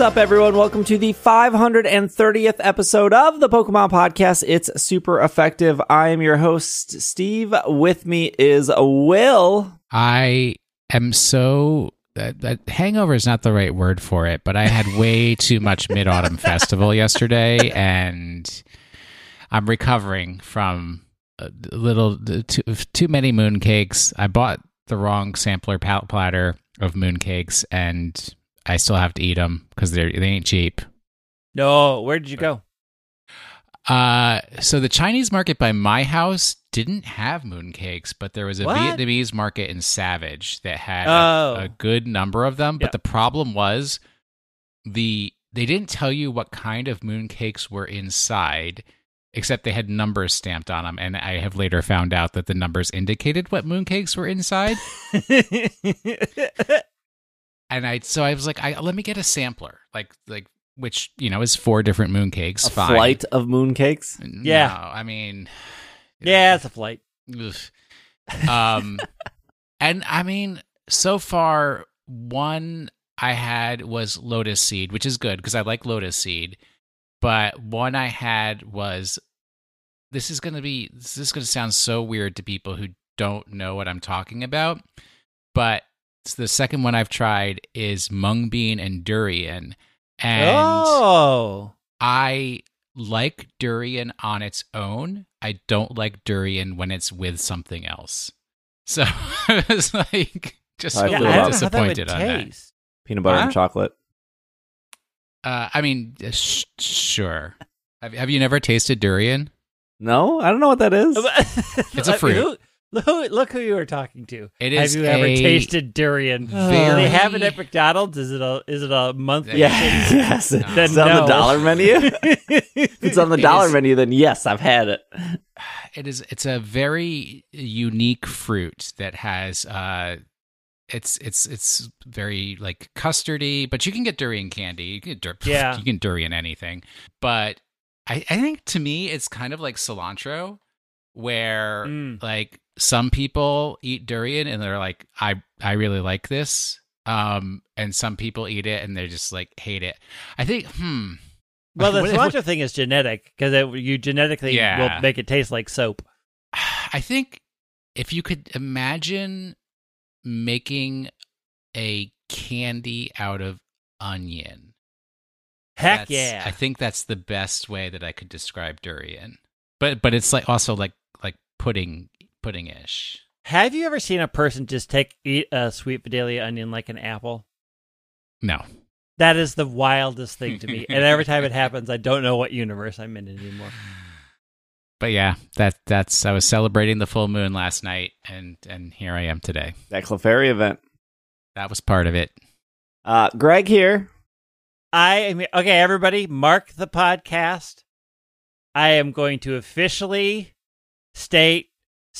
What's up, everyone? Welcome to the 530th episode of the Pokemon Podcast. It's super effective. I am your host, Steve. With me is Will. I am so that, that hangover is not the right word for it, but I had way too much Mid Autumn Festival yesterday, and I'm recovering from a little too, too many mooncakes. I bought the wrong sampler platter of mooncakes, and I still have to eat them because they they ain't cheap. No, where did you go? Uh, so the Chinese market by my house didn't have mooncakes, but there was a What? Vietnamese market in Savage that had a- Oh. a, good number of them. But Yep. the problem was the they didn't tell you what kind of mooncakes were inside, except they had numbers stamped on them. And I have later found out that the numbers indicated what mooncakes were inside. and I so I was like, I let me get a sampler, like like which you know is four different mooncakes. A fine. flight of mooncakes. Yeah. I mean, yeah, it's a flight. Ugh. Um, and I mean, so far, one I had was lotus seed, which is good because I like lotus seed. But one I had was this is going to be this is going to sound so weird to people who don't know what I'm talking about. But it's the second one I've tried is mung bean and durian, and oh, I like durian on its own. I don't like durian when it's with something else. So I was like just I a yeah, feel I little don't that would disappointed that. taste. Peanut butter Huh? and chocolate. Uh, I mean, uh, sh- sure. Have, have you never tasted durian? No, I don't know what that is. It's a fruit. Who- Look, look who you were talking to. It Have you ever a tasted durian? very- They have it at McDonald's. Is it a is it a monthly? Yeah, Yeah. yes. It's Then on the dollar menu. if it's on the It dollar is- menu, then yes, I've had it. It is. It's a very unique fruit that has. Uh, it's it's it's very like custardy, but you can get durian candy. You can get dur- Yeah. you can durian anything. But I, I think to me, it's kind of like cilantro, where Mm. like some people eat durian and they're like, I I really like this. Um, and some people eat it and they just like hate it. I think, hmm. Well, the cilantro thing is genetic because you genetically Yeah. will make it taste like soap. I think if you could imagine making a candy out of onion. Heck that's- yeah! I think that's the best way that I could describe durian. But but it's like also like like pudding pudding ish. Have you ever seen a person just take eat a sweet Vidalia onion like an apple? No. That is the wildest thing to me. and every time it happens, I don't know what universe I'm in anymore. But yeah, that that's I was celebrating the full moon last night and and here I am today. That Clefairy event. That was part of it. Uh, Greg here. I am okay, everybody, mark the podcast. I am going to officially state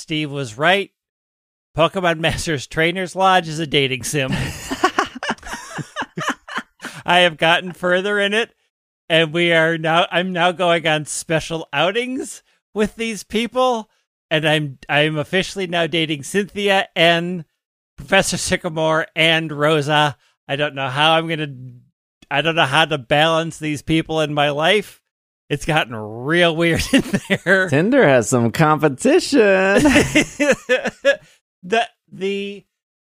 Steve was right. Pokemon Masters Trainers Lodge is a dating sim. I have gotten further in it, and we are now. I'm now going on special outings with these people, and I'm I'm officially now dating Cynthia and Professor Sycamore and Rosa. I don't know how I'm gonna. I don't know how to balance these people in my life. It's gotten real weird in there. Tinder has some competition. the the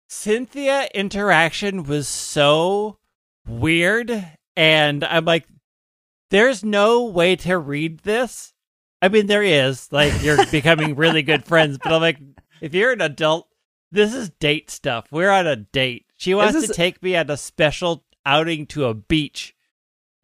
Cynthia interaction was so weird and I'm like there's no way to read this. I mean there is like you're becoming really good friends but I'm like if you're an adult this is date stuff. We're on a date. She wants this- to take me on a special outing to a beach.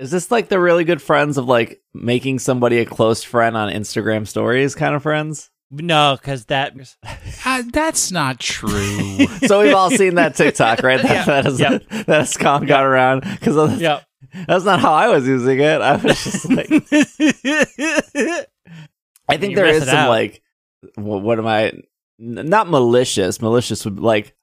Is this like the really good friends of like making somebody a close friend on Instagram stories kind of friends? No, cuz that Uh, that's not true. so we've all seen that TikTok, right? That, Yeah. that, is, Yep. that has gone, got around because yeah. that's not how I was using it. I was just like, I think there is some out. like, what, what am I? n- Not malicious. Malicious would like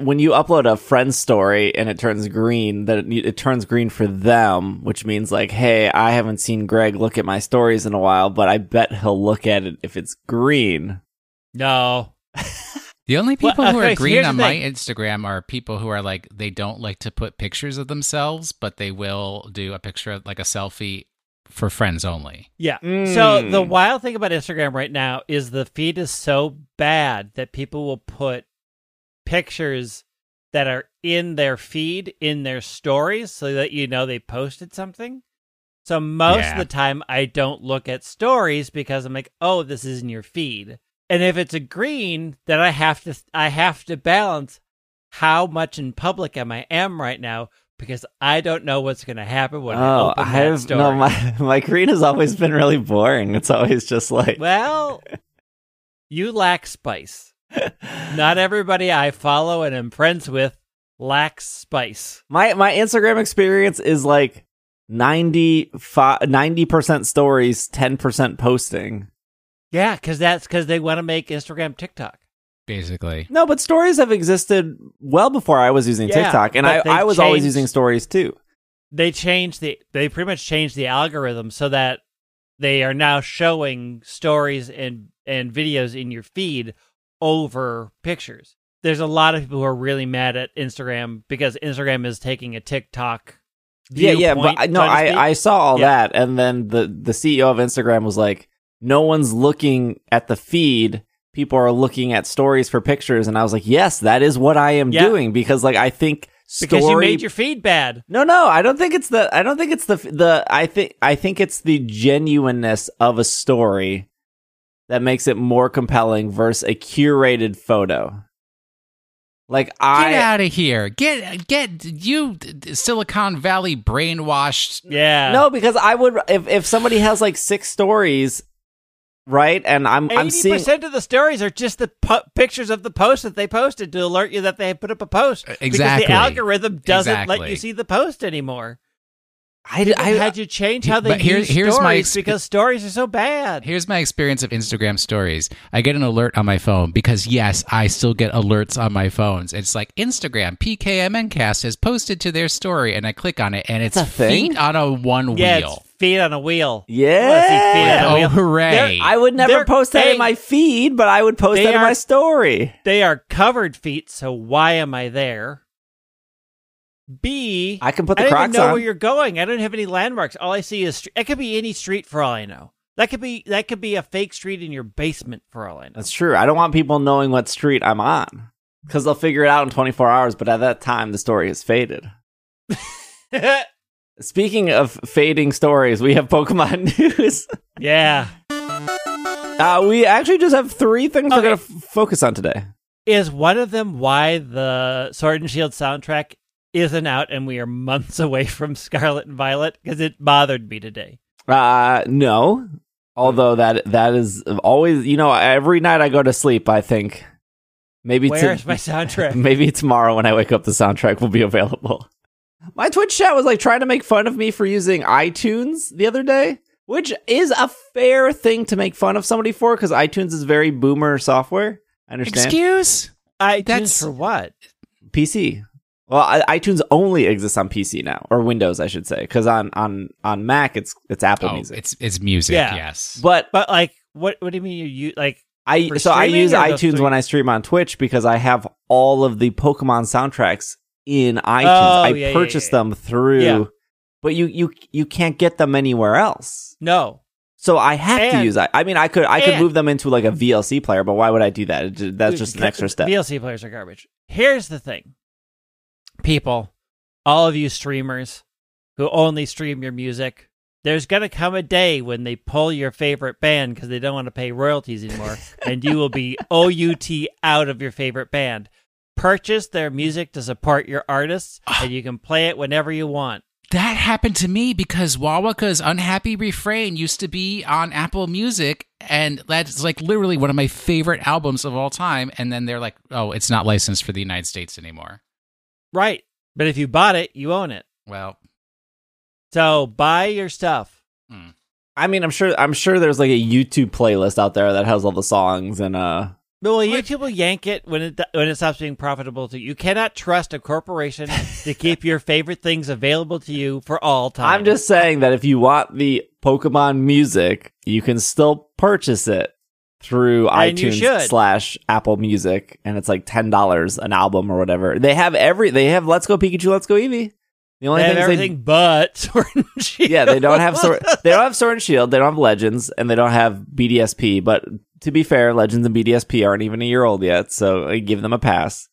when you upload a friend story and it turns green. That it, it turns green for them, which means like, hey, I haven't seen Greg look at my stories in a while, but I bet he'll look at it if it's green. no. The only Well, people who okay, are so green on my. Instagram are people who are like they don't like to put pictures of themselves, but they will do a picture of like a selfie for friends only. Yeah. So Mm. the wild thing about Instagram right now is the feed is so bad that people will put pictures that are in their feed in their stories so that you know they posted something. So most Yeah. of the time I don't look at stories because I'm like, "Oh, this is in your feed." And if it's a green, then I have to I have to balance how much in public am I am right now because I don't know what's going to happen when I Oh, open that I've story. no my my green has always been really boring. It's always just like Well, you lack spice. Not everybody I follow and am friends with lacks spice. my my Instagram experience is like 90 percent stories, ten percent posting. Yeah, because that's because they want to make Instagram TikTok. Basically, No, but stories have existed well before I was using Yeah, TikTok, and I, I was always using stories too. They changed the. They pretty much changed the algorithm so that they are now showing stories and and videos in your feed over pictures. There's a lot of people who are really mad at Instagram because Instagram is taking a TikTok. Yeah, yeah, but I- no, so to speak. I, I saw all Yeah. that, and then the the CEO of Instagram was like, "No one's looking at the feed. People are looking at stories for pictures." And I was like, "Yes, that is what I am Yeah. doing because, like, I think story." because you made your feed bad. no, no, I don't think it's the. I don't think it's the the. I think I think it's the genuineness of a story that makes it more compelling versus a curated photo. Like I get out of here! Get get you Silicon Valley brainwashed. Yeah. No, because I would if if somebody has like six stories, right? And I'm I'm Eighty seeing percent of the stories are just the po- pictures of the post that they posted to alert you that they put up a post. Exactly. Because the algorithm doesn't let you see the post anymore. I, I had you change how they But here- use here's my stories exp- because stories are so bad. Here's my experience of Instagram stories. I get an alert on my phone because yes, I still get alerts on my phones. It's like Instagram PKMNcast has posted to their story, and I click on it, and it's That's a thing? feet on a one yeah, wheel. it's feet on a wheel. yeah. Wanna see feet on a Oh, wheel? hooray! I would never post that they- in my feed, but I would post they that in my story. They are covered feet, so why am I there? B. I can put the I don't Crocs even know on. where you're going. I don't have any landmarks. All I see is it could be any street for all I know. That could be that could be a fake street in your basement for all I know. That's true. I don't want people knowing what street I'm on because they'll figure it out in 24 hours. But at that time, the story is faded. Speaking of fading stories, we have Pokemon news. yeah. Uh, we actually just have three things we're going to f- focus on today. Is one of them why the Sword and Shield soundtrack isn't out and we are months away from Scarlet and Violet? Because it bothered me today. Uh, no. Although that that is always, you know, every night I go to sleep, I think maybe to- Where's my soundtrack? maybe tomorrow when I wake up, the soundtrack will be available. My Twitch chat was like trying to make fun of me for using iTunes the other day, which is a fair thing to make fun of somebody for because iTunes is very boomer software. I understand. Excuse? iTunes That's- for what? PC. Well, I, iTunes only exists on PC now, or Windows, I should say, because on on on Mac it's it's Apple Oh, Music. it's it's music. Yeah. Yes. But But like, what? What do you mean you use like? I so I use iTunes when I stream on Twitch because I have all of the Pokemon soundtracks in iTunes. Oh, I yeah, yeah, purchased yeah. them through, Yeah. but you you you can't get them anywhere else. No, So I have to use. I, I mean, I could I could move them into like a VLC player, but why would I do that? That's just an extra step. VLC players are garbage. Here's the thing, people, all of you streamers who only stream your music, there's gonna come a day when they pull your favorite band because they don't want to pay royalties anymore, and you will be OUT out of your favorite band. Purchase their music to support your artists, ah. and you can play it whenever you want. That happened to me because Wowaka's Unhappy Refrain used to be on Apple Music, and that's like literally one of my favorite albums of all time. And then they're like, oh, it's not licensed for the United States anymore. Right, but if you bought it, you own it. Well, So buy your stuff. I mean, I'm sure I'm sure there's like a YouTube playlist out there that has all the songs and uh. But well, YouTube will yank it when it when it stops being profitable to you. You cannot trust a corporation to keep your favorite things available to you for all time. I'm just saying that if you want the Pokemon music, you can still purchase it through And iTunes slash Apple Music, and it's like ten dollars an album or whatever. They have every. They have Let's Go Pikachu, Let's Go Eevee. The only They things everything but Sword and Shield. yeah they don't have sword they don't have Sword and Shield. They don't have Legends, and they don't have BDSP. But to be fair, Legends and BDSP aren't even a year old yet, so I give them a pass.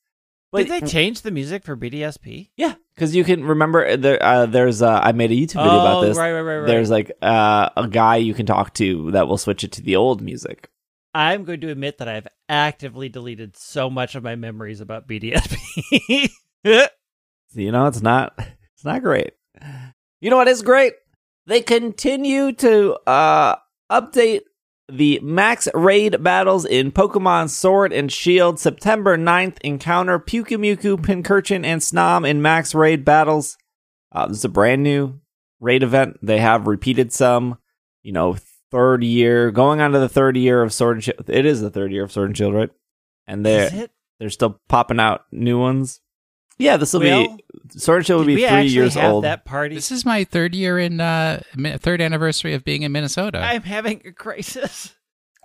But Did they change the music for BDSP? yeah, because you can remember there. Uh, there's uh, I made a YouTube video about oh, this. right, right, right, right. There's like uh, a guy you can talk to that will switch it to the old music. I'm going to admit that I've actively deleted so much of my memories about BDSP. You know, it's not it's not great. You know what is great? They continue to uh update the max raid battles in Pokemon Sword and Shield. September 9th, encounter Pyukumuku, Pincurchin, and Snom in max raid battles. Uh, this is a brand new raid event. They have repeated some, you know, third year, going on to the third year of Sword and Shield. It is the third year of Sword and Shield, right? And they're Is it? they're still popping out new ones. Yeah, this will Well, be Sword and Shield will be three years have old. that party? This is my third year in uh third anniversary of being in Minnesota. I'm having a crisis.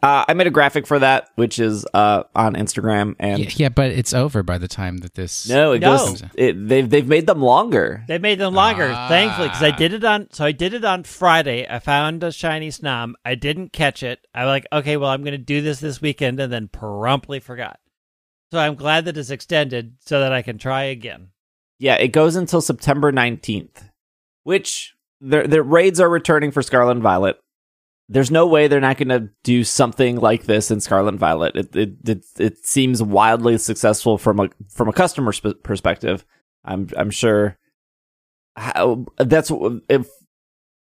Uh, I made a graphic for that, which is uh, on Instagram, and yeah, yeah, but it's over by the time that this. no, it No. goes. It, they've they've made them longer. They made them longer, Ah. thankfully, because I did it on. So I did it on Friday. I found a shiny snom. I didn't catch it. I was like, okay, well, I'm going to do this this weekend, and then promptly forgot. So I'm glad that it's extended so that I can try again. Yeah, it goes until September nineteenth, which the the raids are returning for Scarlet and Violet. There's no way they're not going to do something like this in Scarlet and Violet. It it it, it seems wildly successful from a from a customer sp- perspective. I'm I'm sure. How that's if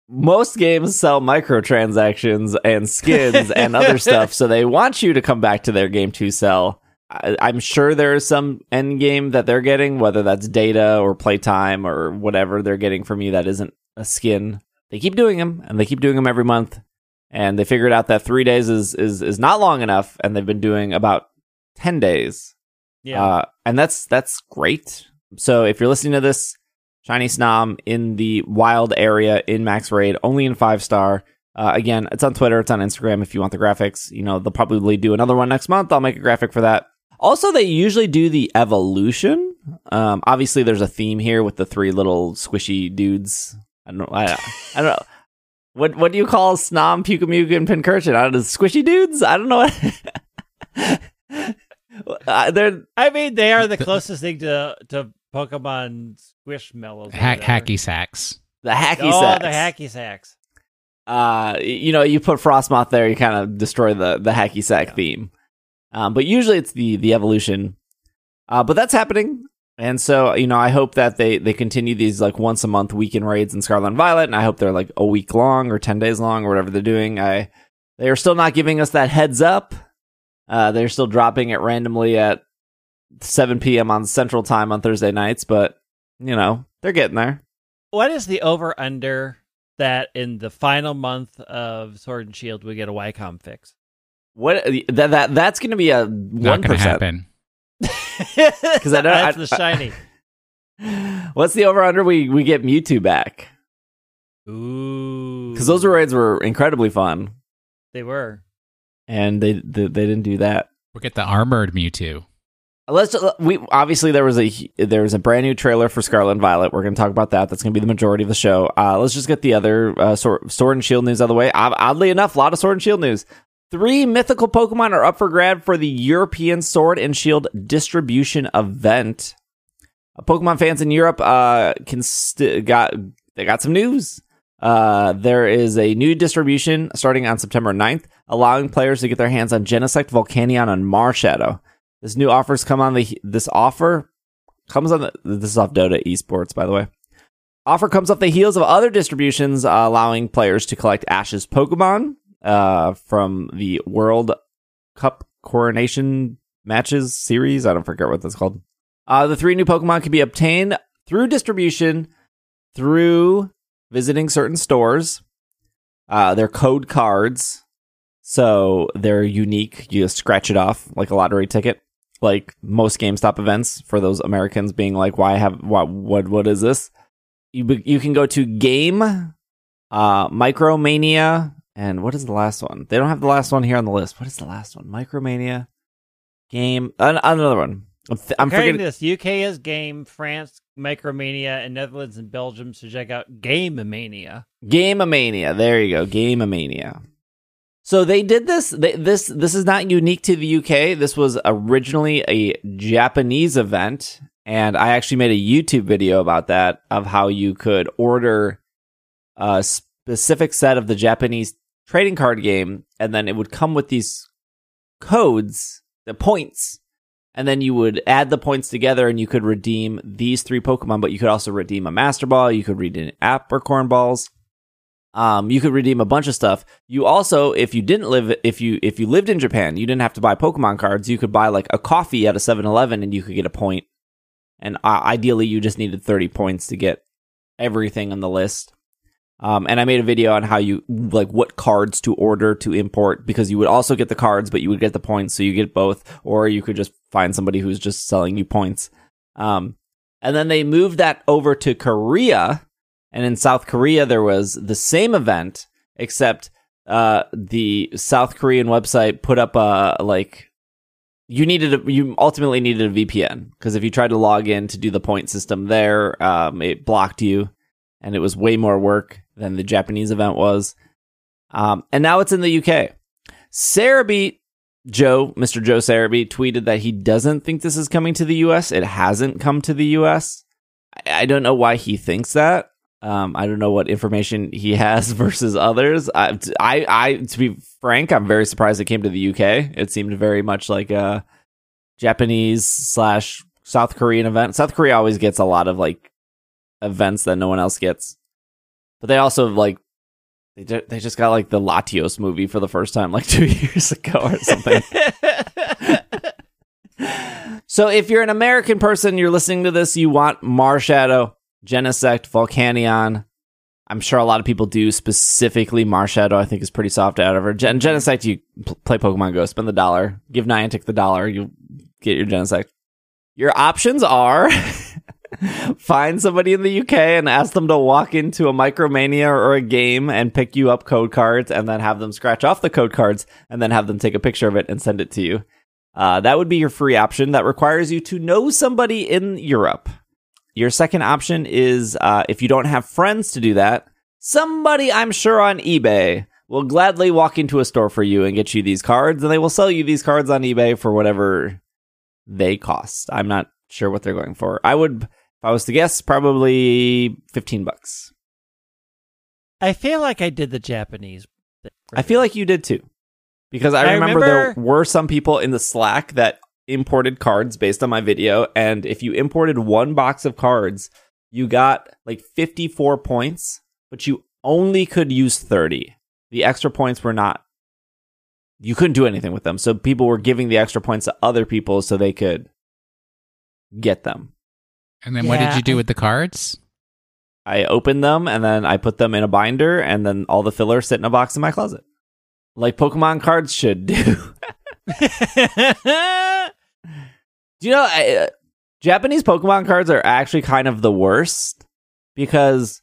most games sell microtransactions and skins and other stuff, so they want you to come back to their game to sell. I, I'm sure there is some end game that they're getting, whether that's data or playtime or whatever they're getting from you that isn't a skin. They keep doing them, and they keep doing them every month. And they figured out that three days is is is not long enough, and they've been doing about ten days. Yeah. Uh, and that's that's great. So if you're listening to this, Shiny Snom in the wild area in Max Raid, only in five star. Uh, again, it's on Twitter, it's on Instagram. If you want the graphics, you know they'll probably do another one next month. I'll make a graphic for that. Also, they usually do the evolution. Um, obviously, there's a theme here with the three little squishy dudes. I don't know. I, I don't know. What what do you call Snom, Pyukumuku, and Pincurchin? I don't know. Squishy dudes? I don't know. What uh, they're I mean, they are the closest thing to to Pokemon Squishmallows. or Hack, whatever. hacky sacks. the hacky Oh, sacks. the hacky sacks. uh, you know, you put Frosmoth there, you kind of destroy the the hacky sack Yeah. theme. Um, but usually it's the the evolution. Uh, but that's happening, and so you know, I hope that they they continue these like once a month weekend raids in Scarlet and Violet, and I hope they're like a week long or ten days long or whatever they're doing. I they are still not giving us that heads up. Uh, they're still dropping it randomly at 7 p.m. on Central Time on Thursday nights, but you know they're getting there. What is the over under that in the final month of Sword and Shield we get a Wycom fix? What that that that's going to be a Not one going to percent. Happen. Because I don't- that's I- the shiny. What's the over under? We we get Mewtwo back Ooh, because those raids were incredibly fun, they were. and they they, they didn't do that. We'll get the armored Mewtwo. Let's we obviously there was a there was a brand new trailer for Scarlet and Violet. We're going to talk about that. That's going to be the majority of the show. Uh, let's just get the other uh, sword, sword and Shield news out of the way. Ob- Oddly enough, a lot of Sword and Shield news. Three mythical Pokemon are up for grab for the European Sword and Shield distribution event. Uh, Pokemon fans in Europe uh, can st- got they got some news. Uh, there is a new distribution starting on September 9th, allowing players to get their hands on Genesect, Volcanion, and Marshadow. This new offers come on the this offer comes on the this is off Dot Esports by the way. Offer comes off the heels of other distributions uh, allowing players to collect Ash's Pokemon uh, from the World Cup Coronation matches series. I don't forget what that's called. Uh, the three new Pokemon can be obtained through distribution through visiting certain stores. Uh, they're code cards, so they're unique. You just scratch it off like a lottery ticket, like most GameStop events. For those Americans being like, "Why have what? What? What is this?" You you can go to Game, uh, Micromania, And what is the last one? They don't have the last one here on the list. What is the last one? Micromania game. An- another one. I'm, th- I'm forgetting. this, UK is Game, France, Micromania, and Netherlands and Belgium. So check out Game Mania. Gamemania. There you go. Game Gamemania. So they did this. They, this this is not unique to the UK. This was originally a Japanese event, and I actually made a YouTube video about that of how you could order a specific set of the Japanese trading card game, and then it would come with these codes, the points, and then you would add the points together, and you could redeem these three Pokemon. But you could also redeem a Master Ball. You could redeem Apricorn balls. Um, you could redeem a bunch of stuff. You also, if you didn't live, if you if you lived in Japan, you didn't have to buy Pokemon cards. You could buy like a coffee at a 7-Eleven and you could get a point. And uh, ideally, you just needed thirty points to get everything on the list. Um, and I made a video on how you like what cards to order to import because you would also get the cards, but you would get the points, so you get both. Or you could just find somebody who's just selling you points. Um, and then they moved that over to Korea and in South Korea, there was the same event, except uh, the South Korean website put up a like you needed a, you ultimately needed a VPN because if you tried to log in to do the point system there, um, it blocked you, and it was way more work than the Japanese event was. Um, and now it's in the UK. Serebii Joe, Mr. Joe Serebii, tweeted that he doesn't think this is coming to the US. It hasn't come to the US. I, I don't know why he thinks that. Um, I don't know what information he has versus others. I, I, I, to be frank, I'm very surprised it came to the UK. It seemed very much like a Japanese slash South Korean event. South Korea always gets a lot of like events that no one else gets, but they also like they they just got like the Latios movie for the first time like two years ago or something. so if you're an American person, you're listening to this, you want Marshadow, Genesect, Volcanion. I'm sure a lot of people do. Specifically, Marshadow, I think, is pretty soft out of her. Gen- Genesect, you pl- play Pokemon Go, spend the dollar, give Niantic the dollar, you get your Genesect. Your options are find somebody in the UK and ask them to walk into a Micromania or a game and pick you up code cards and then have them scratch off the code cards and then have them take a picture of it and send it to you. Uh, that would be your free option. That requires you to know somebody in Europe. Your second option is uh, if you don't have friends to do that, somebody I'm sure on eBay will gladly walk into a store for you and get you these cards, and they will sell you these cards on eBay for whatever they cost. I'm not sure what they're going for. I would, if I was to guess, probably 15 bucks. I feel like I did the Japanese. I feel like you did too. Because I, I remember, remember- there were some people in the Slack that imported cards based on my video. And if you imported one box of cards, you got like 54 points, but you only could use 30. The extra points were not, you couldn't do anything with them. So people were giving the extra points to other people so they could get them. And then what did you do with the cards? I opened them and then I put them in a binder and then all the fillers sit in a box in my closet. Like Pokemon cards should do. Do you know I- uh, Japanese Pokemon cards are actually kind of the worst because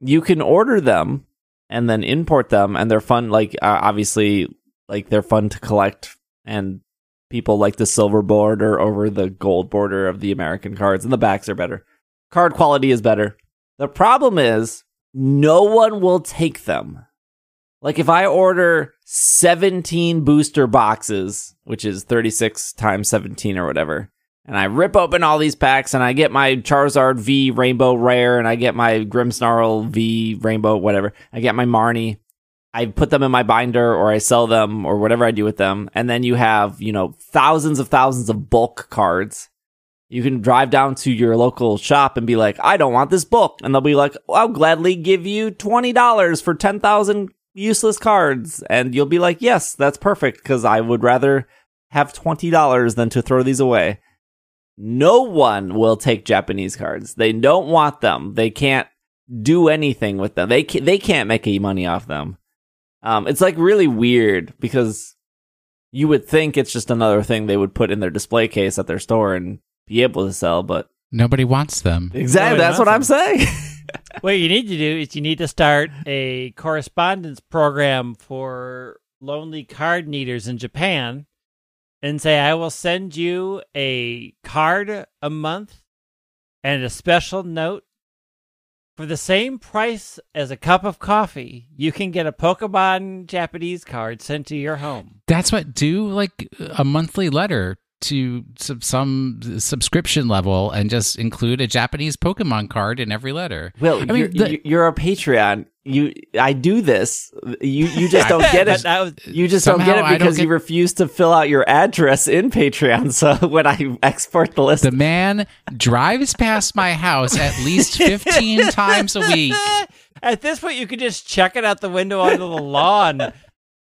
you can order them and then import them, and they're fun. Like uh, obviously, like they're fun to collect, and people like the silver border over the gold border of the American cards, and the backs are better. Card quality is better. The problem is no one will take them. Like if I order 17 booster boxes, which is 36 times 17 or whatever, and I rip open all these packs and I get my Charizard V Rainbow Rare and I get my Grimmsnarl V Rainbow whatever. I get my Marnie. I put them in my binder or I sell them or whatever I do with them. And then you have, you know, thousands of thousands of bulk cards. You can drive down to your local shop and be like, I don't want this book. And they'll be like, I'll gladly give you $20 for 10,000 useless cards. And you'll be like, yes, that's perfect because I would rather have $20 than to throw these away. No one will take Japanese cards. They don't want them. They can't do anything with them. They ca- they can't make any money off them. Um, it's like really weird because you would think it's just another thing they would put in their display case at their store and be able to sell, but Nobody wants them. exactly Nobody that's what I'm saying. what you need to do is you need to start a correspondence program for lonely card needers in Japan and say, I will send you a card a month and a special note. For the same price as a cup of coffee, you can get a Pokemon Japanese card sent to your home. That's what do like a monthly letter to sub- some subscription level and just include a Japanese Pokemon card in every letter. Well, I mean, you're, the- you're a Patreon. You, I do this. You, you just don't get it. that was- You just don't get it don't because you refuse to fill out your address in Patreon. So when I export the list, The man drives past my house at least 15 times a week. At this point, you could just check it out the window onto the lawn.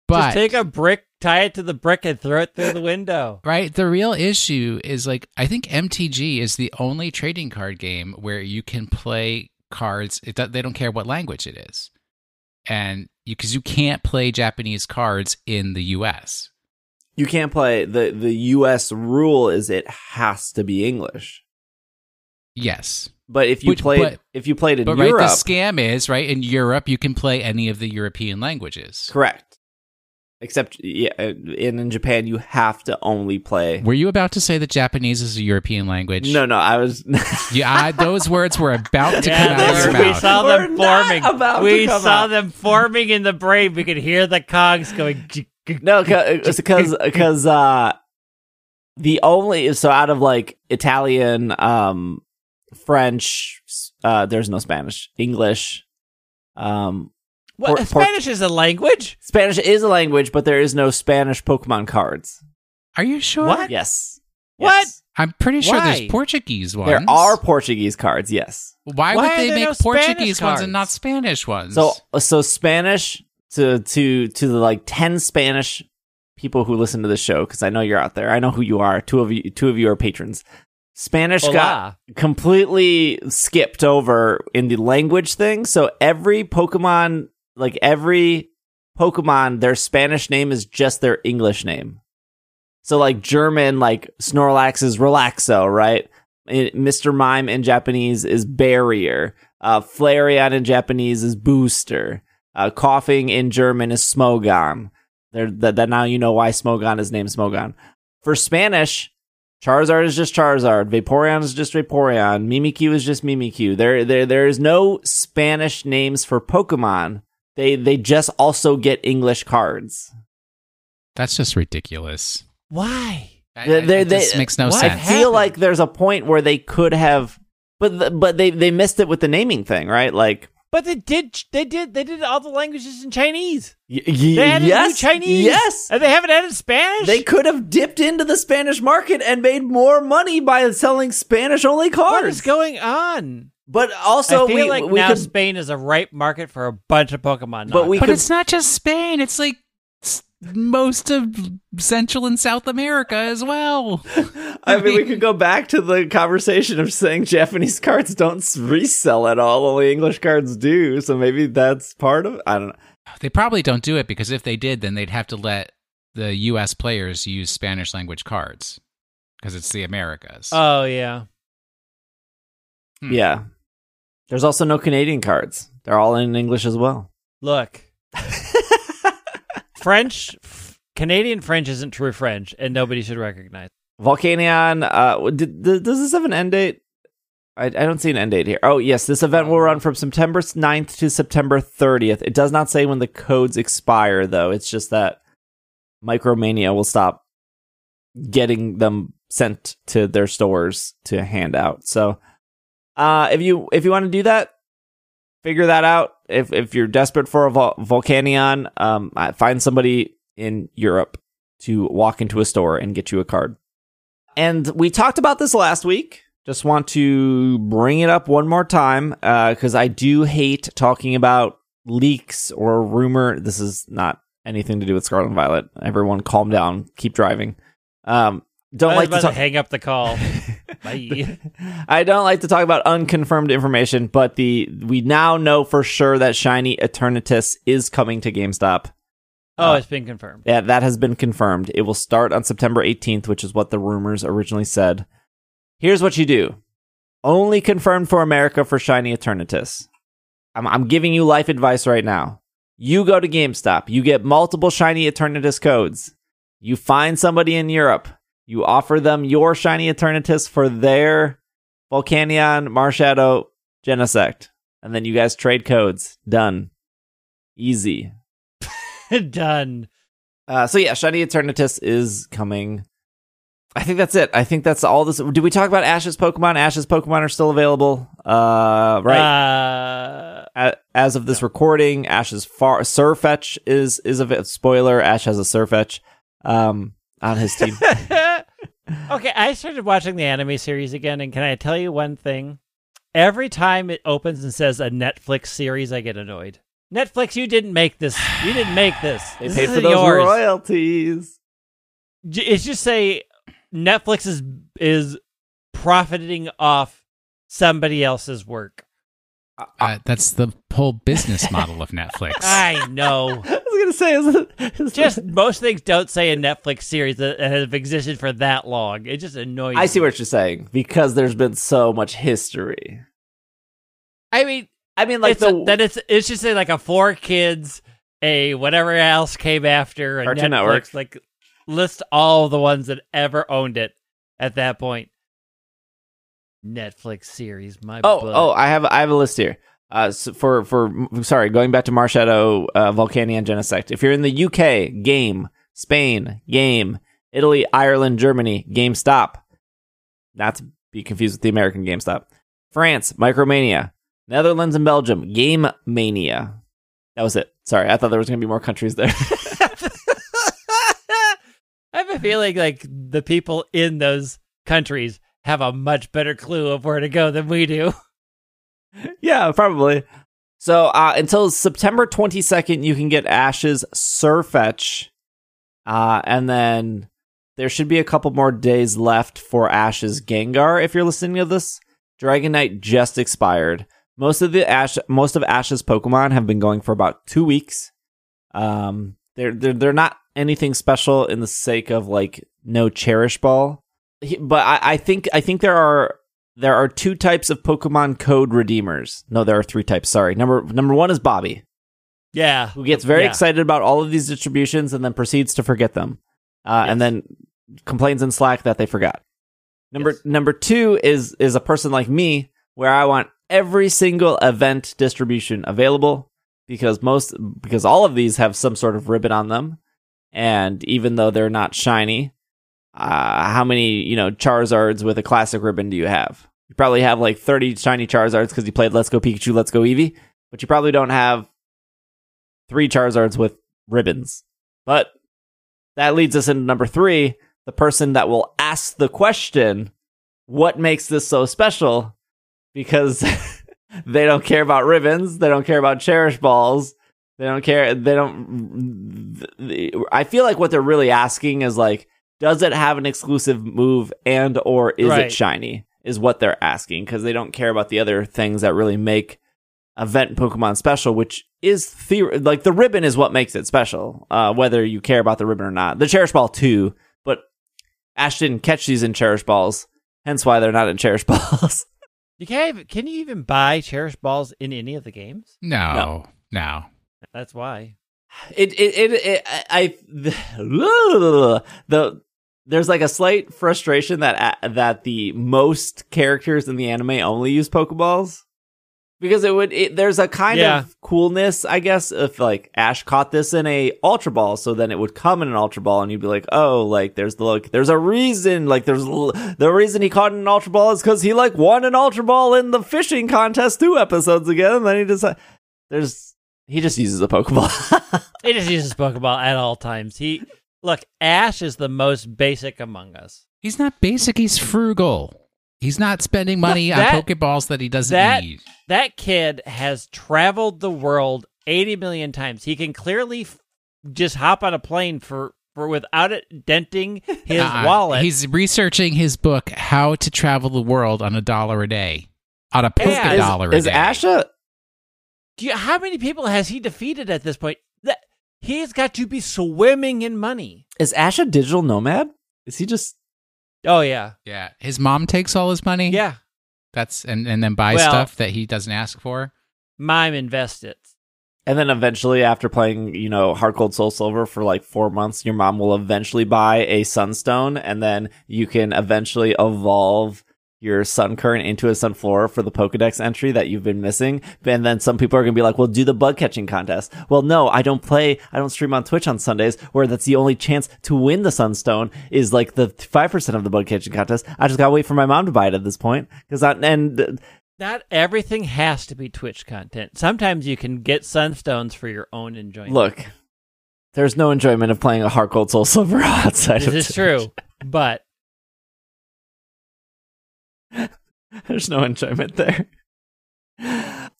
But just take a brick, tie it to the brick, and throw it through the window. right, the real issue is like I think MTG is the only trading card game where you can play cards. It, they don't care what language it is, and because you, can't play Japanese cards in the U.S. you can't play the the U.S. rule is it has to be English. Yes, But if you Which- played but- if you played in but right, Europe, the scam is right in Europe you can play any of the European languages. correct. Except yeah, uh, in in Japan you have to only play. Were you about to say that Japanese is a European language? No, no, I was. Yeah, I, those words were about to Yeah, come out of your were- we mouth. saw We're them forming. about we saw out. them forming in the brain. We could hear the cogs going. "J- j- No, because because uh, the only so out of like Italian, um, French, uh, there's no Spanish, English, um, What? Por- por- Spanish is a language. Spanish is a language, but there is no Spanish Pokemon cards. Are you sure? What? Yes. What? Yes. I'm pretty sure Why? there's Portuguese ones. There are Portuguese cards. Yes. Why, Why would they make no Portuguese ones and not? Spanish ones? So so Spanish to to to the like ten Spanish people who listen to the show because I know you're out there. I know who you are. Two of you two of you are patrons. Spanish got Hola. completely skipped over in the language thing. So every Pokemon, like every Pokemon, their Spanish name is just their English name. So like German, like Snorlax is Relaxo, right? Mr. Mime in Japanese is Barrier. Uh, Flareon in Japanese is Booster. Uh, Koffing in German is Smogon. There, that, that now you know why Smogon is named Smogon. For Spanish, Charizard is just Charizard. Vaporeon is just Vaporeon. Mimikyu is just Mimikyu. There, there, there is no Spanish names for Pokemon. They, they just also get English cards. that's just ridiculous. Why? I- I- they- it just they- makes no sense. I feel like there's a point where they could have, but the, but they they missed it with the naming thing, right? Like, But they did. They did. They did all the languages in Chinese. y- y- They added yes, new Chinese. yes, and they haven't added Spanish. they could have dipped into the Spanish market and made more money by selling Spanish only what cards. is going on? But also, I feel we like we now could, Spain is a ripe market for a bunch of Pokemon. But we But could- it's not just Spain. It's like most of Central and South America as well. I mean, we could go back to the conversation of saying Japanese cards don't resell at all; only English cards do. So maybe that's part of. I don't know. They probably don't do it because if they did, then they'd have to let the U.S. players use Spanish language cards because it's the Americas. Oh yeah. Hmm. Yeah, there's also no Canadian cards; they're all in English as well. Look, French, f- Canadian French isn't true French, and nobody should recognize. Volcanion, uh, did, did, does this have an end date? I, I don't see an end date here. Oh, yes, this event will run from September 9th to September 30th. It does not say when the codes expire, though. It's just that Micromania will stop getting them sent to their stores to hand out. So, uh, if you if you want to do that, figure that out. If if you're desperate for a Vol- Volcanion, um, uh, find somebody in Europe to walk into a store and get you a card. And we talked about this last week. Just want to bring it up one more time because I do hate talking about leaks or rumor. This is not anything to do with Scarlet and Violet. Everyone, calm down. Keep driving. Um, don't I like to talk. to hang up the call. Bye. I don't like to talk about unconfirmed information, but the we now know for sure that Shiny Eternatus is coming to GameStop. Oh, Uh, it's been confirmed. Yeah, that has been confirmed. It will start on September 18th, which is what the rumors originally said. Here's what you do only confirmed for America for Shiny Eternatus. I'm, I'm giving you life advice right now. You go to GameStop, you get multiple Shiny Eternatus codes. You find somebody in Europe, you offer them your Shiny Eternatus for their Volcanion, Marshadow, Genesect. And then you guys trade codes. Done. Easy. Done. Uh, so yeah, Shiny Eternatus is coming. I think that's it. I think that's all this. Did we talk about Ash's Pokemon? Ash's Pokemon are still available. Uh, right. Uh, As of this recording, Ash's far Sirfetch'd is is a spoiler. Ash has a Sirfetch'd um, on his team. okay, I started watching the anime series again, and can I tell you one thing? Every time it opens and says a Netflix series, I get annoyed. Netflix, you didn't make this. You didn't make this. they this paid for those yours. royalties. It's just say Netflix is is profiting off somebody else's work. Uh, that's the whole business model of Netflix. I know. I was gonna say, is it, is just most things don't say a Netflix series that have existed for that long. It just annoys. I see what you're saying because there's been so much history. I mean. I mean, like it's the a, then it's it's just a, like a four kids, a whatever else came after, a Cartoon Netflix, Network. like list all the ones that ever owned it at that point. Netflix series, my Oh, butt. oh, I have I have a list here. Uh, so for for sorry, going back to Marshadow, uh, Volcanion, Genesect. If you're in the UK, game Spain, game Italy, Ireland, Germany, GameStop. Not to be confused with the American GameStop. France, Micromania. Netherlands and Belgium, Game Mania. That was it. Sorry, I thought there was going to be more countries there. I have a feeling like the people in those countries have a much better clue of where to go than we do. yeah, probably. So uh, until September 22nd, you can get Ash's Sirfetch'd. Uh, and then there should be a couple more days left for Ash's Gengar if you're listening to this. Dragonite just expired. Most of the Ash most of Ash's Pokemon have been going for about two weeks. Um they're they're they're not anything special in the sake of like no cherish ball. But I, I think I think there are there are two types of Pokemon code redeemers. No, there are three types. Sorry. Number number one is Bobby, Yeah, who gets very Yeah. excited about all of these distributions and then proceeds to forget them, uh, and then complains in Slack that they forgot. Number Yes. number two is is a person like me, where I want every single event distribution available because most because all of these have some sort of ribbon on them, and even though they're not shiny, uh, how many you know Charizards with a classic ribbon do you have? You probably have like thirty shiny Charizards because you played Let's Go Pikachu, Let's Go Eevee, but you probably don't have three Charizards with ribbons. But that leads us into number three the person that will ask the question, What makes this so special? Because they don't care about ribbons, they don't care about cherish balls. They don't care. They don't. I feel like what they're really asking is like, does it have an exclusive move and or is it shiny? Is what they're asking because they don't care about the other things that really make event Pokemon special, which is theor- like the ribbon is what makes it special. Uh, whether you care about the ribbon or not, the Cherish Ball too, but Ash didn't catch these in Cherish Balls, hence why they're not in Cherish Balls. You can't. Even, can you even buy cherish balls in any of the games? No, no. That's why. it it it, it I, I the, the there's like a slight frustration that uh, that the most characters in the anime only use Pokeballs because it would it, there's a kind Yeah. of coolness I guess if like Ash caught this in a Ultra Ball so then it would come in an Ultra Ball and you'd be like oh like there's the look there's a reason like there's l- the reason he caught an Ultra Ball is because he like won an Ultra Ball in the fishing contest two episodes ago and then he just there's he just uses a Pokeball. He just uses Pokeball at all times. He look. Ash is the most basic among us. He's not basic. He's frugal. He's not spending money that- on Pokeballs that he doesn't that- need. That kid has traveled the world eighty million times. He can clearly f- just hop on a plane for for without it denting his Uh-uh. wallet. He's researching his book, How to Travel the World on a Dollar a Day. On a Poke Yeah, is, Dollar a is Day. Ash a Do you, how many people has he defeated at this point? That he's got to be swimming in money. is Ash a digital nomad? Is he just Oh yeah, yeah. His mom takes all his money. yeah. That's and and then buy Well- stuff that he doesn't ask for. Mime invest it. And then eventually, after playing, you know, HeartGold Soul Silver for like four months, your mom will eventually buy a Sunstone, and then you can eventually evolve your Sunkern into a sun Sunflora for the Pokedex entry that you've been missing. And then some people are gonna be like, "Well, do the bug catching contest." Well, no, I don't play. I don't stream on Twitch on Sundays, where that's the only chance to win the Sunstone is like the five percent of the bug catching contest. I just gotta wait for my mom to buy it at this point because I and Not everything has to be Twitch content. Sometimes you can get sunstones for your own enjoyment. look. There's no enjoyment of playing a HeartGold Soul Silver outside this of This is Twitch. true, but There's no enjoyment there.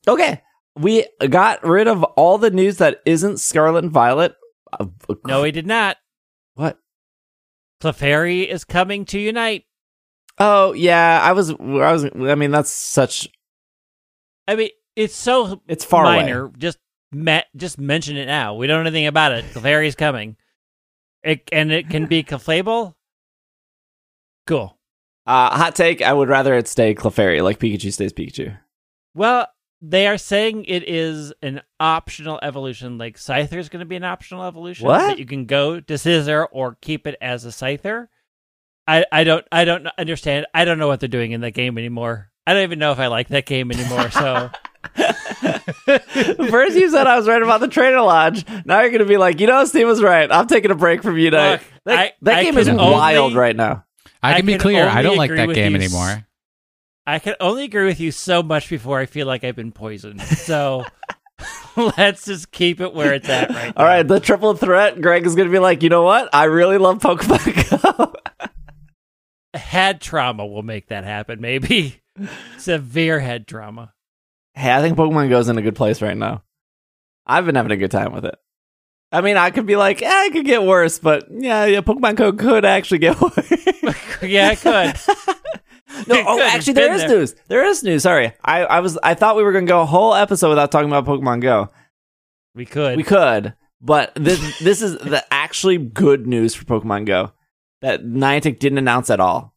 Okay, we got rid of all the news that isn't Scarlet and Violet. No, he did not. what? Clefairy is coming to unite. Oh yeah, I was. I was. I mean, that's such. I mean, it's so It's far minor. away. Just ma- just mention it now. We don't know anything about it. Clefairy's coming. It and it can be Clefable. Cool. Uh, hot take: I would rather it stay Clefairy, like Pikachu stays Pikachu. Well, they are saying it is an optional evolution. Like Scyther is going to be an optional evolution What? that you can go to Scizor or keep it as a Scyther. I, I don't I don't understand. I don't know what they're doing in that game anymore. I don't even know if I like that game anymore. So First, you said I was right about the Trainer Lodge. Now you're going to be like, you know, Steve was right. I'm taking a break from you. Look, that I- that I game is can wild right now. I I can be clear. I don't like that game anymore. I can only agree with you so much before I feel like I've been poisoned. So let's just keep it where it's at right All now. right, the triple threat. Greg is going to be like, you know what? I really love Pokemon Go. Head trauma will make that happen. Maybe severe head trauma. hey, I think Pokemon Go's in a good place right now. I've been having a good time with it. I mean, I could be like, eh, it could get worse, but yeah, yeah, Pokemon Go could actually get worse. yeah, it could. no, It oh, could. Actually, there is there. news. There is news. Sorry, I, I was, I thought we were gonna go a whole episode without talking about Pokemon Go. We could. We could, but this, this is the actually good news for Pokemon Go that Niantic didn't announce at all.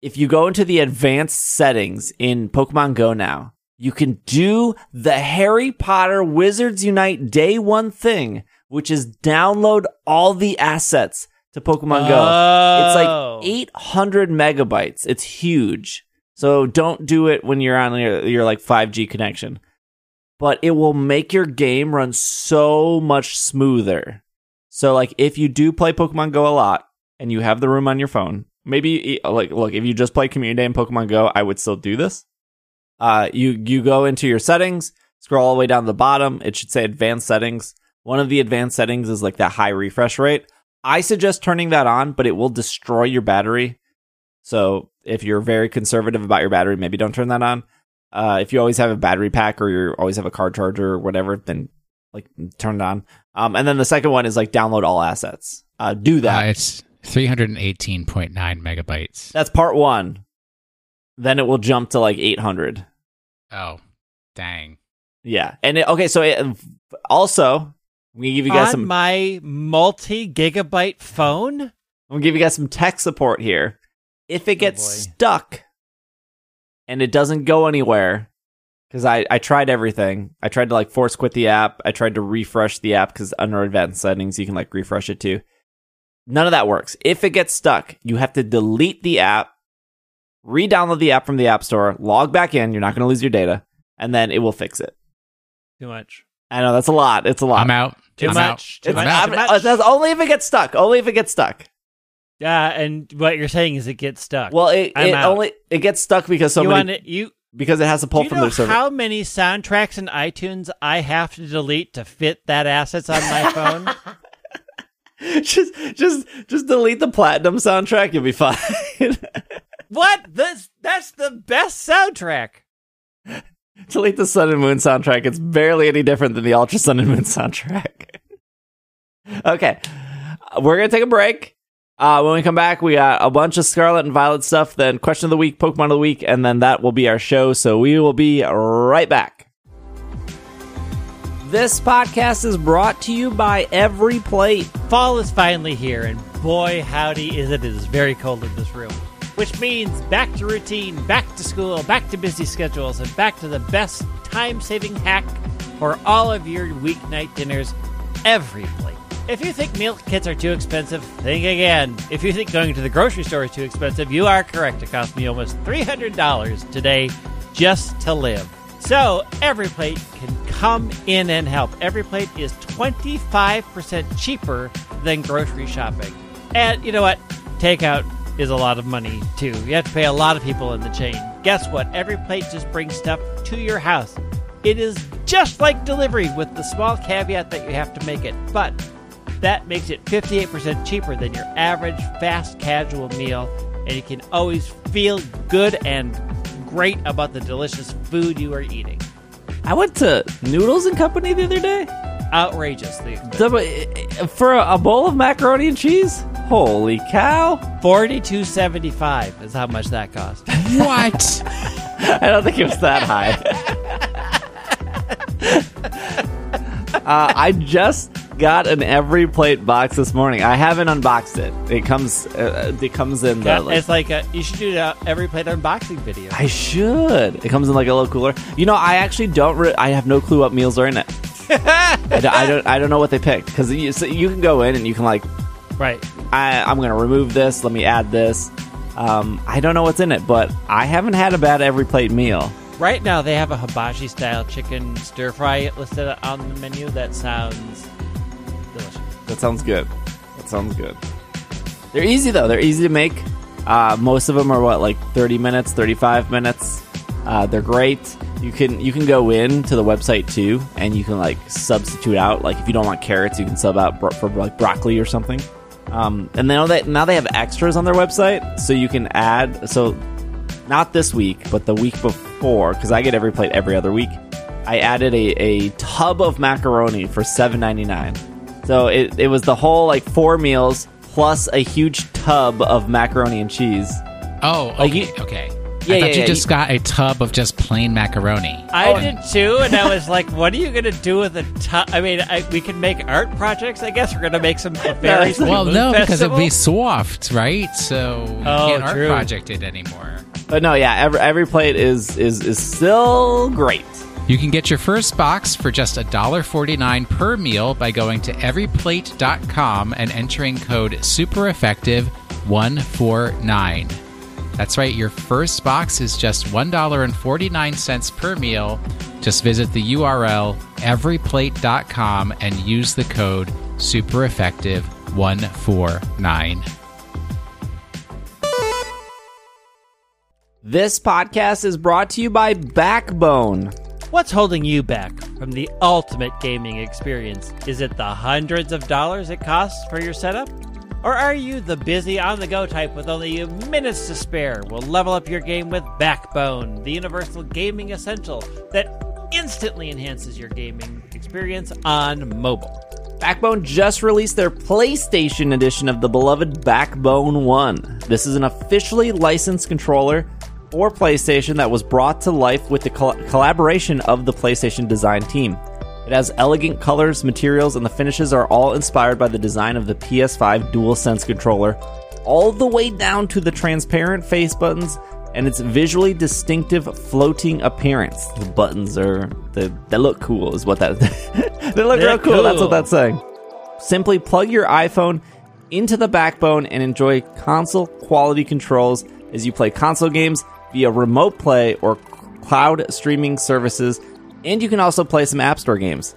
If you go into the advanced settings in Pokemon Go now, you can do the Harry Potter Wizards Unite day one thing, which is download all the assets to Pokemon Go. It's Oh. like 800 megabytes. It's huge. So don't do it when you're on your, your like 5G connection. But it will make your game run so much smoother. So like if you do play Pokemon Go a lot and you have the room on your phone, maybe like look, if you just play Community Day and Pokemon Go, I would still do this. Uh you you go into your settings, scroll all the way down to the bottom, it should say advanced settings. One of the advanced settings is like that high refresh rate. I suggest turning that on, but it will destroy your battery. So if you're very conservative about your battery, maybe don't turn that on. Uh, if you always have a battery pack or you always have a car charger or whatever, then like turn it on. Um, and then the second one is like download all assets. Uh, do that. Uh, it's 318.9 megabytes. That's part one. Then it will jump to like 800. Oh, dang. Yeah. And it, okay, so it, also we give you guys on some. my multi gigabyte phone. I'm gonna give you guys some tech support here. If it oh, gets boy. stuck and it doesn't go anywhere, because I, I tried everything. I tried to like force quit the app. I tried to refresh the app because under advanced settings you can like refresh it too. None of that works. If it gets stuck, you have to delete the app, re-download the app from the app store, log back in. You're not going to lose your data, and then it will fix it. Too much. I know that's a lot. It's a lot. I'm out. Too I'm much. Out. Too It's, much. I'm Too much. that's only if it gets stuck. Only if it gets stuck. Yeah, and what you're saying is it gets stuck. Well, it, I'm it out. only it gets stuck because so you many it, you because it has to pull do from know their server. how many soundtracks in iTunes I have to delete to fit that assets on my phone? just just just delete the platinum soundtrack. You'll be fine. what? This that's the best soundtrack. delete the Sun and Moon soundtrack. It's barely any different than the Ultra Sun and Moon soundtrack. okay, we're gonna take a break. Uh, when we come back, we got a bunch of Scarlet and Violet stuff, then question of the week, Pokemon of the week, and then that will be our show. So we will be right back. This podcast is brought to you by Every Plate. Fall is finally here, and boy, howdy is it! It is very cold in this room. Which means back to routine, back to school, back to busy schedules, and back to the best time saving hack for all of your weeknight dinners every plate. If you think meal kits are too expensive, think again. If you think going to the grocery store is too expensive, you are correct. It cost me almost $300 today just to live. So, every plate can come in and help. Every plate is 25% cheaper than grocery shopping. And you know what? Takeout is a lot of money too. You have to pay a lot of people in the chain. Guess what? Every plate just brings stuff to your house. It is just like delivery with the small caveat that you have to make it. But that makes it 58% cheaper than your average fast casual meal, and you can always feel good and great about the delicious food you are eating. I went to Noodles and Company the other day. Outrageously expensive. The- For a bowl of macaroni and cheese? Holy cow. Forty-two seventy-five is how much that cost. What? I don't think it was that high. uh, I just got an every plate box this morning. I haven't unboxed it. It comes. Uh, it comes in the. like- it's like a, you should do a every plate unboxing video. I should. It comes in like a little cooler. You know, I actually don't. Re- I have no clue what meals are in it. I, don't, I don't. I don't know what they picked because you, so you can go in and you can like, Right. I, I'm going to remove this. Let me add this. Um, I don't know what's in it, but I haven't had a bad every plate meal. Right now they have a hibachi style chicken stir fry listed on the menu. That sounds delicious. That sounds good. That sounds good. They're easy though. They're easy to make. Uh, most of them are what like 30 minutes, 35 minutes. Uh, they're great. You can you can go in to the website too, and you can like substitute out. Like if you don't want carrots, you can sub out bro- for like broccoli or something. Um, and now that now they have extras on their website, so you can add. So not this week, but the week before, because I get every plate every other week. I added a, a tub of macaroni for seven ninety nine. So it, it was the whole like four meals plus a huge tub of macaroni and cheese. Oh, okay. Like you- okay. Yeah, I thought yeah, you yeah, just you- got a tub of just plain macaroni. I Oh, did too, and I was like, "What are you gonna do with a tub?" I mean, I, we can make art projects. I guess we're gonna make some berries. well, Moon no, because it'd be soft, right? So you Oh, can't art project it anymore. But no, yeah, every every plate is is is still great. You can get your first box for just $1.49 per meal by going to everyplate.com and entering code SUPEREFFECTIVE149. That's right, your first box is just $1.49 per meal. Just visit the URL everyplate.com and use the code SUPEREFFECTIVE149. This podcast is brought to you by Backbone. What's holding you back from the ultimate gaming experience? Is it the hundreds of dollars it costs for your setup? Or are you the busy on the go type with only minutes to spare? Well, level up your game with Backbone, the universal gaming essential that instantly enhances your gaming experience on mobile. Backbone just released their PlayStation edition of the beloved Backbone 1. This is an officially licensed controller for PlayStation that was brought to life with the col- collaboration of the PlayStation design team. It has elegant colors, materials, and the finishes are all inspired by the design of the PS5 DualSense controller, all the way down to the transparent face buttons and its visually distinctive floating appearance. The buttons are they, they look cool, is what that they look They're real cool. That's what that's saying. Simply plug your iPhone into the backbone and enjoy console quality controls as you play console games via remote play or cloud streaming services. And you can also play some App Store games.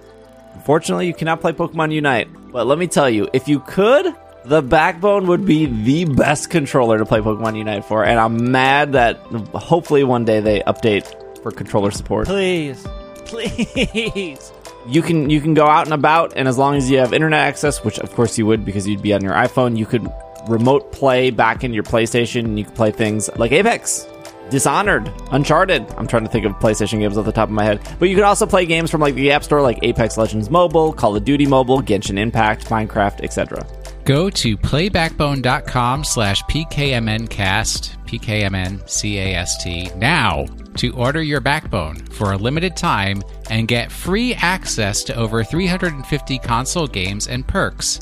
Unfortunately, you cannot play Pokemon Unite. But let me tell you, if you could, the Backbone would be the best controller to play Pokemon Unite for. And I'm mad that hopefully one day they update for controller support. Please, please. You can you can go out and about, and as long as you have internet access, which of course you would because you'd be on your iPhone, you could remote play back in your PlayStation. And you could play things like Apex, Dishonored, Uncharted. I'm trying to think of PlayStation games off the top of my head, but you can also play games from like the App Store, like Apex Legends Mobile, Call of Duty Mobile, Genshin Impact, Minecraft, etc. Go to playbackbone.com slash pkmncast, P-K-M-N-C-A-S-T, now to order your Backbone for a limited time and get free access to over 350 console games and perks.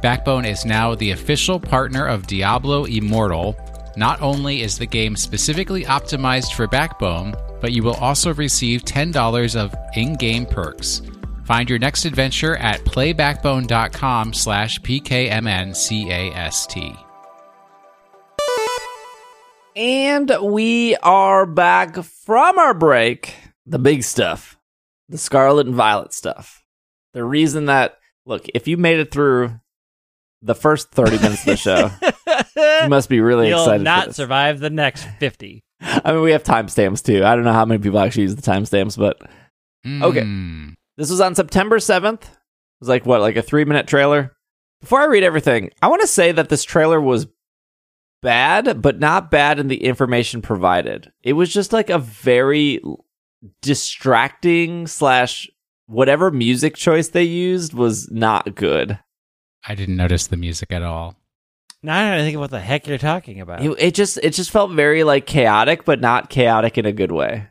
Backbone is now the official partner of Diablo Immortal. Not only is the game specifically optimized for Backbone, but you will also receive $10 of in-game perks. Find your next adventure at playbackbone.com slash pkmncast. And we are back from our break. The big stuff. The Scarlet and Violet stuff. The reason that, look, if you made it through the first 30 minutes of the show, you must be really You'll excited. for not this. survive the next 50. I mean, we have timestamps too. I don't know how many people actually use the timestamps, but Okay. Mm. this was on September 7th. It was like, what, like a three minute trailer? Before I read everything, I want to say that this trailer was bad, but not bad in the information provided. It was just like a very distracting slash whatever music choice they used was not good. I didn't notice the music at all. Now I don't think what the heck you're talking about. It, it just it just felt very like chaotic, but not chaotic in a good way.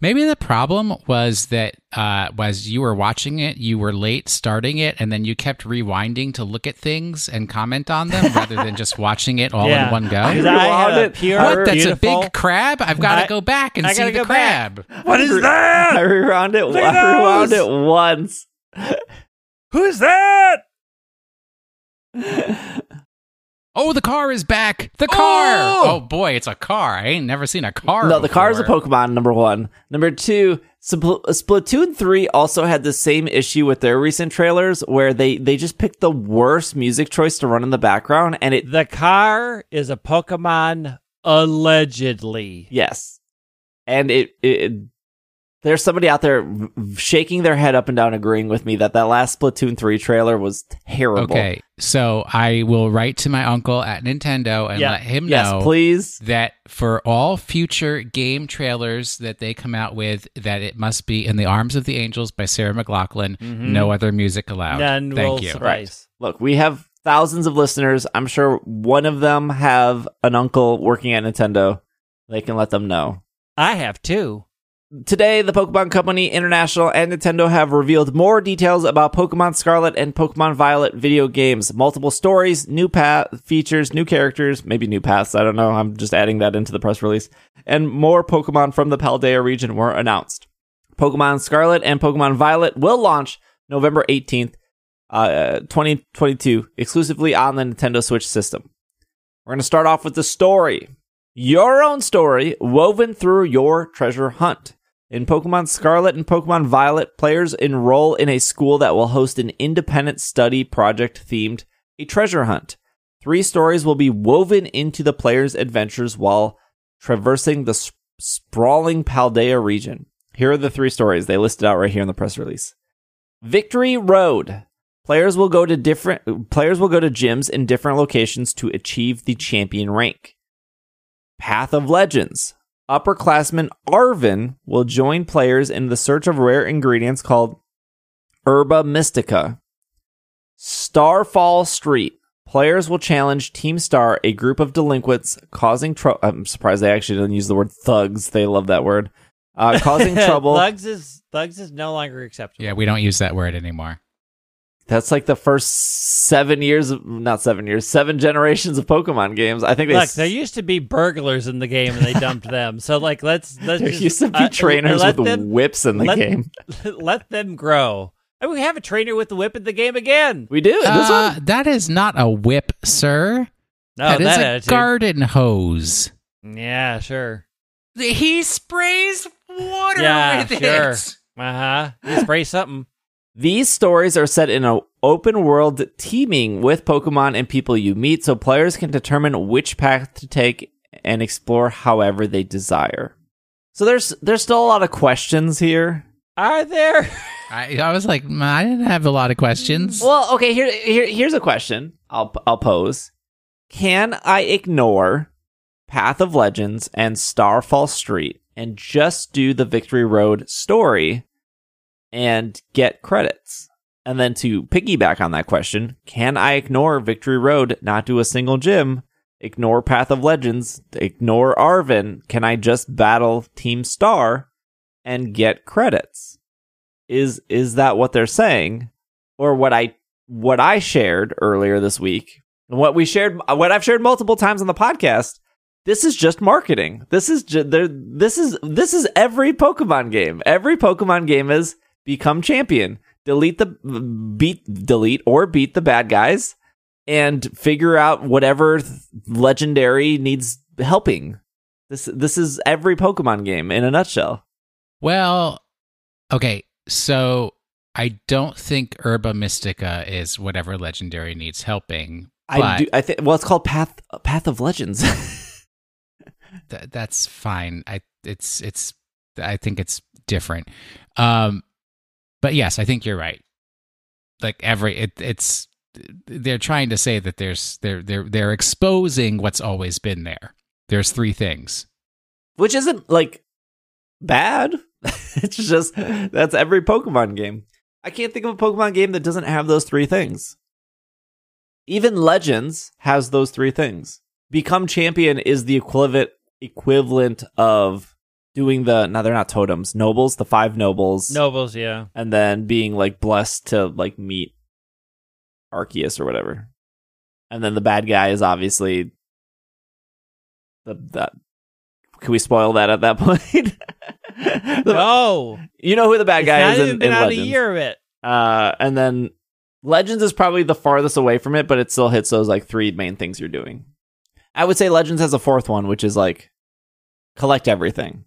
Maybe the problem was that uh, was you were watching it, you were late starting it, and then you kept rewinding to look at things and comment on them rather than just watching it all Yeah. in one go. I Rewound had a it. pure, What? That's a big crab. I've got to I- go back and I see the go back. crab. What is I that? rewound it. I rewound it once. Who's that? Oh, the car is back. The car. Oh! Oh, boy, it's a car. I ain't never seen a car. No, the car is a. Pokemon. Number one. Number two. Spl- Splatoon three also had the same issue with their recent trailers, where they they just picked the worst music choice to run in the background, and it The car is a Pokemon allegedly. yes, and it, it there's somebody out there shaking their head up and down, agreeing with me that that last Splatoon three trailer was terrible. Okay, so I will write to my uncle at Nintendo and Yeah. let him Yes, know please. that for all future game trailers that they come out with, that it must be "In the Arms of the Angels" by Sarah McLachlan. Mhm. No other music allowed. None Thank will you. suffice. Look, we have thousands of listeners. I'm sure one of them have an uncle working at Nintendo. They can let them know. I have two. Today, the Pokemon Company International and Nintendo have revealed more details about Pokemon Scarlet and Pokemon Violet video games. Multiple stories, new path features, new characters, maybe new paths. I don't know. I'm just adding that into the press release. And more Pokemon from the Paldea region were announced. Pokemon Scarlet and Pokemon Violet will launch November 18th, uh, 2022, exclusively on the Nintendo Switch system. We're going to start off with the story. Your own story woven through your treasure hunt. In Pokemon Scarlet and Pokemon Violet, players enroll in a school that will host an independent study project themed a treasure hunt. Three stories will be woven into the player's adventures while traversing the sp- sprawling Paldea region. Here are the three stories they listed out right here in the press release. Victory Road. Players will go to different players will go to gyms in different locations to achieve the champion rank. Path of Legends. Upperclassman Arven will join players in the search of rare ingredients called Herba Mystica. Starfall Street. Players will challenge Team Star, a group of delinquents causing trouble. I'm surprised they actually didn't use the word thugs. They love that word. Uh, causing trouble. Thugs is Thugs is no longer acceptable. Yeah, we don't use that word anymore. That's like the first seven years, of, not seven years, seven generations of Pokemon games. I think they Look, s- there used to be burglars in the game, and they dumped them. So, like, let's let's there just, used to be uh, trainers with them, whips in the let- game. let them grow. And we have a trainer with the whip in the game again. We do. This Uh, one? that is not a whip, sir. No, that is that a garden hose. Yeah, sure. He sprays water Yeah, with sure. it. Uh huh. You spray something. These stories are set in an open world teeming with Pokemon and people you meet, so players can determine which path to take and explore however they desire. So there's there's still a lot of questions here. Are there? I, I was like, "Mm, I didn't have a lot of questions. Well, okay, here, here here's a question I'll I'll pose. Can I ignore Path of Legends and Starfall Street and just do the Victory Road story and get credits? And then to piggyback on that question, can I ignore Victory Road, not do a single gym, ignore Path of Legends, ignore Arven? Can I just battle Team Star and get credits? Is is that what they're saying? Or what I what I shared earlier this week, and what we shared what I've shared multiple times on the podcast this is just marketing. This is This is this is every Pokemon game. Every Pokemon game is become champion, delete the beat, delete or beat the bad guys, and figure out whatever legendary needs helping. This this is every Pokemon game in a nutshell. Well, okay, so I don't think Herba Mystica is whatever legendary needs helping. I do. I think. Well, it's called Path Path of Legends. th- that's fine. I it's it's I think it's different. Um but yes, I think you're right. Like every it it's they're trying to say that there's they're they're they're exposing what's always been there. There's three things. which isn't like bad. it's just that's every Pokemon game. I can't think of a Pokemon game that doesn't have those three things. Even Legends has those three things. Become champion is the equivalent equivalent of doing the now they're not totems, nobles, the five nobles, Nobles, yeah. and then being like blessed to like meet Arceus or whatever. And then the bad guy is obviously the that can we spoil that at that point? The- No, You know who the bad it's guy not is even in, been in out Legends. a year of it. Uh, and then Legends is probably the farthest away from it, but it still hits those like three main things you're doing. I would say Legends has a fourth one, which is like collect everything.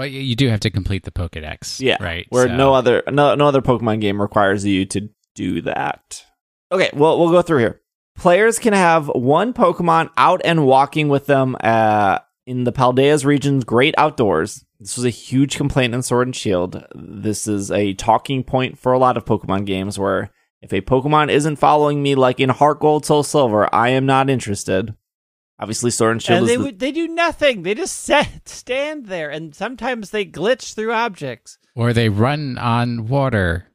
Well, you you do have to complete the Pokedex. Yeah, Right. Where so- no other no no other Pokemon game requires you to do that. Okay, well we'll go through here. Players can have one Pokemon out and walking with them uh, in the Paldea's region's great outdoors. This was a huge complaint in Sword and Shield. This is a talking point for a lot of Pokemon games where if a Pokemon isn't following me like in Heart Gold, Soul Silver, I am not interested. Obviously, Sword and Shield and is they the- would they do nothing. They just set, stand there, and sometimes they glitch through objects. or they run on water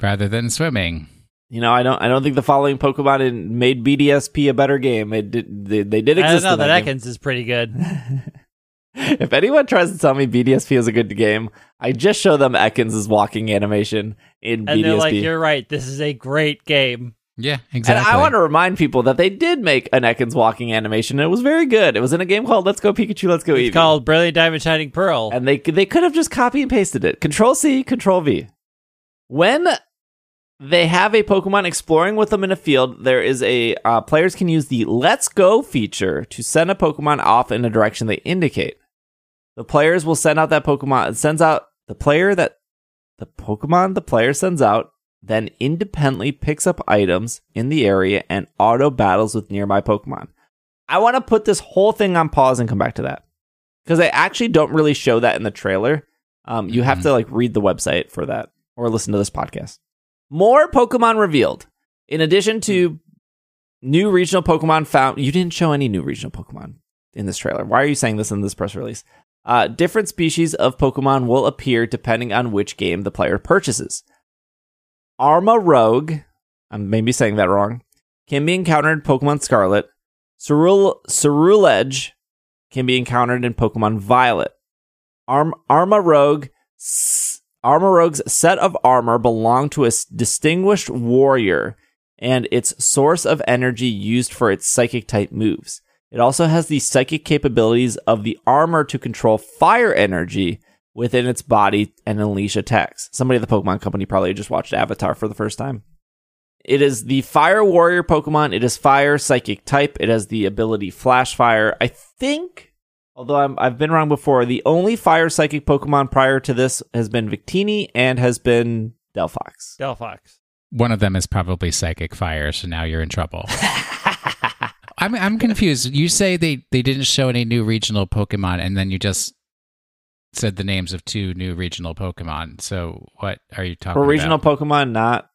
rather than swimming. You know, I don't. I don't think the following Pokemon in- made BDSP a better game. It did. They, they did I don't exist. know. in That that. Ekans is pretty good. if anyone tries to tell me BDSP is a good game, I just show them Ekans' walking animation in And BDSP. they're like, "You're right. This is a great game." Yeah, and exactly. I want to remind people that they did make an Ekans walking animation. And it was very good. It was in a game called Let's Go Pikachu, Let's Go It's called Brilliant Diamond Shining Pearl. and they they could have just copy and pasted it. Control C, Control V. When they have a Pokemon exploring with them in a field, there is a uh, players can use the Let's Go feature to send a Pokemon off in a direction they indicate. The players will send out that Pokemon. It sends out the player that the Pokemon the player sends out, then independently picks up items in the area and auto battles with nearby Pokemon. I want to put this whole thing on pause and come back to that because they actually don't really show that in the trailer. Um, you have Mhm. to like read the website for that or listen to this podcast. More Pokemon revealed. In addition to new regional Pokemon found, you didn't show any new regional Pokemon in this trailer. Why are you saying this in this press release? Uh, different species of Pokemon will appear depending on which game the player purchases. Armarouge, I'm maybe saying that wrong, can be encountered in Pokemon Scarlet. Cerul- Ceruledge can be encountered in Pokemon Violet. Arm- Armarouge, Arma Rogue's set of armor belong to a distinguished warrior and its source of energy used for its psychic type moves. It also has the psychic capabilities of the armor to control fire energy within its body and unleash attacks. Somebody at the Pokemon Company probably just watched Avatar for the first time. It is the Fire Warrior Pokemon. It is Fire Psychic type. It has the ability Flash Fire. I think, although I'm, I've been wrong before, the only Fire Psychic Pokemon prior to this has been Victini and has been Delphox. Delphox. One of them is probably Psychic Fire, so now you're in trouble. I'm I'm confused. You say they they didn't show any new regional Pokemon, and then you just said the names of two new regional Pokemon. So what are you talking For regional about? Pokemon, not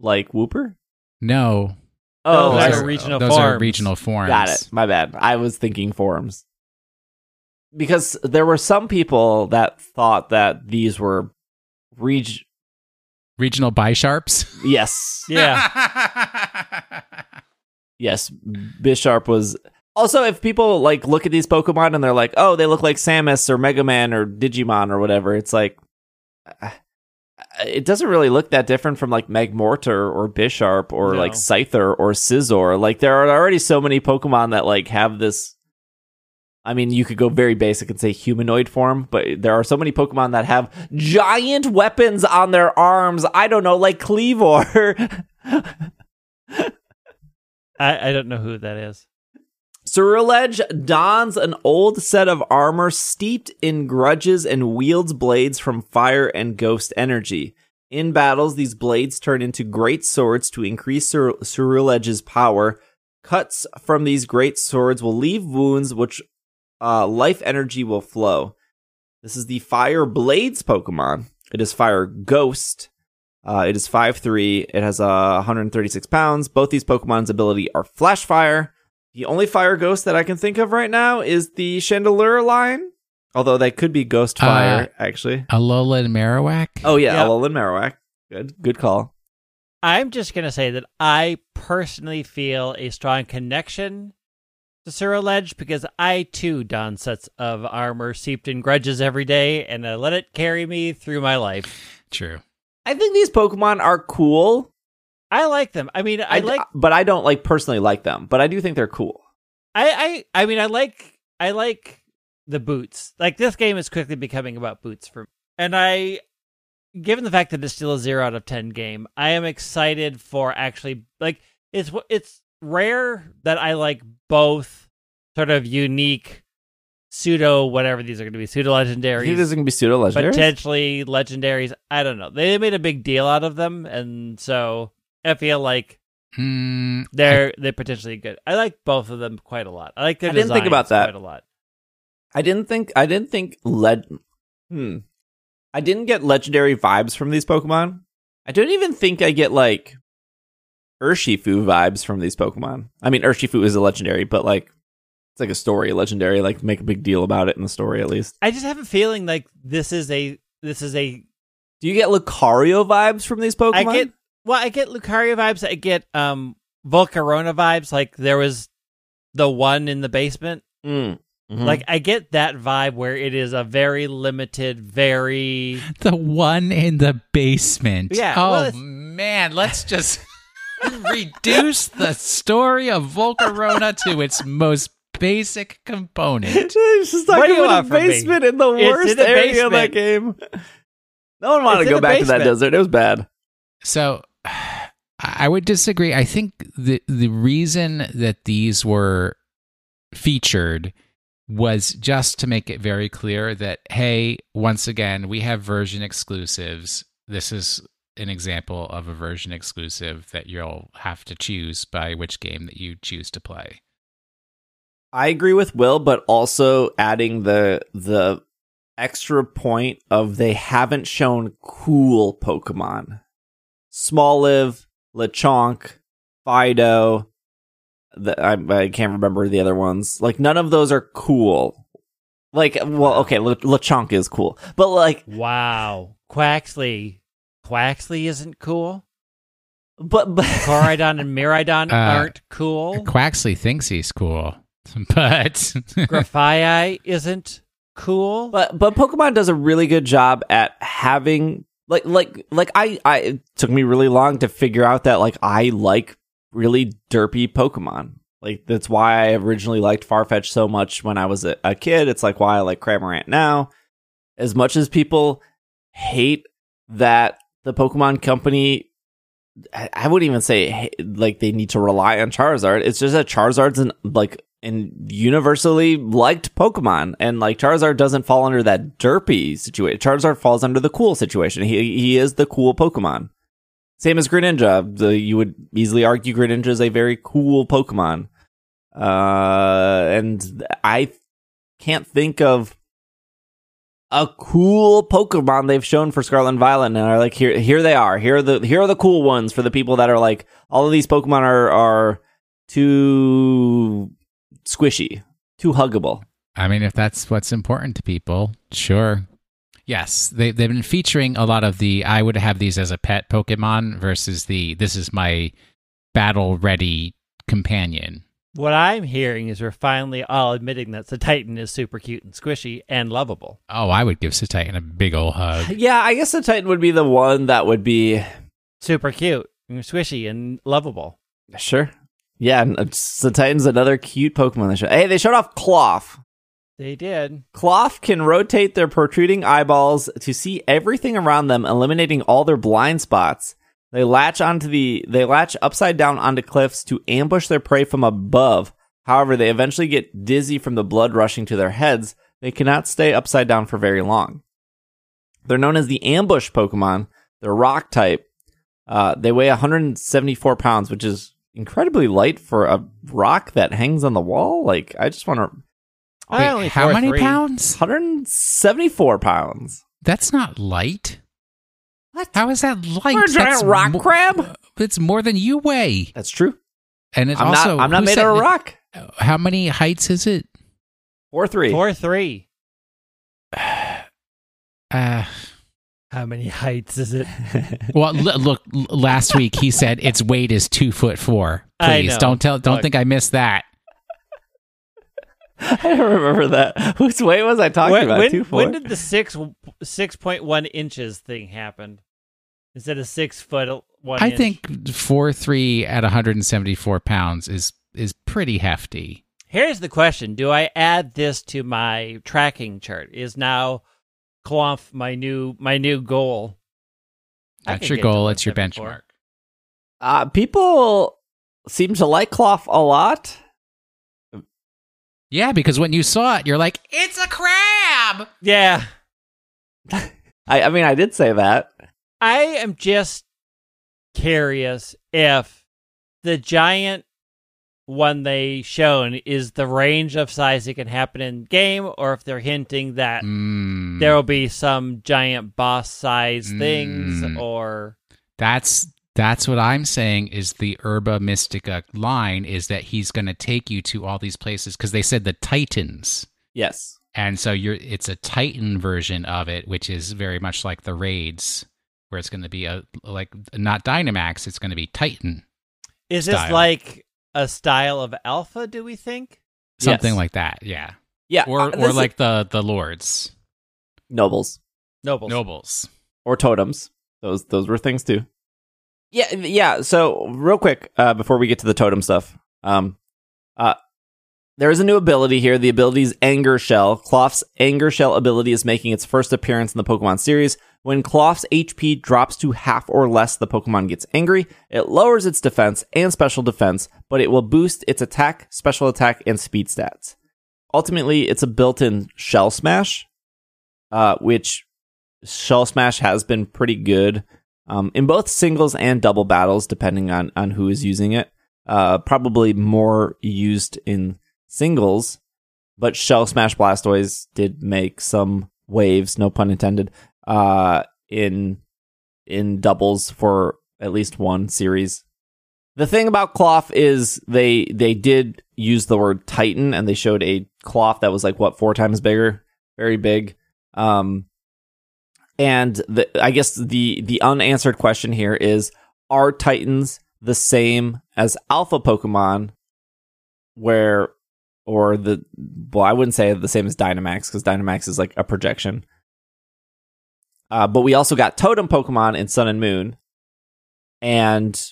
like Wooper. no, Oh, Those I are see. regional those are forms. regional forms. Got it. My bad. I was thinking forms Because there were some people that thought that these were reg. Regional Bisharps. Yes. Yeah. Yes. Bisharp was. Also, if people like look at these Pokemon and they're like, oh, they look like Samus or Mega Man or Digimon or whatever, it's like. uh, It doesn't really look that different from like Magmortar or Bisharp or No. like Scyther or Scizor. Like there are already so many Pokemon that like have this I mean, you could go very basic and say humanoid form, but there are so many Pokemon that have giant weapons on their arms. I don't know, like Kleavor. I, I don't know who that is. Ceruledge dons an old set of armor steeped in grudges and wields blades from fire and ghost energy. In battles, these blades turn into great swords to increase Cer- Ceruledge's power. Cuts from these great swords will leave wounds which uh, life energy will flow. This is the Fire Blades Pokemon. It is Fire Ghost. Uh, it is 5'3. It has uh, 136 pounds. Both these Pokemon's ability are Flash Fire. The only Fire Ghost that I can think of right now is the Chandelure line. Although that could be Ghost Uh, Fire, actually. Alola and Marowak. Oh, yeah, Yep. Alolan Marowak. Good, good call. I'm just gonna say that I personally feel a strong connection to Ceruledge because I too don sets of armor seeped in grudges every day, and I let it carry me through my life. True. I think these Pokemon are cool. I like them. I mean, I, I like. but I don't like personally like them. But I do think they're cool. I, I. I mean, I like. I like the boots. Like this game is quickly becoming about boots for me, and I. Given the fact that it's still a zero out of ten game, I am excited for actually like it's it's rare that I like both sort of unique pseudo whatever these are going to be pseudo legendaries this is gonna be pseudo legendary. potentially legendaries. I don't know. They made a big deal out of them, and so I feel like Hmm. they're they're potentially good. I like both of them quite a lot. I like their I didn't think about that. quite a lot. I didn't think I didn't think led hmm. I didn't get legendary vibes from these Pokemon. I don't even think I get like Urshifu vibes from these Pokemon. I mean Urshifu is a legendary, but like it's like a story legendary, like make a big deal about it in the story at least. I just have a feeling like this is a this is a Do you get Lucario vibes from these Pokemon? I get well, I get Lucario vibes. I get um Volcarona vibes. Like there was the one in the basement. Mm. Mhm. Like I get that vibe where it is a very limited, very The one in the basement. Yeah, Oh well, man, let's just reduce the story of Volcarona to its most basic component. it's just like What do you in a want from me? basement in the worst in a area of that game. No one wanted It's to go a back to that desert. It was bad. So I would disagree. I think the the reason that these were featured was just to make it very clear that hey, once again, we have version exclusives. This is an example of a version exclusive that you'll have to choose by which game that you choose to play. I agree with Will, but also adding the the extra point of they haven't shown cool Pokemon. Smoliv, Lechonk, Fidough. The, I, I can't remember the other ones. Like none of those are cool. Like, well, okay, Le- Lechonk is cool, but like, wow. Quaxly, Quaxly isn't cool. but but Koraidon and Miraidon Uh, aren't cool. Quaxly thinks he's cool, but Grafaiai isn't cool. But but Pokemon does a really good job at having like like like I I it took me really long to figure out that like I like really derpy Pokemon. Like that's why I originally liked Farfetch so much when I was a, a kid. It's like why I like Cramorant now. As much as people hate that the Pokemon company I, wouldn't even say like they need to rely on Charizard. It's just that Charizard's an like an universally liked Pokemon, and like Charizard doesn't fall under that derpy situation. Charizard falls under the cool situation. He he is the cool Pokemon. Same as Greninja. The, you would easily argue Greninja is a very cool Pokemon. Uh, and I can't think of a cool Pokemon they've shown for Scarlet and Violet, and are like here here they are. Here are the here are the cool ones for the people that are like all of these Pokemon are are too squishy, too huggable. I mean, if that's what's important to people, sure. Yes, they they've been featuring a lot of the I would have these as a pet Pokemon versus the this is my battle ready companion. What I'm hearing is we're finally all admitting that Cetitan is super cute and squishy and lovable. Oh, I would give Cetitan a big old hug. Yeah, I guess Cetitan would be the one that would be Super cute and squishy and lovable. sure. Yeah, and it's- Cetitan's another cute Pokemon. They show. Hey, they showed off Klawf. They did. Klawf can rotate their protruding eyeballs to see everything around them, eliminating all their blind spots. They latch onto the they latch upside down onto cliffs to ambush their prey from above. However, they eventually get dizzy from the blood rushing to their heads. They cannot stay upside down for very long. They're known as the ambush Pokemon. They're rock type. Uh, they weigh 174 pounds, which is incredibly light for a rock that hangs on the wall. Like, I just want to. I Wait, only how many three. pounds? 174 pounds. That's not light. What? How is that light? For a giant That's rock mo- crab? It's more than you weigh, That's true. and it's I'm also. not. I'm not who made said out of rock. How many heights is it? Four three. Four three. Uh, How many heights is it? well, l- look. l- Last week he said its weight is two foot four. Please don't tell. Don't Look. think I missed that. I don't remember that. Whose weight was I talking when, about? when, Two four. when did the six six point one inches thing happen? Instead of six foot one. I inch? think four three at 174 pounds is is pretty hefty. Here's the question: Do I add this to my tracking chart? Is now Clump my new my new goal? That's your goal. It's your benchmark. Uh, people seem to like Klawf a lot. Yeah, because when you saw it, you're like, it's a crab. Yeah, I, I mean, I did say that. I am just curious if the giant one they shown is the range of size it can happen in game, or if they're hinting that Mm, there will be some giant boss size things, Mm. or that's that's what I'm saying. Is the Herba Mystica line is that he's going to take you to all these places because they said the Titans. Yes. and so you're it's a titan version of it which is very much like the raids where it's going to be a like not dynamax it's going to be titan is this Style. like a style of alpha? Do we think? something Yes. like that yeah Yeah. or uh, or this is- like the the lords nobles Nobles. nobles or totems. Those those were things too. Yeah, yeah. So real quick, uh, before we get to the totem stuff, um, uh, there is a new ability here. The ability is Anger Shell. Klawf's Anger Shell ability is making its first appearance in the Pokemon series. When Klawf's HP drops to half or less, the Pokemon gets angry. It lowers its defense and special defense, but it will boost its attack, special attack, and speed stats. Ultimately, it's a built-in Shell Smash, uh, which Shell Smash has been pretty good um, in both singles and double battles, depending on on who is using it. Uh, probably more used in singles, but Shell Smash Blastoise did make some waves, no pun intended, uh, in in doubles for at least one series. The thing about Klawf is they they did use the word Titan, and they showed a Klawf that was like what four times bigger, very big. Um, and the, I guess the the unanswered question here is: Are Titans the same as Alpha Pokemon? Where, or the well, I wouldn't say the same as Dynamax because Dynamax is like a projection. Uh, but we also got Totem Pokemon in Sun and Moon, and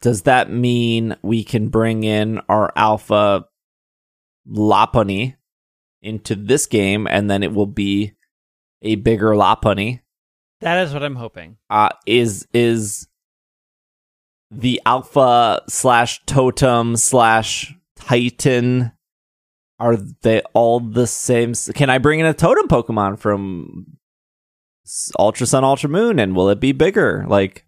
does that mean we can bring in our Alpha Lopunny into this game, and then it will be a bigger Lopunny? That is what I'm hoping. uh, is is the alpha slash totem slash titan are they all the same can i bring in a totem pokemon from ultra sun ultra moon and will it be bigger like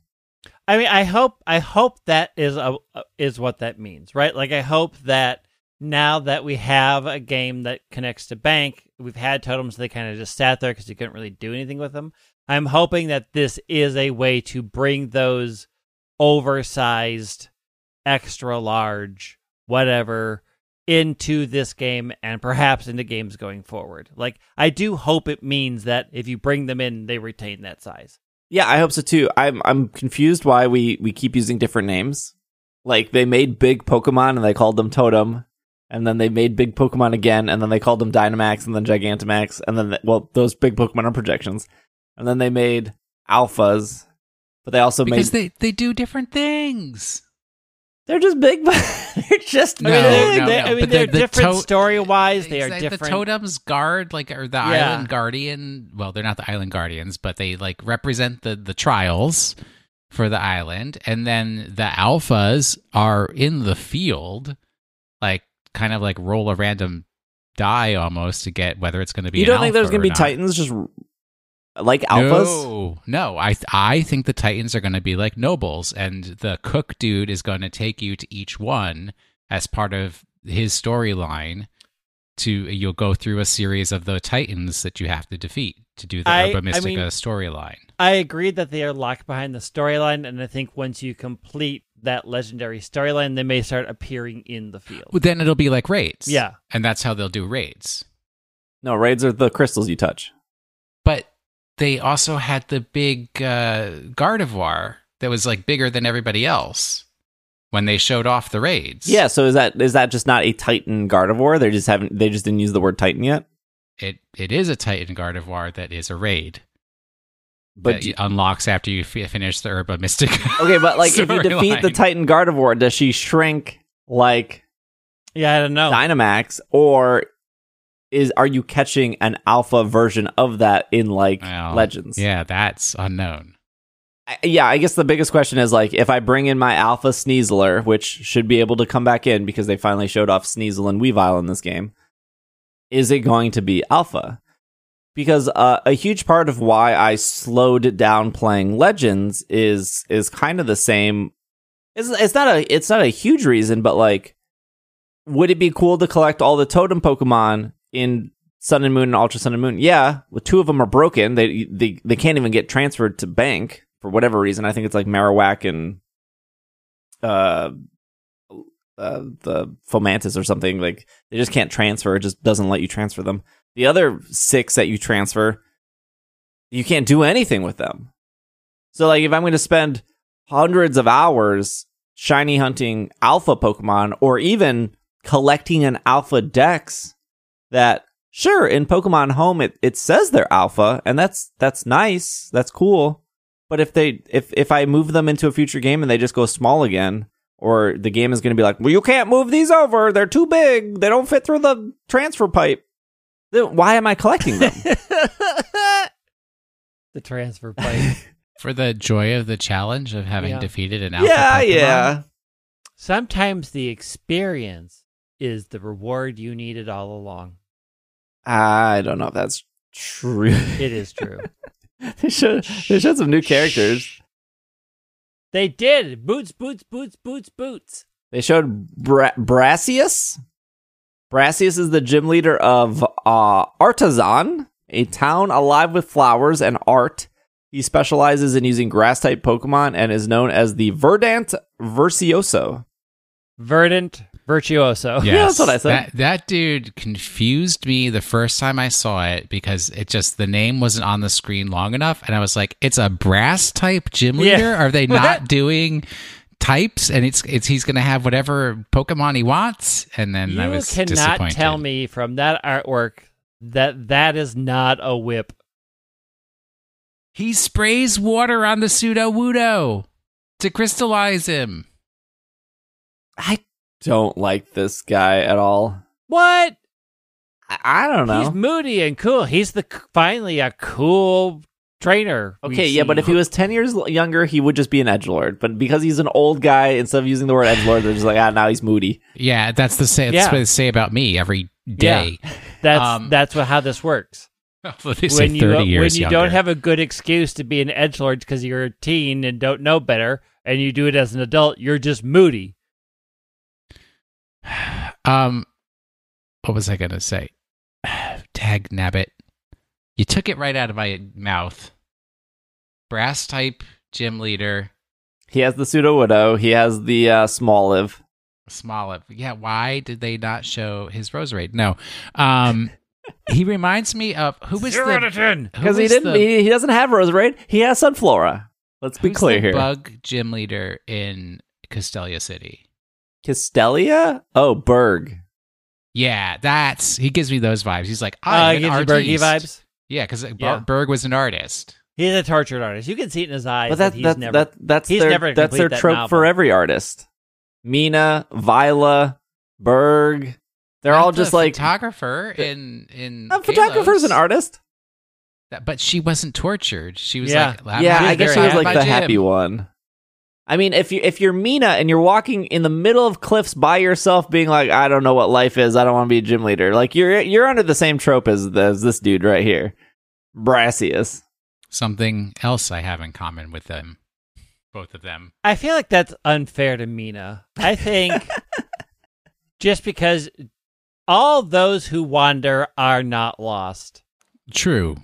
I mean, I hope I hope that is a is what that means, right? Like, I hope that now that we have a game that connects to bank, we've had totems they kind of just sat there because you couldn't really do anything with them. I'm hoping that this is a way to bring those oversized, extra large, whatever into this game and perhaps into games going forward. Like I do hope it means that if you bring them in they retain that size. yeah i hope so too i'm i'm confused why we we keep using different names like they made big pokemon and they called them totem and then they made big pokemon again and then they called them dynamax and then gigantamax and then the, well those big pokemon are projections and then they made alphas but they also because made they they do different things They're just big. But they're just No, I mean, big. they, no, they- no, I mean, they're the- the different to- story wise. They are different. The totems guard, like, or the Yeah. island guardian. Well, they're not the island guardians, but they like represent the the trials for the island, and then the alphas are in the field, like kind of like roll a random die almost to get whether it's going to be. You don't think there's going to be not. titans just like alphas? No, no. I I think the Titans are going to be like nobles, and the cook dude is going to take you to each one as part of his storyline. To you'll go through a series of the Titans that you have to defeat to do the I- Urba I Mystica mean- storyline. I agree that they are locked behind the storyline, and I think once you complete that legendary storyline, they may start appearing in the field. Well, then it'll be like raids. Yeah. and that's how they'll do raids. No, raids are the crystals you touch. But they also had the big uh, Gardevoir that was like bigger than everybody else when they showed off the raids. Yeah, so is that is that just not a Titan Gardevoir? They just haven't they just didn't use the word Titan yet. it it is a Titan Gardevoir that is a raid. But that do- unlocks after you f- finish the Urba Mystica. okay, but like if you defeat the storyline. Titan Gardevoir, does she shrink like Yeah, I don't know. Dynamax, or is are you catching an alpha version of that in like Well, Legends? Yeah, that's unknown. I- yeah. I guess the biggest question is like if I bring in my Alpha Sneasler, which should be able to come back in because they finally showed off Sneasel and Weavile in this game, is it going to be Alpha? Because uh, a huge part of why I slowed down playing Legends is is kind of the same. It's it's not a it's not a huge reason, but like, would it be cool to collect all the totem Pokemon in Sun and Moon and Ultra Sun and Moon? Yeah, well, two of them are broken. They they they can't even get transferred to Bank for whatever reason. I think it's like Marowak and uh, uh the Fomantis or something. Like they just can't transfer. It just doesn't let you transfer them. The other six that you transfer, you can't do anything with them. So like if I'm going to spend hundreds of hours shiny hunting alpha Pokemon or even collecting an alpha dex that sure in Pokemon Home it, it says they're alpha and that's that's nice. That's cool. But if they if if I move them into a future game and they just go small again or the game is going to be like, "Well, you can't move these over. They're too big. They don't fit through the transfer pipe." Then why am I collecting them? the transfer pipe. For the joy of the challenge of having Yeah. defeated an alpha yeah, Pokemon, yeah. Sometimes the experience is the reward you needed all along. I don't know if that's true. It is true. they showed they showed some new characters. they did. Boots, boots, boots, boots, boots. They showed Bra- Brassius. Brassius is the gym leader of uh, Artazon, a town alive with flowers and art. He specializes in using grass type Pokemon and is known as the Verdant Versioso. Verdant virtuoso. Yeah, that's what I said. That, that dude confused me the first time I saw it because it just the name wasn't on the screen long enough, and I was like, "It's a brass type gym Yeah. leader. Are they not doing types?" And it's it's he's gonna have whatever Pokemon he wants. And then I You was cannot disappointed. tell me from that artwork that that is not a whip. he sprays water on the Sudowoodo to crystallize him. I don't like this guy at all. What? I, I don't know. He's moody and cool. He's the finally a cool trainer. Okay, yeah, but if he was 10 years younger, he would just be an edgelord. But because he's an old guy, instead of using the word edgelord, they're just like, ah, now he's moody. Yeah, that's the say. That's Yeah. what they say about me every day. that's um, that's what, how this works. they say when you thirty when you younger. don't have a good excuse to be an edge lord because you're a teen and don't know better, and you do it as an adult, you're just moody. Um, what was I gonna say? Tag nabbit. You took it right out of my mouth. Brass type gym leader, He has the Sudowoodo. He has the uh, small live. Smoliv. Yeah, why did they not show his Roserade? No. Um, he reminds me of who was Zero the to ten. Because he didn't. the- he, he doesn't have Roserade. He has Sunflora. Let's be who's clear the here. Bug gym leader in Castelia City. Castelia? Oh, Burgh. Yeah, that's he gives me those vibes. He's like, Uh, I'm gives an you Bergie artiste. vibes. Yeah, because Yeah. Burgh was an artist. He's a tortured artist. You can see it in his eyes. But that that, he's that, never. that, that's he's their, never that's their that trope novel. for every artist. Mina, Viola, Burgh. They're Not all the just like photographer in in. a photographer's an Kalos. artist. That- But she wasn't tortured. She was Yeah. like, yeah, I guess she was like the by happy Jim. one. I mean, if you if you're Mina and you're walking in the middle of cliffs by yourself, being like, I don't know what life is, I don't want to be a gym leader. Like you're you're under the same trope as, as this dude right here, Brassius. Something else I have in common with them, both of them. I feel like that's unfair to Mina. I think just because all those who wander are not lost. True.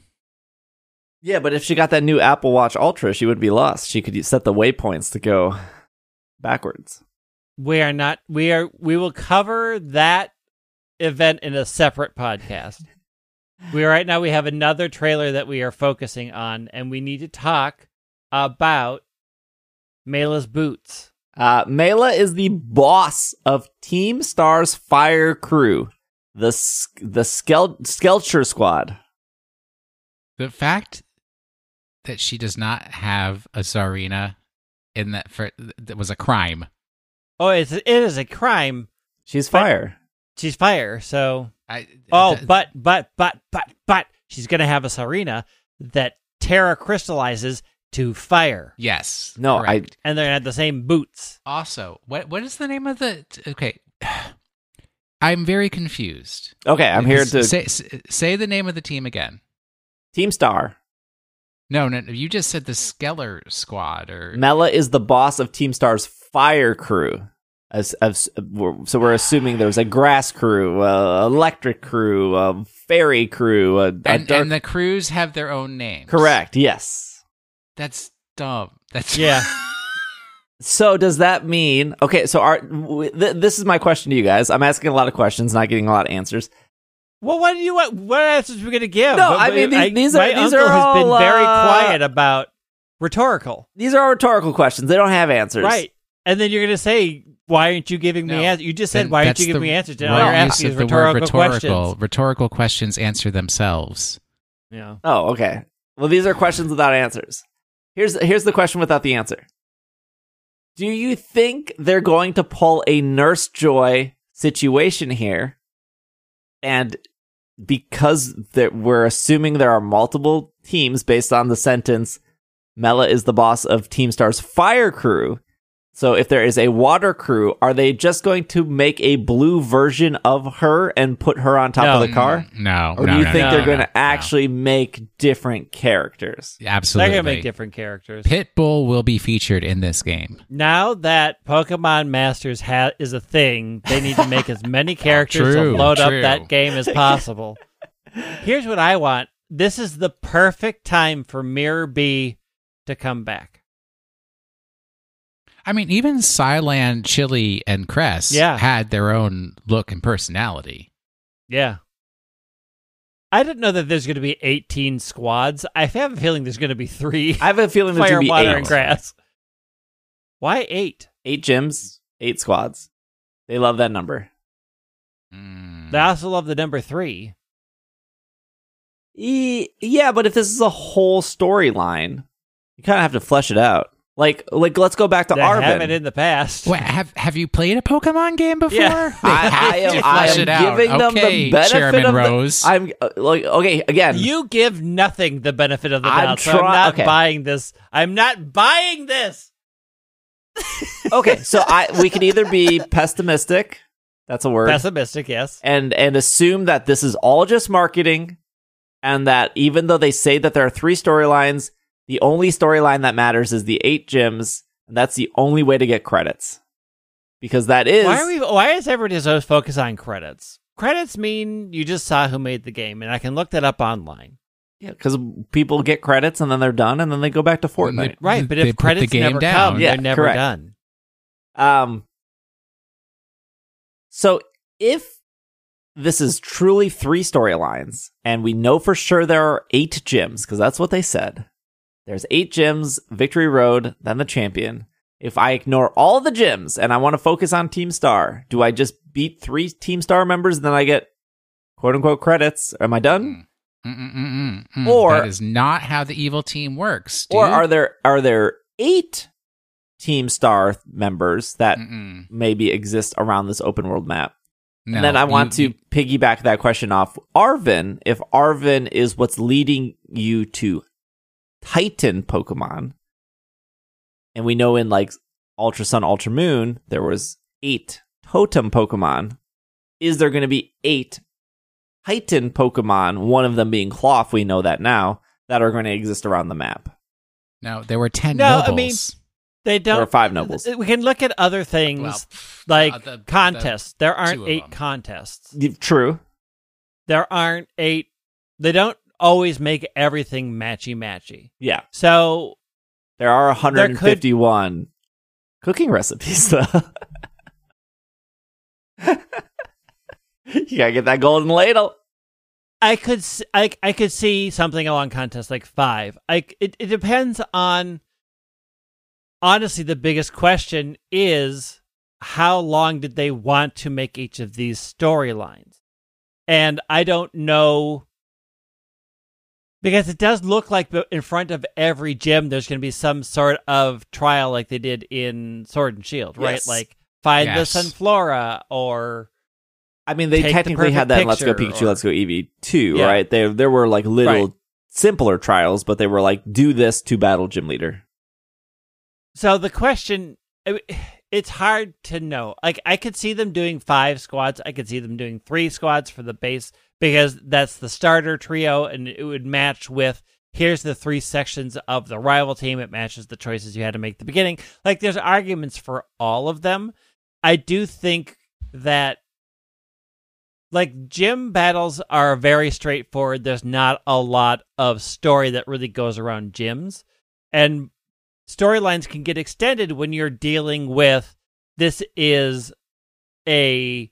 Yeah, but if she got that new Apple Watch Ultra, she would be lost. She could set the waypoints to go backwards. We are not we are we will cover that event in a separate podcast. We right now we have another trailer that we are focusing on and we need to talk about Mela's boots. Uh, Mela is the boss of Team Star's fire crew, the S- the Skel- Schedar Squad. The fact that she does not have a Tsareena in that for that was a crime. Oh, it's it is a crime. She's fire. She's fire, so I, Oh, th- but but but but but she's gonna have a Tsareena that Terra crystallizes to fire, yes. No, correct. and they're gonna the same boots. Also, what what is the name of the? Okay, I'm very confused. Okay. I'm here to say say- say the name of the team again. Team Star. No, no, no, you just said the Schedar Squad, or Mela is the boss of Team Star's fire crew. As, as so we're assuming there's a grass crew, a electric crew, a fairy crew, a, a and, dark- and the crews have their own names. correct. Yes. That's dumb. That's Yeah. So does that mean okay? So our w- th- this is my question to you guys. I'm asking a lot of questions, not getting a lot of answers. Well, what do you what? What answers are we gonna give? No, But- I mean, but these- these are- my these uncle are has been all, very uh, quiet about rhetorical, These are rhetorical questions. They don't have answers. right? And then you're gonna say, "Why aren't you giving me answers?" You just said, Then "Why aren't you giving the me answers?" And all wrong you're asking is the rhetorical, rhetorical. questions. Rhetorical questions answer themselves. Yeah. Oh, okay. Well, these are questions without answers. Here's here's the question without the answer. Do you think they're going to pull a Nurse Joy situation here? And because that we're assuming there are multiple teams based on the sentence, Mela is the boss of Team Star's fire crew. So if there is a water crew, are they just going to make a blue version of her and put her on top No. of the car? No. Or no, do you no, think no, they're no, going no, to actually make different characters? Absolutely. They're gonna make different characters. Pitbull will be featured in this game. now that Pokemon Masters ha- is a thing, they need to make as many characters True, to load true. up that game as possible. Here's what I want. This is the perfect time for Mirror B to come back. I mean, even Cilan, Chili, and Cress Yeah. had their own look and personality. Yeah. I didn't know that there's going to be 18 squads. I have a feeling there's going to be three I have a feeling there's fire, going to be water, eight. and grass. Why eight? Eight gyms, eight squads. They love that number. Mm. They also love the number three. E- yeah, but if this is a whole storyline, you kind of have to flesh it out. Like, like let's go back to They Arven. haven't in the past. Wait, have have you played a Pokemon game before? Yeah. They I, have I am, to I flesh am it out. giving them okay, the benefit Chairman of the- Rose. I'm uh, like, okay, again. You give nothing the benefit of the I'm doubt, so I'm not okay. buying this. I'm not buying this. okay, so I we can either be pessimistic, that's a word, Pessimistic, yes. and and assume that this is all just marketing, and that even though they say that there are three storylines, the only storyline that matters is the eight gyms, and that's the only way to get credits, because that is Why are we? Why is everybody so focused on credits? Credits mean you just saw who made the game, and I can look that up online. Yeah, because people get credits and then they're done, and then they go back to Fortnite. Right, but They if put the credits game never down. come, Yeah, they're never correct. done. Um, so if this is truly three storylines, and we know for sure there are eight gyms, because that's what they said. There's eight gyms, Victory Road, then the champion. If I ignore all the gyms and I want to focus on Team Star, do I just beat three Team Star members and then I get quote unquote credits? Am I done? Mm-mm-mm-mm. Or- that is not how the evil team works. Dude. Or are there are there eight Team Star members that Mm-mm. maybe exist around this open world map. No, and then I you- want to you- piggyback that question off Arven. If Arven is what's leading you to Titan Pokemon, and we know in like Ultra Sun, Ultra Moon, there was eight Totem Pokemon. Is there going to be eight Titan Pokemon? One of them being Klawf, we know that now, that are going to exist around the map. no, there were ten No, I mean, They don't. There are five nobles. We can look at other things Well, like uh, the- the- contests. there aren't eight them. contests. True. There aren't eight. They don't always make everything matchy matchy. Yeah. So There are 151 cooking recipes, though. you gotta get that golden ladle. I could I, I could see something along contest like five. I it, it depends on. Honestly, the biggest question is how long did they want to make each of these storylines, and I don't know because it does look like in front of every gym there's going to be some sort of trial like they did in Sword and Shield, right? Yes. Like find Yes. the Sunflora or I mean, they Take the technically had that in Let's Go Pikachu, or- Let's Go Eevee too, Yeah. right? There, there were like little Right. simpler trials, but they were like, do this to battle gym leader. So the question, it's hard to know. Like I could see them doing five squads. I could see them doing three squads for the base because that's the starter trio, and it would match with here's the three sections of the rival team. It matches the choices you had to make at the beginning. Like there's arguments for all of them. I do think that like gym battles are very straightforward. There's not a lot of story that really goes around gyms. And storylines can get extended when you're dealing with this is a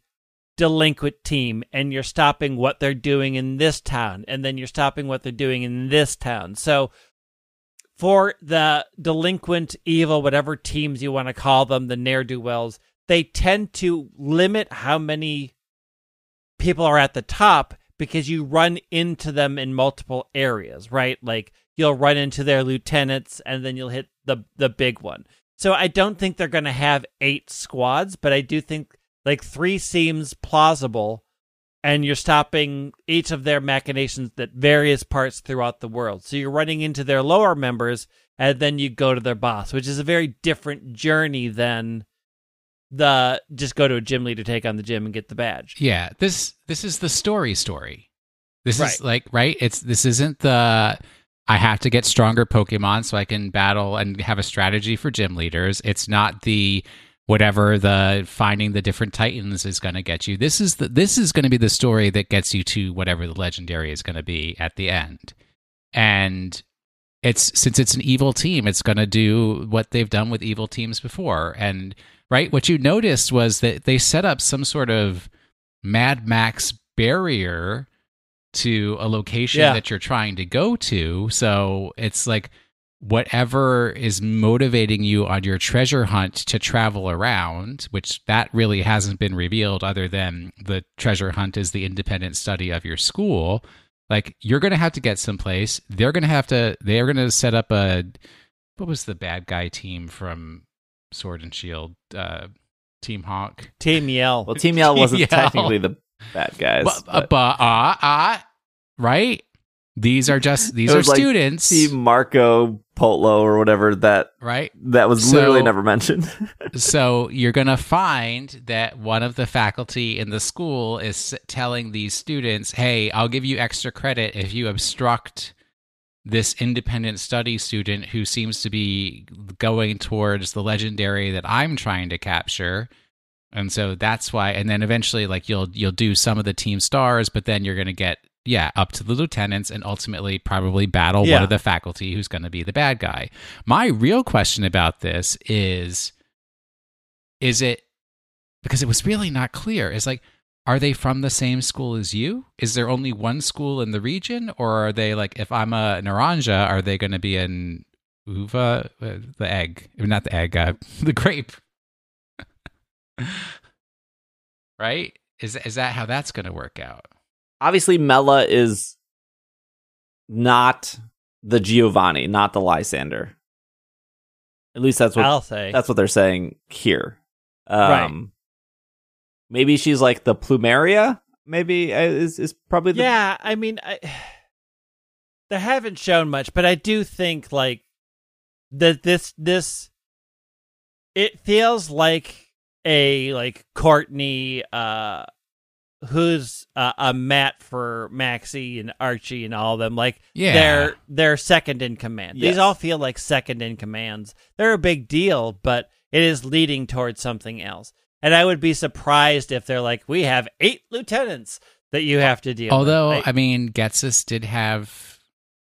delinquent team and you're stopping what they're doing in this town and then you're stopping what they're doing in this town. So for the delinquent, evil, whatever teams you want to call them, the ne'er do wells, they tend to limit how many people are at the top because you run into them in multiple areas, right? Like you'll run into their lieutenants and then you'll hit the the big one. So I don't think they're going to have eight squads, but I do think like 3 seems plausible and you're stopping each of their machinations at various parts throughout the world. So you're running into their lower members and then you go to their boss, which is a very different journey than the just go to a gym leader, take on the gym, and get the badge. Yeah, this this is the story story. This Right. is like right. It's this isn't the I have to get stronger Pokemon so I can battle and have a strategy for gym leaders. It's not the whatever the finding the different titans is going to get you. This is the this is going to be the story that gets you to whatever the legendary is going to be at the end. And it's since it's an evil team, it's going to do what they've done with evil teams before. And right, what you noticed was that they set up some sort of Mad Max barrier to a location Yeah. that you're trying to go to. So it's like whatever is motivating you on your treasure hunt to travel around, which that really hasn't been revealed other than the treasure hunt is the independent study of your school. Like you're going to have to get someplace. They're going to have to, they're going to set up a, what was the bad guy team from Sword and Shield? Uh, Team Hawk. Team Yell. Well, Team Yell wasn't Yeah. technically the bad guys. But, uh, but but, uh, uh, right? These are just these are like students, Team Marco Polo or whatever that right? that was So- literally never mentioned. so you're going to find that one of the faculty in the school is telling these students, "Hey, I'll give you extra credit if you obstruct this independent study student who seems to be going towards the legendary that I'm trying to capture." And so that's why and then eventually like you'll you'll do some of the team stars, but then you're going to get yeah, up to the lieutenants and ultimately probably battle one of the faculty who's going to be the bad guy. My real question about this is is it because it was really not clear. Is like are they from the same school as you? Is there only one school in the region or are they like if I'm a Naranja, are they going to be an uva uh, the egg, not the egg, uh, the grape. right? Is is that how that's going to work out? Obviously, Mela is not the Giovanni, not the Lysandre. At least that's what I'll say. that's what they're saying here. Um, Right. Maybe she's like the plumeria. Maybe uh, is is probably the yeah, I mean, I, they haven't shown much, but I do think like that this this it feels like a like Courtney uh who's uh, a Matt for Maxie and Archie and all of them like Yeah. they're they're second in command. Yes. These all feel like second in commands. They're a big deal, but it is leading towards something else. And I would be surprised if they're like, we have eight lieutenants that you have to deal Although, with. I mean, Ghetsis did have.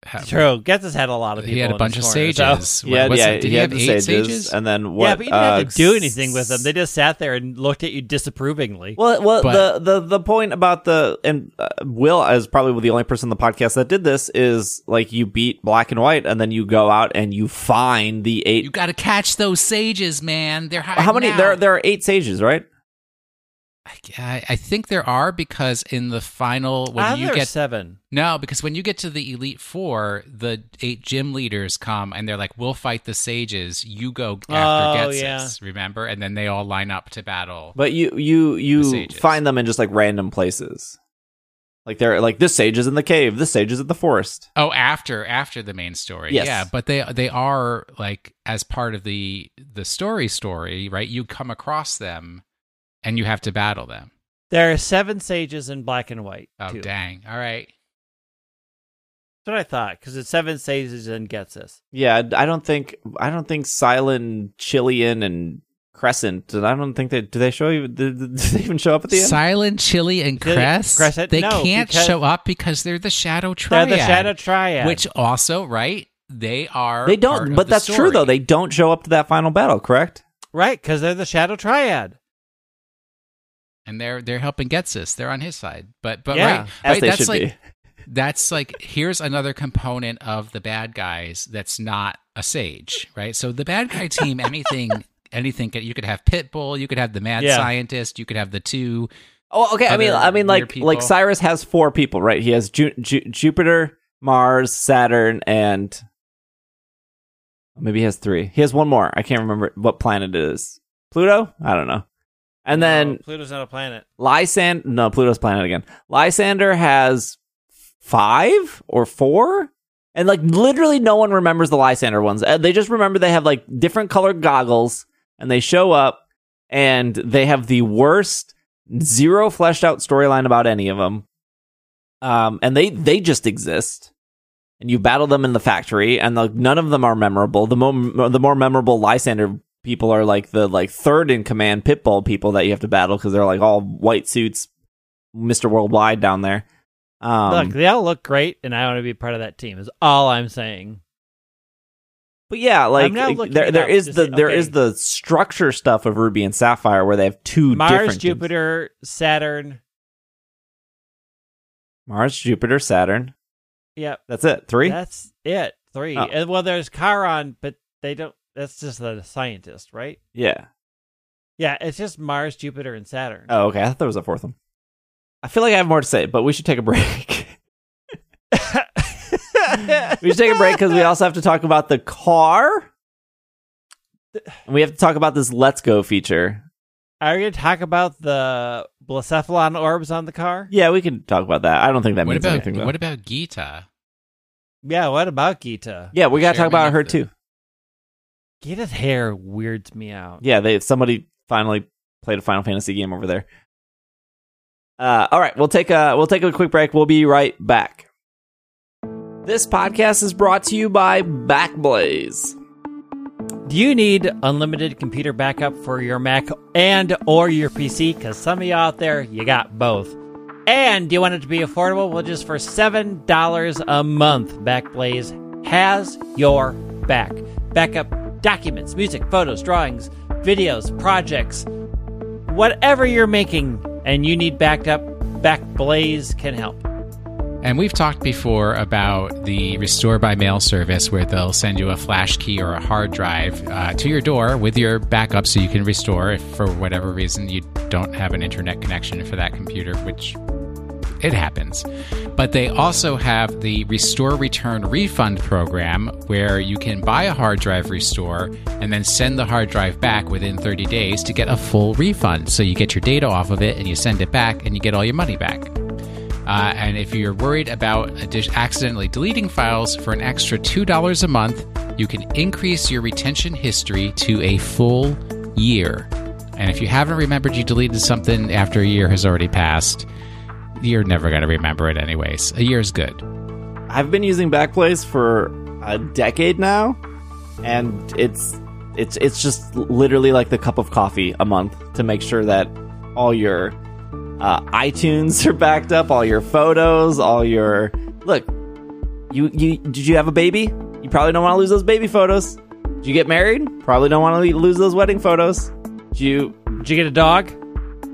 Have True. Getz has had a lot of people. he had a bunch of corner, so- sages. yeah Was yeah it- did he, had have eight sages, sages? and then what? yeah, but you didn't have uh, to do anything with them. They just sat there and looked at you disapprovingly. Well, well, But- the, the the point about the and uh, Will is probably the only person on the podcast that did this is like you beat black and white, and then you go out and you find the eight. You got to catch those sages, man. They're how many? out. There there are eight sages, right? I, I think there are because in the final when you get seven. no because when you get to the elite four, the eight gym leaders come and they're like, "We'll fight the sages. You go after Oh, Ghetsis." yeah. Remember? And then they all line up to battle. But you you you find them in just like random places. Like they're like this sage is in the cave, this sage is in the forest. Oh, after after the main story, Yes. yeah. But they they are like as part of the the story story, right? You come across them, and you have to battle them. There are seven sages in black and white. Oh, too. dang! All right. That's what I thought because it's seven sages and Ghetsis. Yeah, I don't think I don't think Silent, Chilean, and Crescent. And I don't think they do they show you. Did, did they even show up at the end? Silent, Chili, and Chili- Crescent? They No, can't show up because they're the Shadow Triad. They're the Shadow Triad. Which also, right? They are. they don't, of but the that's true though. They don't show up to that final battle, correct? right? Because they're the Shadow Triad. And they're they're helping Ghetsis. They're on his side. But but Yeah, right, right, that's like be. that's like here's another component of the bad guys that's not a sage, right? So the bad guy team, anything, anything. You could have Pitbull, you could have the mad Yeah. scientist, you could have the two. Oh, okay. I mean, I mean, like, people. like Cyrus has four people, right? He has Ju- Ju- Jupiter, Mars, Saturn, and maybe he has three. He has one more. I can't remember what planet it is. Pluto? I don't know. And No, then Pluto's not a planet. Lysandre. No, Pluto's planet again. Lysandre has five or four. And like literally no one remembers the Lysandre ones. Uh, They just remember they have like different colored goggles and they show up and they have the worst zero fleshed out storyline about any of them. Um and they they just exist. And you battle them in the factory and like none of them are memorable. The more the more memorable Lysandre people are like the like third in command pitbull people that you have to battle because they're like all white suits Mr. Worldwide down there. Um, Look, they all look great, and I want to be part of that team. Is all I'm saying. But yeah, like looking there there is the see- there is the structure stuff of Ruby and Sapphire where they have two Mars, different teams. Jupiter, Saturn. Mars, Jupiter, Saturn. Yep, That's it. Three. that's it. Three. Oh. And, well, there's Charon, but they don't. That's just the scientist, right? yeah. Yeah, it's just Mars, Jupiter, and Saturn. Oh, okay. I thought there was a fourth one. I feel like I have more to say, but we should take a break. we should take a break because we also have to talk about the car. And we have to talk about this Let's Go feature. Are you going to talk about the Blacephalon orbs on the car? Yeah, we can talk about that. I don't think that What means about anything. Though. what about Geeta? Yeah, what about Geeta? yeah, we got to talk about her the- too. Geeta's hair weirds me out. Yeah, they somebody finally played a Final Fantasy game over there. Uh, all right, we'll take a we'll take a quick break. We'll be right back. This podcast is brought to you by Backblaze. Do you need unlimited computer backup for your Mac and or your PC? Because some of you out there, you got both. And do you want it to be affordable? Well, just for seven dollars a month, Backblaze has your back. Backup documents, music, photos, drawings, videos, projects, whatever you're making, and you need backed up. Backblaze can help. And we've talked before about the restore by mail service where they'll send you a flash key or a hard drive uh, to your door with your backup so you can restore if for whatever reason you don't have an internet connection for that computer, which it happens. But they also have the Restore Return Refund program where you can buy a hard drive restore and then send the hard drive back within 30 days to get a full refund. So you get your data off of it and you send it back and you get all your money back. Uh, and if you're worried about accidentally deleting files for an extra $2 a month, you can increase your retention history to a full year. And if you haven't remembered you deleted something after a year has already passed, you're never going to remember it anyways. A year is good. I've been using Backblaze for a decade now, and it's it's it's just literally like the cup of coffee a month to make sure that all your uh, iTunes are backed up, all your photos, all your look. You you did you have a baby? You probably don't want to lose those baby photos. Did you get married? Probably don't want to lose those wedding photos. Did you Did you get a dog?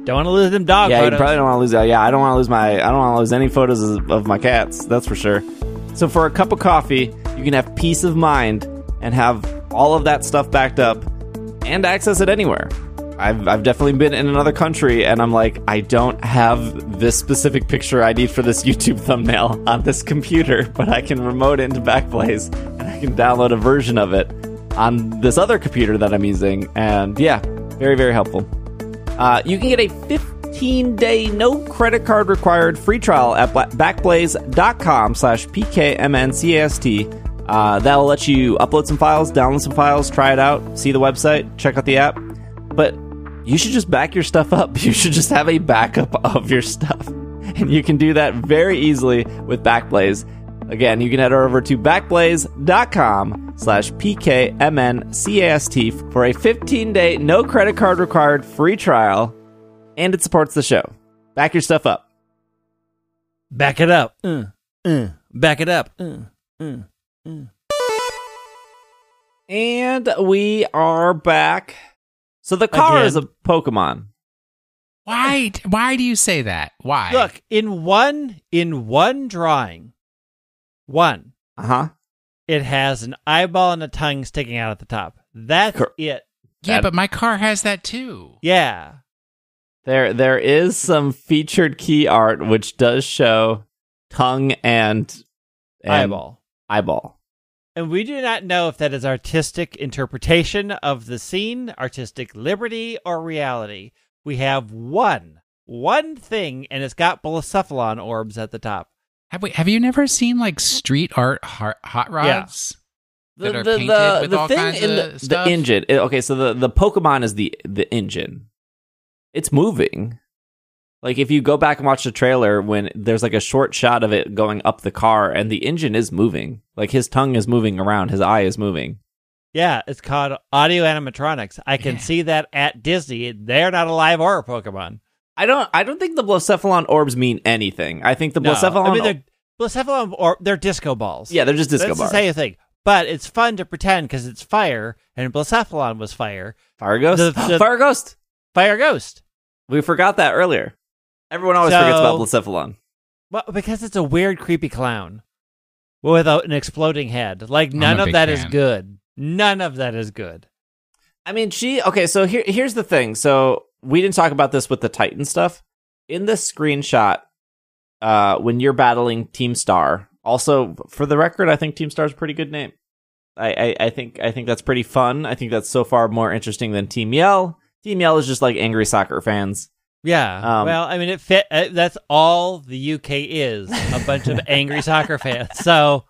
Don't want to lose them dog yeah, photos. you probably don't want to lose. Uh, yeah, I don't want to lose my. I don't want to lose any photos of, of my cats. That's for sure. So for a cup of coffee, you can have peace of mind and have all of that stuff backed up and access it anywhere. I've, I've definitely been in another country and I'm like, I don't have this specific picture I need for this YouTube thumbnail on this computer, but I can remote into Backblaze and I can download a version of it on this other computer that I'm using. And yeah, very, very helpful. Uh, you can get a 15 day no credit card required free trial at backblaze.com slash pkmncast. Uh, that'll let you upload some files, download some files, try it out, see the website, check out the app. But you should just back your stuff up. You should just have a backup of your stuff. And you can do that very easily with Backblaze. Again, you can head over to backblaze.com slash pkmncast for a 15-day, no credit card required free trial, and it supports the show. Back your stuff up. Back it up. Uh, uh, back it up. Uh, uh, uh. And we are back. So the car Again. is a Pokemon. Why? Why do you say that? Why? Look, in one in one drawing, one, Uh-huh. it has an eyeball and a tongue sticking out at the top. That's Cor- it. yeah, that- but my car has that too. Yeah. There there is some featured key art which does show tongue and, and eyeball. Eyeball. And we do not know if that is artistic interpretation of the scene, artistic liberty, or reality. We have one, one thing, and it's got Blacephalon orbs at the top. Have we? Have you never seen like street art hot, hot rods? That are painted with all kinds in the, the engine. Okay, so the the Pokemon is the the engine. It's moving. Like if you go back and watch the trailer, when there's like a short shot of it going up the car, and the engine is moving. Like his tongue is moving around, his eye is moving. Yeah, it's called audio animatronics. I can Yeah. see that at Disney. They're not a live or Pokemon. I don't. I don't think the Blacephalon orbs mean anything. I think the No, Blacephalon. I mean, they're Blacephalon or they're disco balls. yeah, they're just disco That's bars. the same thing. But it's fun to pretend because it's fire, and Blacephalon was fire. Fire Ghost. The- the- Fire Ghost. Fire Ghost. We forgot that earlier. Everyone always So- forgets about Blacephalon. Well, because it's a weird, creepy clown without an exploding head. Like none of big that is fan. good. None of that is good. I mean, she okay. So here, here's the thing. So we didn't talk about this with the Titan stuff in this screenshot. Uh, when you're battling Team Star, also for the record, I think Team Star is a pretty good name. I, I, I think I think that's pretty fun. I think that's so far more interesting than Team Yell. Team Yell is just like angry soccer fans. Yeah. Um, well, I mean, it fit. Uh, that's all the UK is a bunch of angry soccer fans. So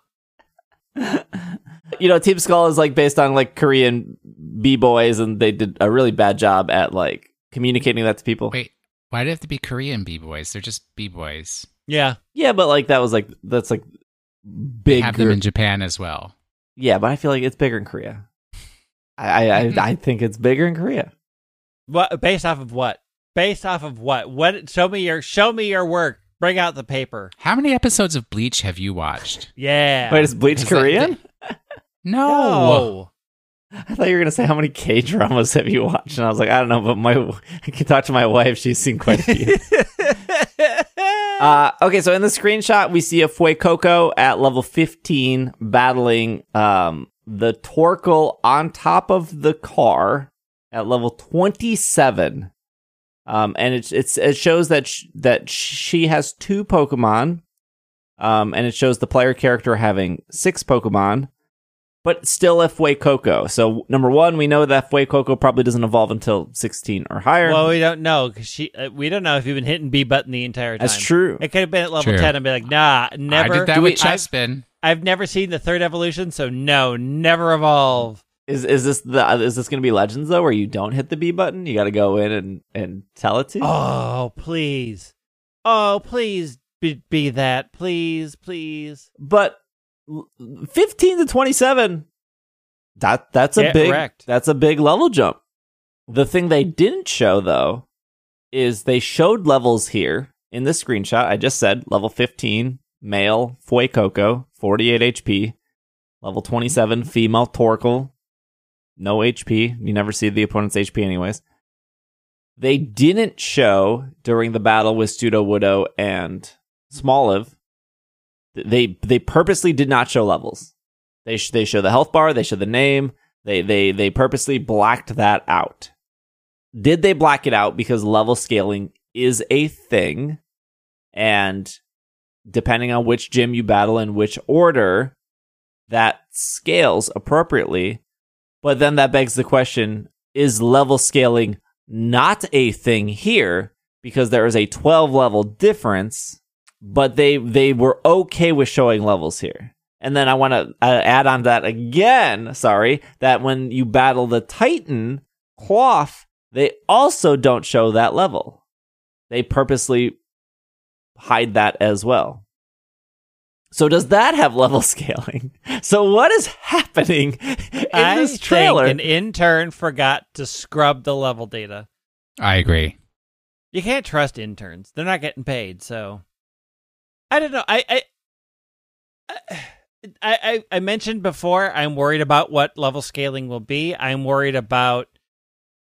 you know, Team Skull is like based on like Korean b boys, and they did a really bad job at like communicating that to people. Wait, why do they have to be Korean b boys? They're just b boys. yeah, Yeah, but like that was like that's like big. Have them in Japan as well. Yeah, but I feel like it's bigger in Korea. I I, I, mm-hmm. I think it's bigger in Korea. what based off of what? Based off of what? What? Show me your show me your work. Bring out the paper. How many episodes of Bleach have you watched? Yeah. Wait, is Bleach Is that- Korean? No. no. I thought you were gonna say how many K dramas have you watched, and I was like, I don't know, but my I can talk to my wife; she's seen quite a few. uh, okay, so in the screenshot, we see a Fuecoco at level 15 battling um, the Torkoal on top of the car at level 27. Um, and it's, it's, it shows that sh- that she has two Pokemon. um, and it shows the player character having six Pokemon, but still a Fuecoco. So number one, we know that Fuecoco probably doesn't evolve until 16 or higher. Well, we don't know because she. Uh, we don't know if you've been hitting B button the entire time. That's true. It could have been at level True. ten and be like, nah, never. I did that Do with we- I- Chespin. I've never seen the third evolution, so no, never evolve. Is is this the is this going to be Legends though, where you don't hit the B button? You got to go in and and tell it to. you? Oh, please. Oh, please be, be that. Please, please. But l- 15 to 27, that that's a Get big wrecked. that's a big level jump. The thing they didn't show though is they showed levels here in this screenshot. I just said level 15 male Fuecoco, 48 HP. Level 27 mm-hmm. female Torkoal, no HP. You never see the opponent's HP anyways. They didn't show during the battle with Pseudo and Smoliv. They they purposely did not show levels. They sh- they show the health bar. They show the name. They they they purposely blacked that out. Did they black it out because level scaling is a thing, and depending on which gym you battle in which order, that scales appropriately. But then that begs the question: Is level scaling not a thing here because there is a 12 level difference? But they they were okay with showing levels here. And then I want to uh, add on that again. Sorry, that when you battle the Titan Klawf, they also don't show that level. They purposely hide that as well. So does that have level scaling? So what is happening in I this trailer? think an intern forgot to scrub the level data. I agree. You can't trust interns; they're not getting paid. So, I don't know. I I I, I, I mentioned before. I'm worried about what level scaling will be. I'm worried about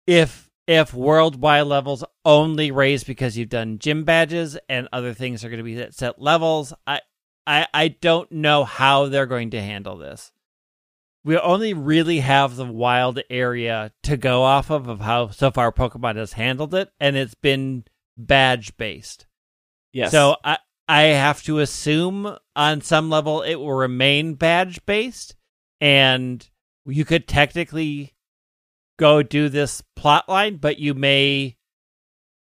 if if worldwide levels only raise because you've done gym badges and other things are going to be at set levels. I I I don't know how they're going to handle this. We only really have the wild area to go off of of how so far Pokemon has handled it, and it's been badge based. yes. So I I have to assume on some level it will remain badge based, and you could technically go do this plot line, but you may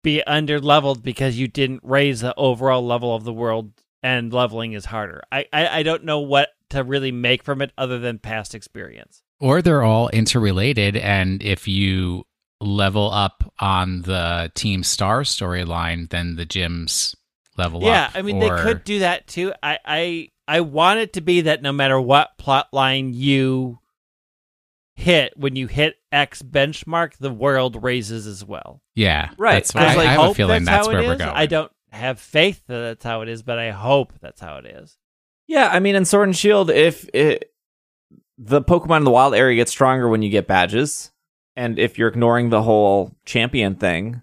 be under leveled because you didn't raise the overall level of the world and leveling is harder. I, I, I don't know what to really make from it other than past experience. Or they're all interrelated, and if you level up on the Team Star storyline, then the gyms level yeah, up. I mean or- they could do that too. I, I I want it to be that no matter what plot line you hit, when you hit X benchmark, the world raises as well. Yeah, Right, That's why 'cause, I, like, I have a hope feeling that's, how where we're is. going. I don't have faith that that's how it is, but I hope that's how it is. Yeah, I mean, in Sword and Shield, if it, the Pokemon in the wild area gets stronger when you get badges, and if you're ignoring the whole champion thing,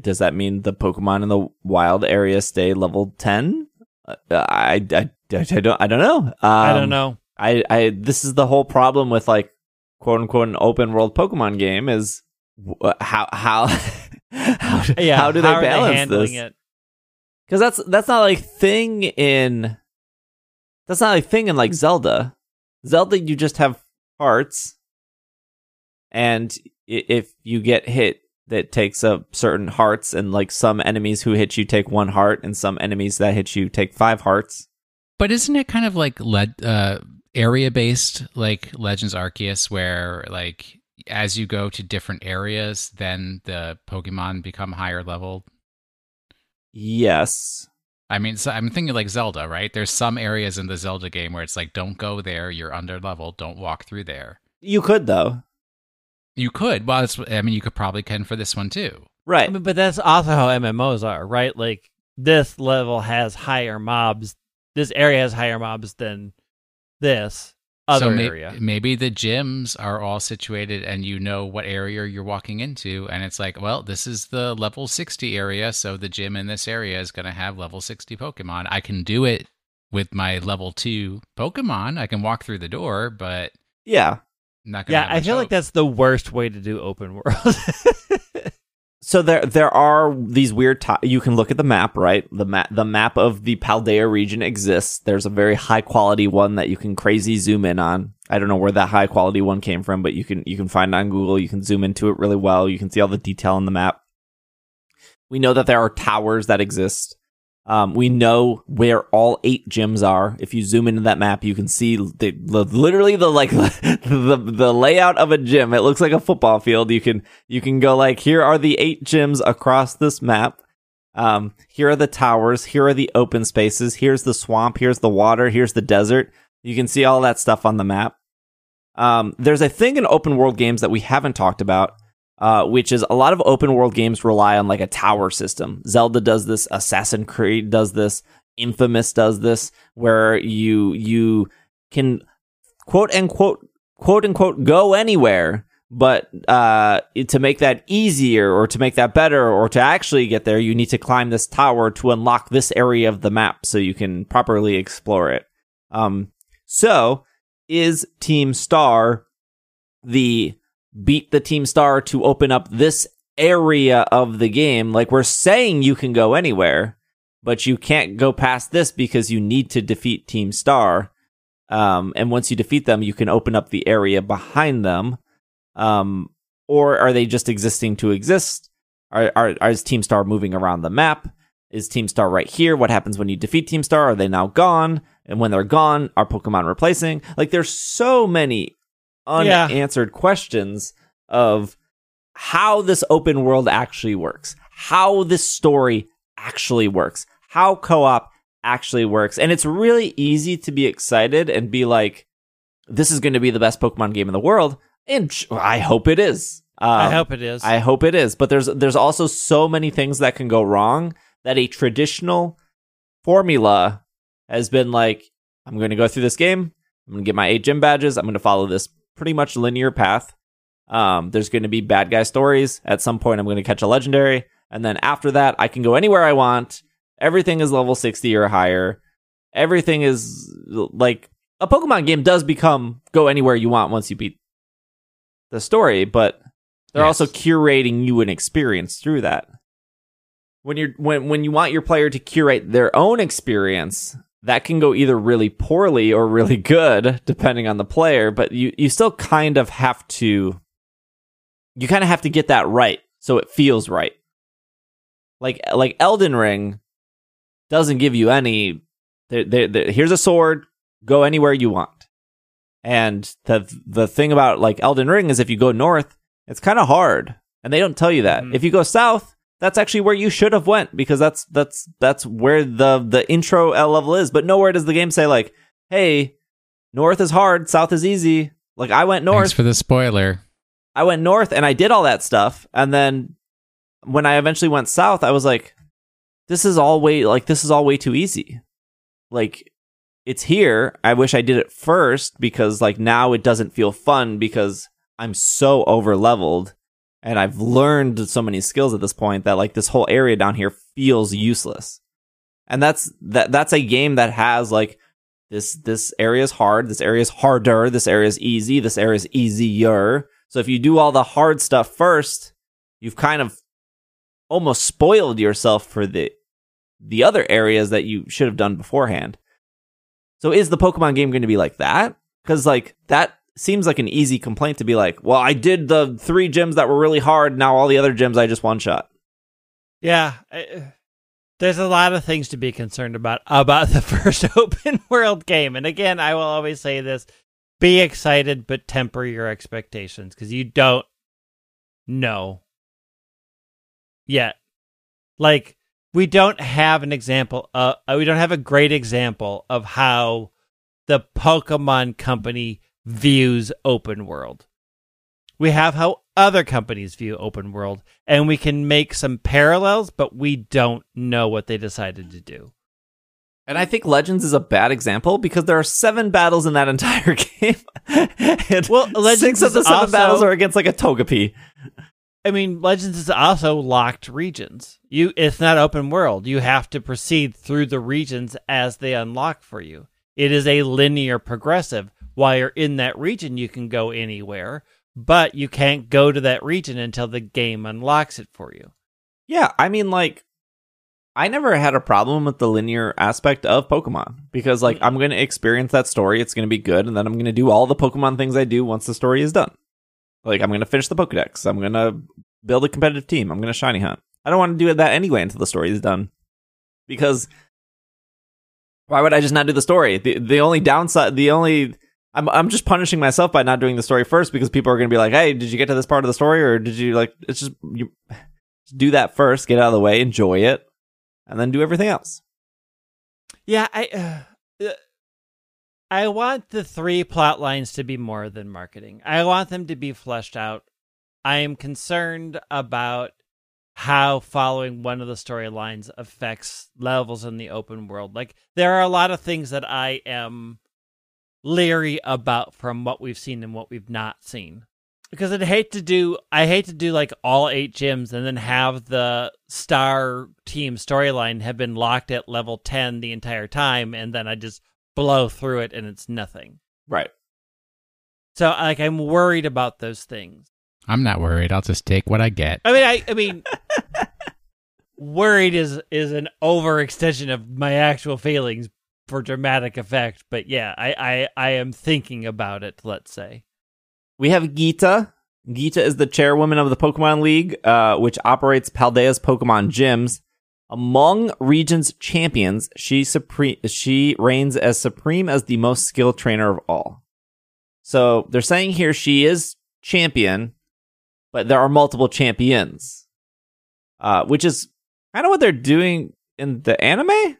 does that mean the Pokemon in the wild area stay level ten? Uh, I, I, I don't I don't know. Um, I don't know. I, I this is the whole problem with like quote unquote an open world Pokemon game is wh- how how how, Yeah, how do they are balance handling this? it? Because that's that's not like thing in that's not like thing in like Zelda. Zelda, you just have hearts, and if you get hit, that takes up certain hearts, and like some enemies who hit you take one heart, and some enemies that hit you take five hearts. But isn't it kind of like le- uh, area based, like Legends Arceus, where like as you go to different areas, then the Pokemon become higher level? Yes, I mean, so I'm thinking like Zelda, right? There's some areas in the Zelda game where it's like, don't go there, you're under level, don't walk through there. you could though. You could, well, it's, I mean, you could probably can for this one too. Right. I mean, but that's also how MMOs are, right? Like this level has higher mobs. This area has higher mobs than this other so may- area. maybe the gyms are all situated and you know what area you're walking into and it's like well this is the level 60 area so the gym in this area is going to have level 60 pokemon i can do it with my level 2 pokemon i can walk through the door but yeah. I'm not gonna Yeah, I much feel like that's the worst way to do open world. so there there are these weird ti you can look at the map right? The map the map of the Paldea region exists. There's a very high quality one that you can crazy zoom in on. I don't know where that high quality one came from but you can you can find it on Google. You can zoom into it really well. You can see all the detail in the map. We know that there are towers that exist um, we know where all eight gyms are. If you zoom into that map, you can see the, the literally the like the the layout of a gym. It looks like a football field. You can you can go like here are the eight gyms across this map. Um, here are the towers. Here are the open spaces. Here's the swamp. Here's the water. Here's the desert. You can see all that stuff on the map. Um, there's a thing in open world games that we haven't talked about, uh, which is a lot of open world games rely on like a tower system. Zelda does this, Assassin's Creed does this, Infamous does this, where you you can quote unquote quote unquote go anywhere. But uh, to make that easier, or to make that better, or to actually get there, you need to climb this tower to unlock this area of the map so you can properly explore it. Um, so, is Team Star the beat the team star to open up this area of the game. Like we're saying you can go anywhere, but you can't go past this because you need to defeat Team Star. Um, and once you defeat them, you can open up the area behind them. Um, or are they just existing to exist? Are, are, are is Team Star moving around the map? Is Team Star right here? What happens when you defeat Team Star? Are they now gone? And when they're gone, are Pokemon replacing? Like there's so many unanswered yeah. questions of how this open world actually works, how this story actually works, how co op actually works. And it's really easy to be excited and be like, this is going to be the best Pokemon game in the world. And I hope it is. Um, I hope it is. I hope it is. But there's there's also so many things that can go wrong that a traditional formula has been like, I'm going to go through this game. I'm going to get my eight gym badges. I'm going to follow this pretty much linear path. Um, there's going to be bad guy stories. At some point, I'm going to catch a legendary. And then after that, I can go anywhere I want. Everything is level 60 or higher. Everything is like a Pokemon game does become go anywhere you want once you beat the story, but they're yes. also curating you an experience through that. When you're when when you want your player to curate their own experience, that can go either really poorly or really good depending on the player but you you still kind of have to you kind of have to get that right so it feels right. Like like Elden Ring doesn't give you any they're, they're, they're, here's a sword go anywhere you want. And the the thing about like Elden Ring is if you go north it's kind of hard and they don't tell you that. Mm-hmm. if you go south that's actually where you should have went because that's that's that's where the the intro L level is. But nowhere does the game say like, "Hey, north is hard, south is easy." Like I went north Thanks for the spoiler. I went north and I did all that stuff, and then when I eventually went south, I was like, "This is all way like this is all way too easy." Like it's here. I wish I did it first because like now it doesn't feel fun because I'm so over leveled and I've learned so many skills at this point that like this whole area down here feels useless. And that's that that's a game that has like this this area is hard, this area is harder, this area is easy, this area is easier. So if you do all the hard stuff first, you've kind of almost spoiled yourself for the the other areas that you should have done beforehand. So is the Pokemon game going to be like that? Cuz like that seems like an easy complaint to be like, well, I did the three gyms that were really hard. Now all the other gyms I just one shot. Yeah. I, there's a lot of things to be concerned about about the first open world game. And again, I will always say this be excited, but temper your expectations because you don't know yet. Like, we don't have an example, uh, we don't have a great example of how the Pokemon Company views open world. We have how other companies view open world, and we can make some parallels, but we don't know what they decided to do. And I think Legends is a bad example because there are seven battles in that entire game. well, Legends six of the seven also, battles are against like a Togepi. I mean, Legends is also locked regions. You, it's not open world. You have to proceed through the regions as they unlock for you. It is a linear progressive while you're in that region, you can go anywhere. but you can't go to that region until the game unlocks it for you. Yeah, I mean, like, I never had a problem with the linear aspect of Pokemon because, like, mm-hmm. I'm going to experience that story. It's going to be good. And then I'm going to do all the Pokemon things I do once the story is done. Like, I'm going to finish the Pokedex. I'm going to build a competitive team. I'm going to shiny hunt. I don't want to do that anyway until the story is done because why would I just not do the story? The, the only downside, the only. I'm I'm just punishing myself by not doing the story first because people are going to be like, "Hey, did you get to this part of the story, or did you like?" It's just you do that first, get out of the way, enjoy it, and then do everything else. Yeah, I uh, I want the three plot lines to be more than marketing. I want them to be fleshed out. I am concerned about how following one of the storylines affects levels in the open world. Like there are a lot of things that I am leery about from what we've seen and what we've not seen because I'd hate to do I hate to do like all eight gyms and then have the star team storyline have been locked at level 10 the entire time and then I just blow through it and it's nothing. Right. So like I'm worried about those things. I'm not worried. I'll just take what I get. I mean I I mean worried is is an overextension of my actual feelings for dramatic effect, but yeah, I I I am thinking about it, let's say. We have Geeta. Geeta is the chairwoman of the Pokemon League, uh, which operates Paldea's Pokemon gyms. Among region's champions, she supreme she reigns as supreme as the most skilled trainer of all. So they're saying here she is champion, but there are multiple champions, uh, which is kind of what they're doing in the anime.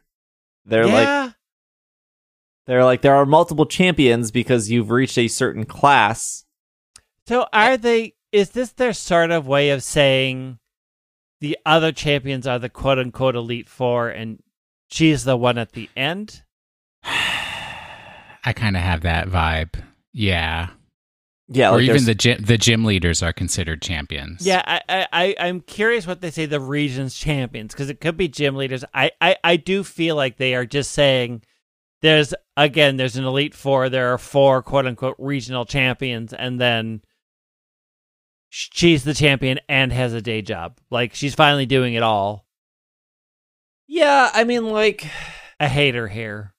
They're yeah. like they're like there are multiple champions because you've reached a certain class So are they is this their sort of way of saying the other champions are the quote unquote elite four and she's the one at the end? I kind of have that vibe. Yeah. Yeah, or like even the gym, the gym leaders are considered champions. Yeah, I, I, I I'm curious what they say the region's champions because it could be gym leaders. I, I, I do feel like they are just saying there's again there's an elite four. There are four quote unquote regional champions, and then she's the champion and has a day job. Like she's finally doing it all. yeah. I mean, like I hate her hair.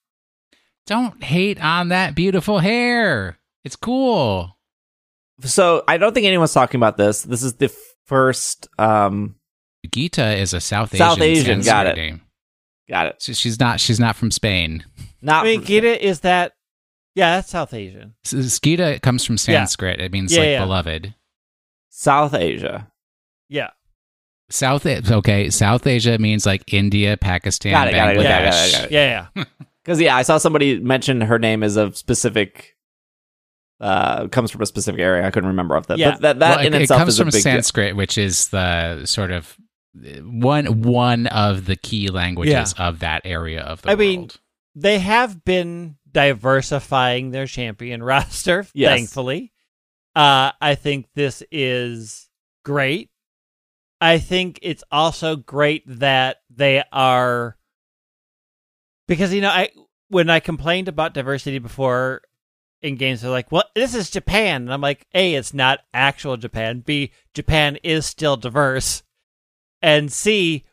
Don't hate on that beautiful hair. It's cool. so. I don't think anyone's talking about this. This is the first. Um, Geeta is a South Asian. South Asian, got it. name. got it. So she's not. She's not from Spain. Not I mean, Geeta is that? Yeah, that's South Asian. S- Geeta comes from Sanskrit. It means Yeah, like yeah. beloved. South Asia. Yeah, South. Okay, South Asia means like India, Pakistan, Got it, got it, Bangladesh. got it, got it, got it. yeah, yeah. Because yeah, I saw somebody mention her name is a specific. Uh, comes from a specific area. I couldn't remember off that. Yeah. But that that Well, in it, it itself comes is a from big deal. Sanskrit, which is the sort of one one of the key languages of that area of the I world. mean, they have been diversifying their champion roster, Yes. thankfully. Uh, I think this is great. I think it's also great that they are because you know I when I complained about diversity before in games, they're like, "Well, this is Japan," and I'm like, "A, it's not actual Japan. B, Japan is still diverse, and C,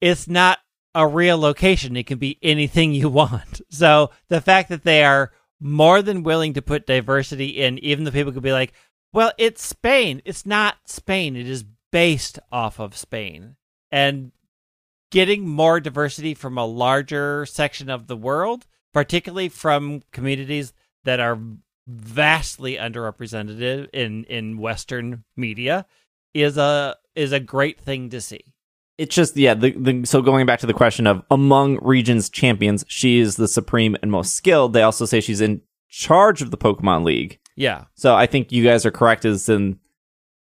it's not a real location. It can be anything you want. So the fact that they are more than willing to put diversity in, even the people could be like, well, it's Spain. It's not Spain. It is based off of Spain. And getting more diversity from a larger section of the world, particularly from communities that are vastly underrepresented in, in Western media, is a is a great thing to see. It's just yeah. The, the so going back to the question of among regions champions, she is the supreme and most skilled. They also say she's in charge of the Pokemon League. Yeah. So I think you guys are correct. As in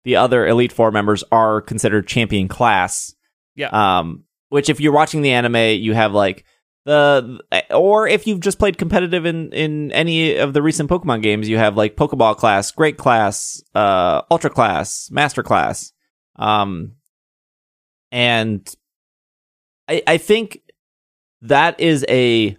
the other Elite Four members are considered champion class. Yeah. Um, which if you're watching the anime, you have like the or if you've just played competitive in in any of the recent Pokemon games, you have like Pokeball class, Great class, uh, Ultra class, Master class. Um, and I I think that is a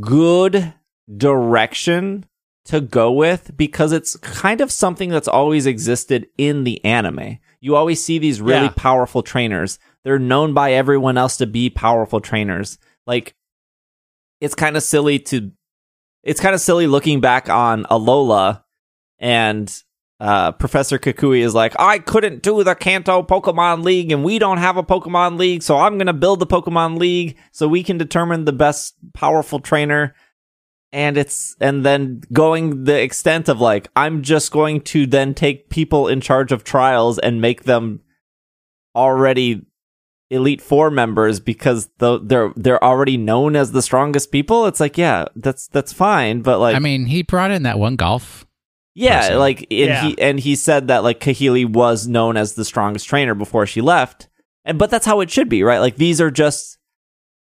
good direction to go with because it's kind of something that's always existed in the anime. You always see these really Yeah. powerful trainers. They're known by everyone else to be powerful trainers. Like it's kind of silly to it's kind of silly looking back on Alola and uh, Professor Kukui is like, I couldn't do the Kanto Pokemon League, and we don't have a Pokemon League, so I'm gonna build the Pokemon League so we can determine the best powerful trainer. And it's and then going the extent of like, I'm just going to then take people in charge of trials and make them already Elite Four members because the, they're they're already known as the strongest people. It's like, yeah, that's that's fine, but like, I mean, he brought in that one golf. Yeah, person. like and Yeah. he and he said that like Kahili was known as the strongest trainer before she left. And but that's how it should be, right? Like these are just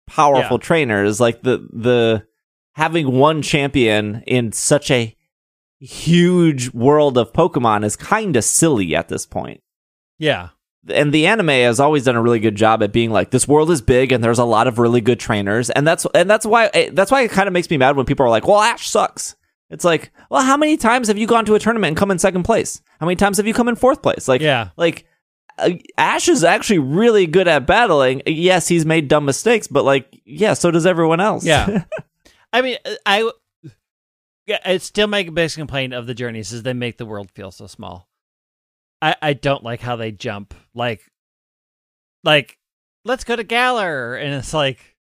powerful trainers. Like the the having one champion in such a huge world of Pokemon is kind of silly at this point. Yeah. And the anime has always done a really good job at being like this world is big and there's a lot of really good trainers and that's and that's why eh, that's why it kind of makes me mad when people are like, "Well, Ash sucks." It's like, "Well, how many times have you gone to a tournament and come in second place? How many times have you come in fourth place?" Like Yeah. like uh, Ash is actually really good at battling. Yes, he's made dumb mistakes, but like yeah, so does everyone else. Yeah. I mean, uh, I yeah, I still make a biggest complaint of the journeys is they make the world feel so small. I I don't like how they jump. Like like let's go to Galar and it's like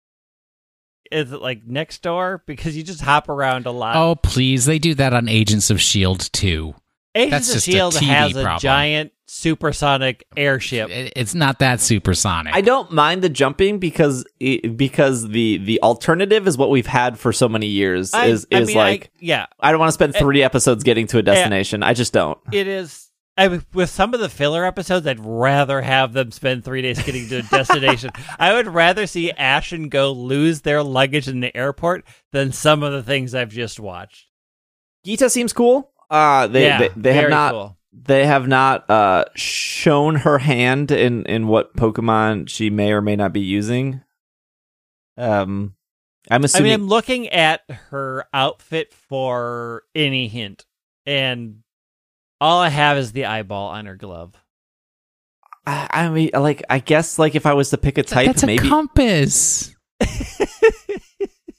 is it like next door because you just hop around a lot. Oh, please. They do that on Agents of S.H.I.E.L.D. too. Agents that's of just a Shield TV E has a problem. giant supersonic airship. It's not that supersonic. I don't mind the jumping because because the the alternative is what we've had for so many years I- is I is mean, I- like yeah, I don't want to spend eh, three episodes getting to a eh, destination. I just don't. it is. I, with some of the filler episodes, I'd rather have them spend three days getting to a destination. I would rather see Ash and Go lose their luggage in the airport than some of the things I've just watched. Geeta seems cool. Uh they yeah, they, they have not cool. they have not uh shown her hand in in what Pokemon she may or may not be using. Um I'm assuming. I mean, I'm looking at her outfit for any hint, and all I have is the eyeball on her glove. I, I mean like I guess like if I was to pick a type That's a maybe compass.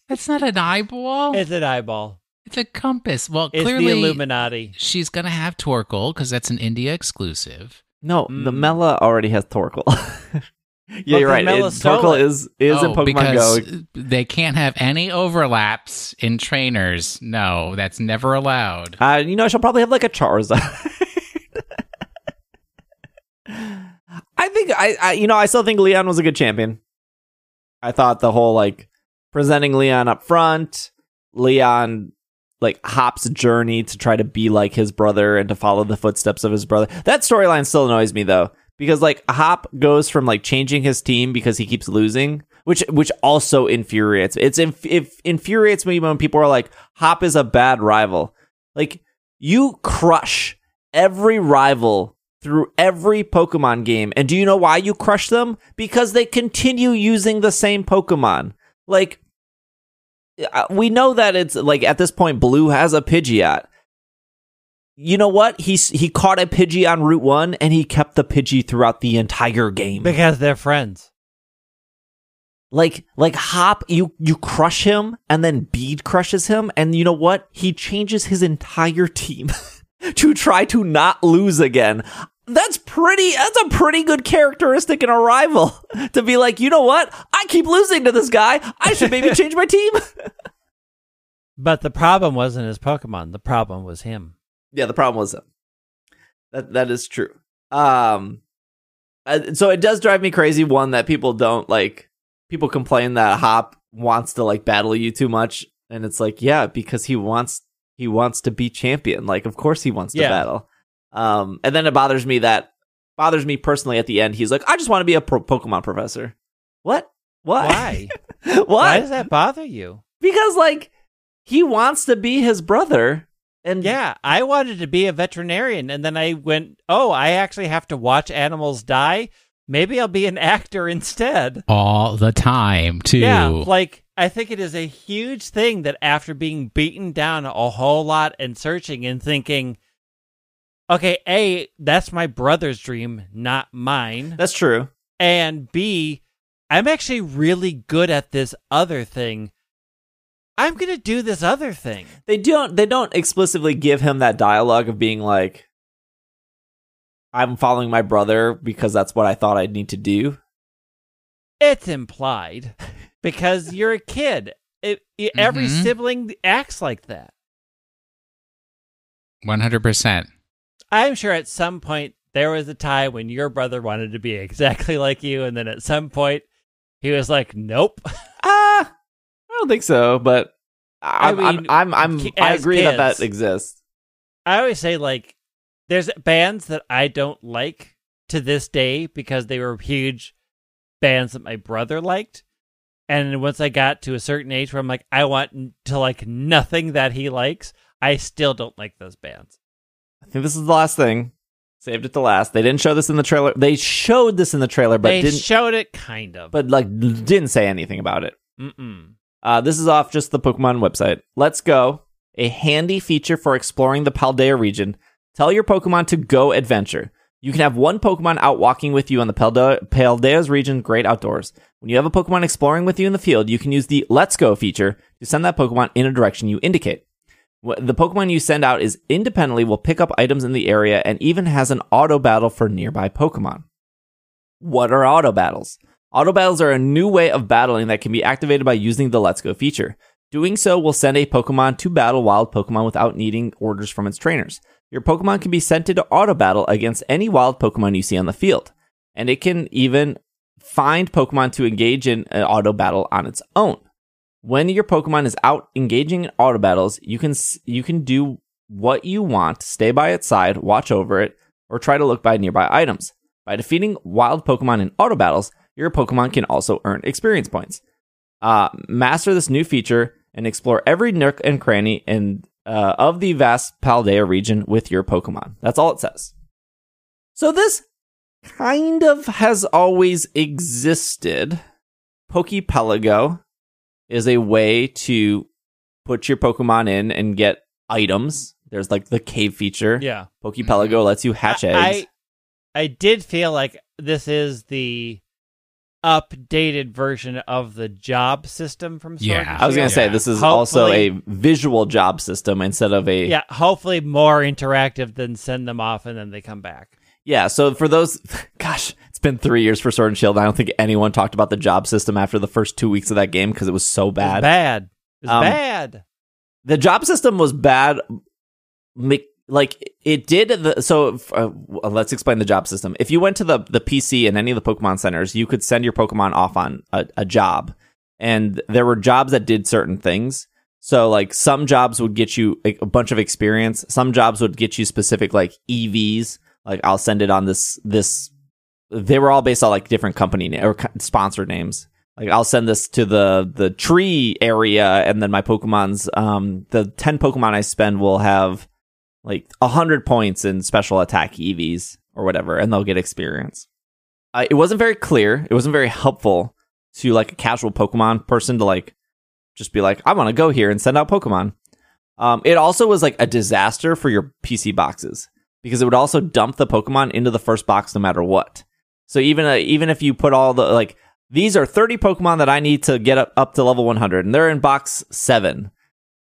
That's not an eyeball. It's an eyeball. It's a compass. Well, It's clearly the Illuminati. she's gonna have Torkoal because that's an India exclusive. No, the Mm. Mela already has Torkoal. yeah, you're right. Mela It- stole Torkoal it. is is in Oh, Pokemon Go. because they can't have any overlaps in trainers. No, that's never allowed. Uh, you know, she'll probably have like a Charizard. I think I, I, you know, I still think Leon was a good champion. I thought the whole like presenting Leon up front, Leon like Hop's journey to try to be like his brother and to follow the footsteps of his brother. That storyline still annoys me though because like Hop goes from like changing his team because he keeps losing, which which also infuriates. It's inf- infuriates me when people are like Hop is a bad rival. Like you crush every rival through every Pokemon game. And do you know why you crush them? Because they continue using the same Pokemon. Like uh, we know that it's like at this point Blue has a Pidgeot. You know what? He's he caught a Pidgey on Route 1 and he kept the Pidgey throughout the entire game. Because they're friends. Like like Hop, you you crush him and then Bede crushes him and you know what? He changes his entire team to try to not lose again. That's pretty that's a pretty good characteristic in a rival. to be like, "You know what? I keep losing to this guy. I should maybe change my team." But the problem wasn't his Pokemon. The problem was him. Yeah, the problem was him. That that is true. Um, uh, so it does drive me crazy. One that people don't like. People complain that Hop wants to like battle you too much, and it's like, yeah, because he wants he wants to be champion. Like, of course he wants to Yeah. battle. Um, and then it bothers me that bothers me personally. At the end, he's like, I just want to be a pro- Pokemon professor. What? Why? Why? what? Why does that bother you? Because like he wants to be his brother, and Yeah, I wanted to be a veterinarian, and then I went, oh, I actually have to watch animals die. Maybe I'll be an actor instead. All the time, too. Yeah, like I think it is a huge thing that after being beaten down a whole lot and searching and thinking, okay, A, that's my brother's dream, not mine. That's true. And B, I'm actually really good at this other thing. I'm going to do this other thing. They don't they don't explicitly give him that dialogue of being like I'm following my brother because that's what I thought I'd need to do. It's implied because you're a kid. It, it- Every Mhm. sibling acts like that. 100%. I'm sure at some point there was a time when your brother wanted to be exactly like you, and then at some point he was like, "Nope." I don't think so, but I I'm, I'm, I'm, I'm I agree that kids- that exists. I always say like, there's bands that I don't like to this day because they were huge bands that my brother liked, and once I got to a certain age where I'm like, I want to like nothing that he likes, I still don't like those bands. I think this is the last thing. Saved it to last. They didn't show this in the trailer. They showed this in the trailer, but they didn't. showed it kind of, but like didn't say anything about it. mm-mm. Uh, this is off just the Pokemon website. Let's go. A handy feature for exploring the Paldea region. Tell your Pokemon to go adventure. You can have one Pokemon out walking with you on the Paldea, Paldea's region great outdoors. When you have a Pokemon exploring with you in the field, you can use the Let's Go feature to send that Pokemon in a direction you indicate. The Pokemon you send out is independently will pick up items in the area and even has an auto battle for nearby Pokemon. What are auto battles? Auto battles are a new way of battling that can be activated by using the Let's Go feature. Doing so will send a Pokemon to battle wild Pokemon without needing orders from its trainers. Your Pokemon can be sent into auto battle against any wild Pokemon you see on the field, and it can even find Pokemon to engage in an auto battle on its own. When your Pokemon is out engaging in auto battles, you can you can do what you want, stay by its side, watch over it, or try to look by nearby items. By defeating wild Pokemon in auto battles, your Pokemon can also earn experience points. Uh, master this new feature and explore every nook and cranny in, uh, of the vast Paldea region with your Pokemon. That's all it says. So this kind of has always existed. Pokepelago is a way to put your Pokemon in and get items. There's like the cave feature. yeah. Pokepelago lets you hatch I, eggs. I I did feel like this is the updated version of the job system from Sword Yeah. and I was going to say this is also a visual job system instead of a yeah, hopefully more interactive than send them off and then they come back. Yeah, so for those, gosh, it's been three years for Sword and Shield. and I don't think anyone talked about the job system after the first two weeks of that game because it was so It was bad. bad. It was Um, bad. The job system was bad. me- Like it did. The, so uh, let's explain the job system. If you went to the the PC in any of the Pokemon centers, you could send your Pokemon off on a, a job, and there were jobs that did certain things. So like some jobs would get you a a bunch of experience. Some jobs would get you specific like EVs. Like I'll send it on this this. They were all based on like different company na- or co- sponsor names. Like I'll send this to the the tree area, and then my Pokemon's um the ten Pokemon I spend will have like hundred points in special attack EVs or whatever, and they'll get experience. Uh, it wasn't very clear. It wasn't very helpful to like a casual Pokemon person to like just be like, I want to go here and send out Pokemon. Um, it also was like a disaster for your PC boxes because it would also dump the Pokemon into the first box no matter what. So even uh, even if you put all the like these are 30 Pokemon that I need to get up, up to level 100 and they're in box 7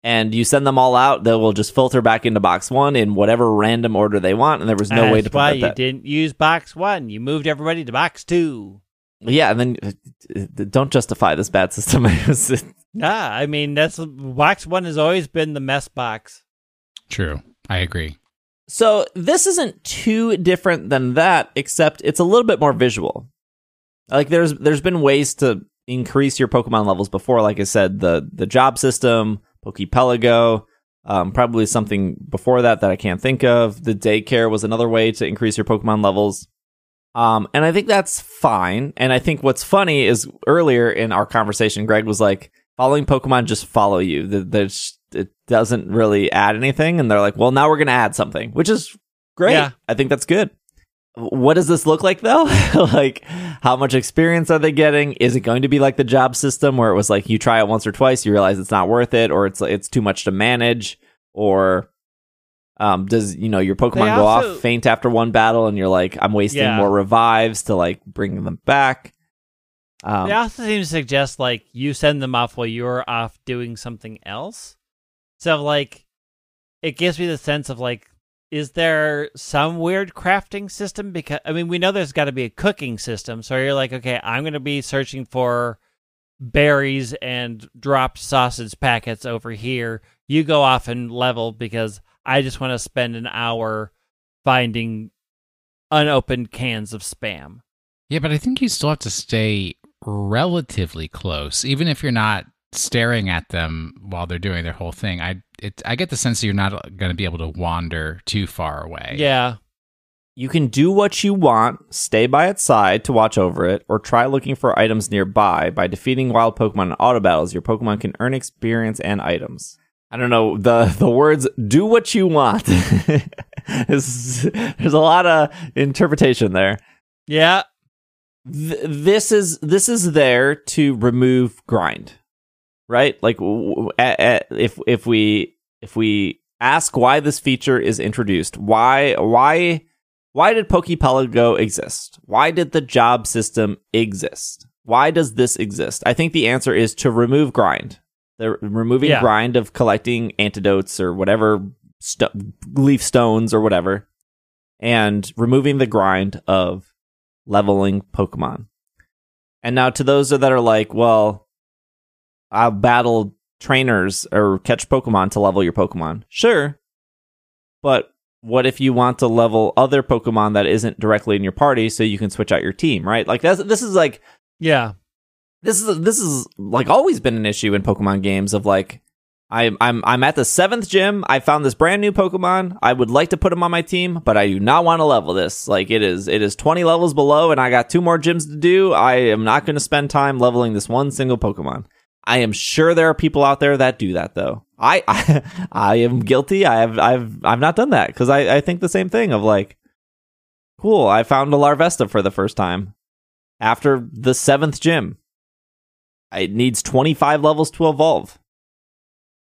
and you send them all out, they will just filter back into box 1 in whatever random order they want and there was no way to That's why prevent you that. didn't use box one. You moved everybody to box two. Yeah, and then uh, uh, don't justify this bad system. Nah, I mean that's box one has always been the mess box. True. I agree. So this isn't too different than that, except it's a little bit more visual. Like there's there's been ways to increase your Pokemon levels before, like I said, the the job system, Pokepelago, um, probably something before that that I can't think of. The daycare was another way to increase your Pokemon levels. Um, and I think that's fine. And I think what's funny is earlier in our conversation, Greg was like, following Pokemon just follow you. Th- There's, it doesn't really add anything. And they're like, well, now we're going to add something, which is great. Yeah. I think that's good. What does this look like though? like, how much experience are they getting? Is it going to be like the job system where it was like you try it once or twice, you realize it's not worth it, or it's it's too much to manage, or um, does you know your Pokemon go off faint after one battle, and you're like, I'm wasting Yeah. more revives to like bring them back. Um, they also seem to suggest like you send them off while you're off doing something else. So like it gives me the sense of like is there some weird crafting system because I mean we know there's got to be a cooking system. So you're like okay, I'm going to be searching for berries and dropped sausage packets over here. You go off and level because I just want to spend an hour finding unopened cans of spam. Yeah, but I think you still have to stay relatively close, even if you're not staring at them while they're doing their whole thing. I it, I get the sense that you're not going to be able to wander too far away. Yeah. You can do what you want, stay by its side to watch over it, or try looking for items nearby. By defeating wild Pokemon in auto battles, your Pokemon can earn experience and items. I don't know the the words "do what you want." There's a lot of interpretation there. Yeah. Th- this is this is there to remove grind, right? Like w- w- a- a- if if we if we ask why this feature is introduced, why why why did Pokepelago exist? Why did the job system exist? Why does this exist? I think the answer is to remove grind. The removing Yeah. grind of collecting antidotes or whatever sto- leaf stones or whatever, and removing the grind of leveling Pokemon. And now to those that are like, well, I'll battle trainers or catch Pokemon to level your Pokemon. Sure. But what if you want to level other Pokemon that isn't directly in your party so you can switch out your team, right? Like that's this is like Yeah. this is this is like always been an issue in Pokemon games of like I'm I'm I'm at the seventh gym. I found this brand new Pokemon. I would like to put him on my team, but I do not want to level this. Like it is it is twenty levels below, and I got two more gyms to do. I am not going to spend time leveling this one single Pokemon. I am sure there are people out there that do that though. I I, I am guilty. I have I've I've not done that because I I think the same thing of like, cool. I found a Larvesta for the first time after the seventh gym. It needs 25 levels to evolve.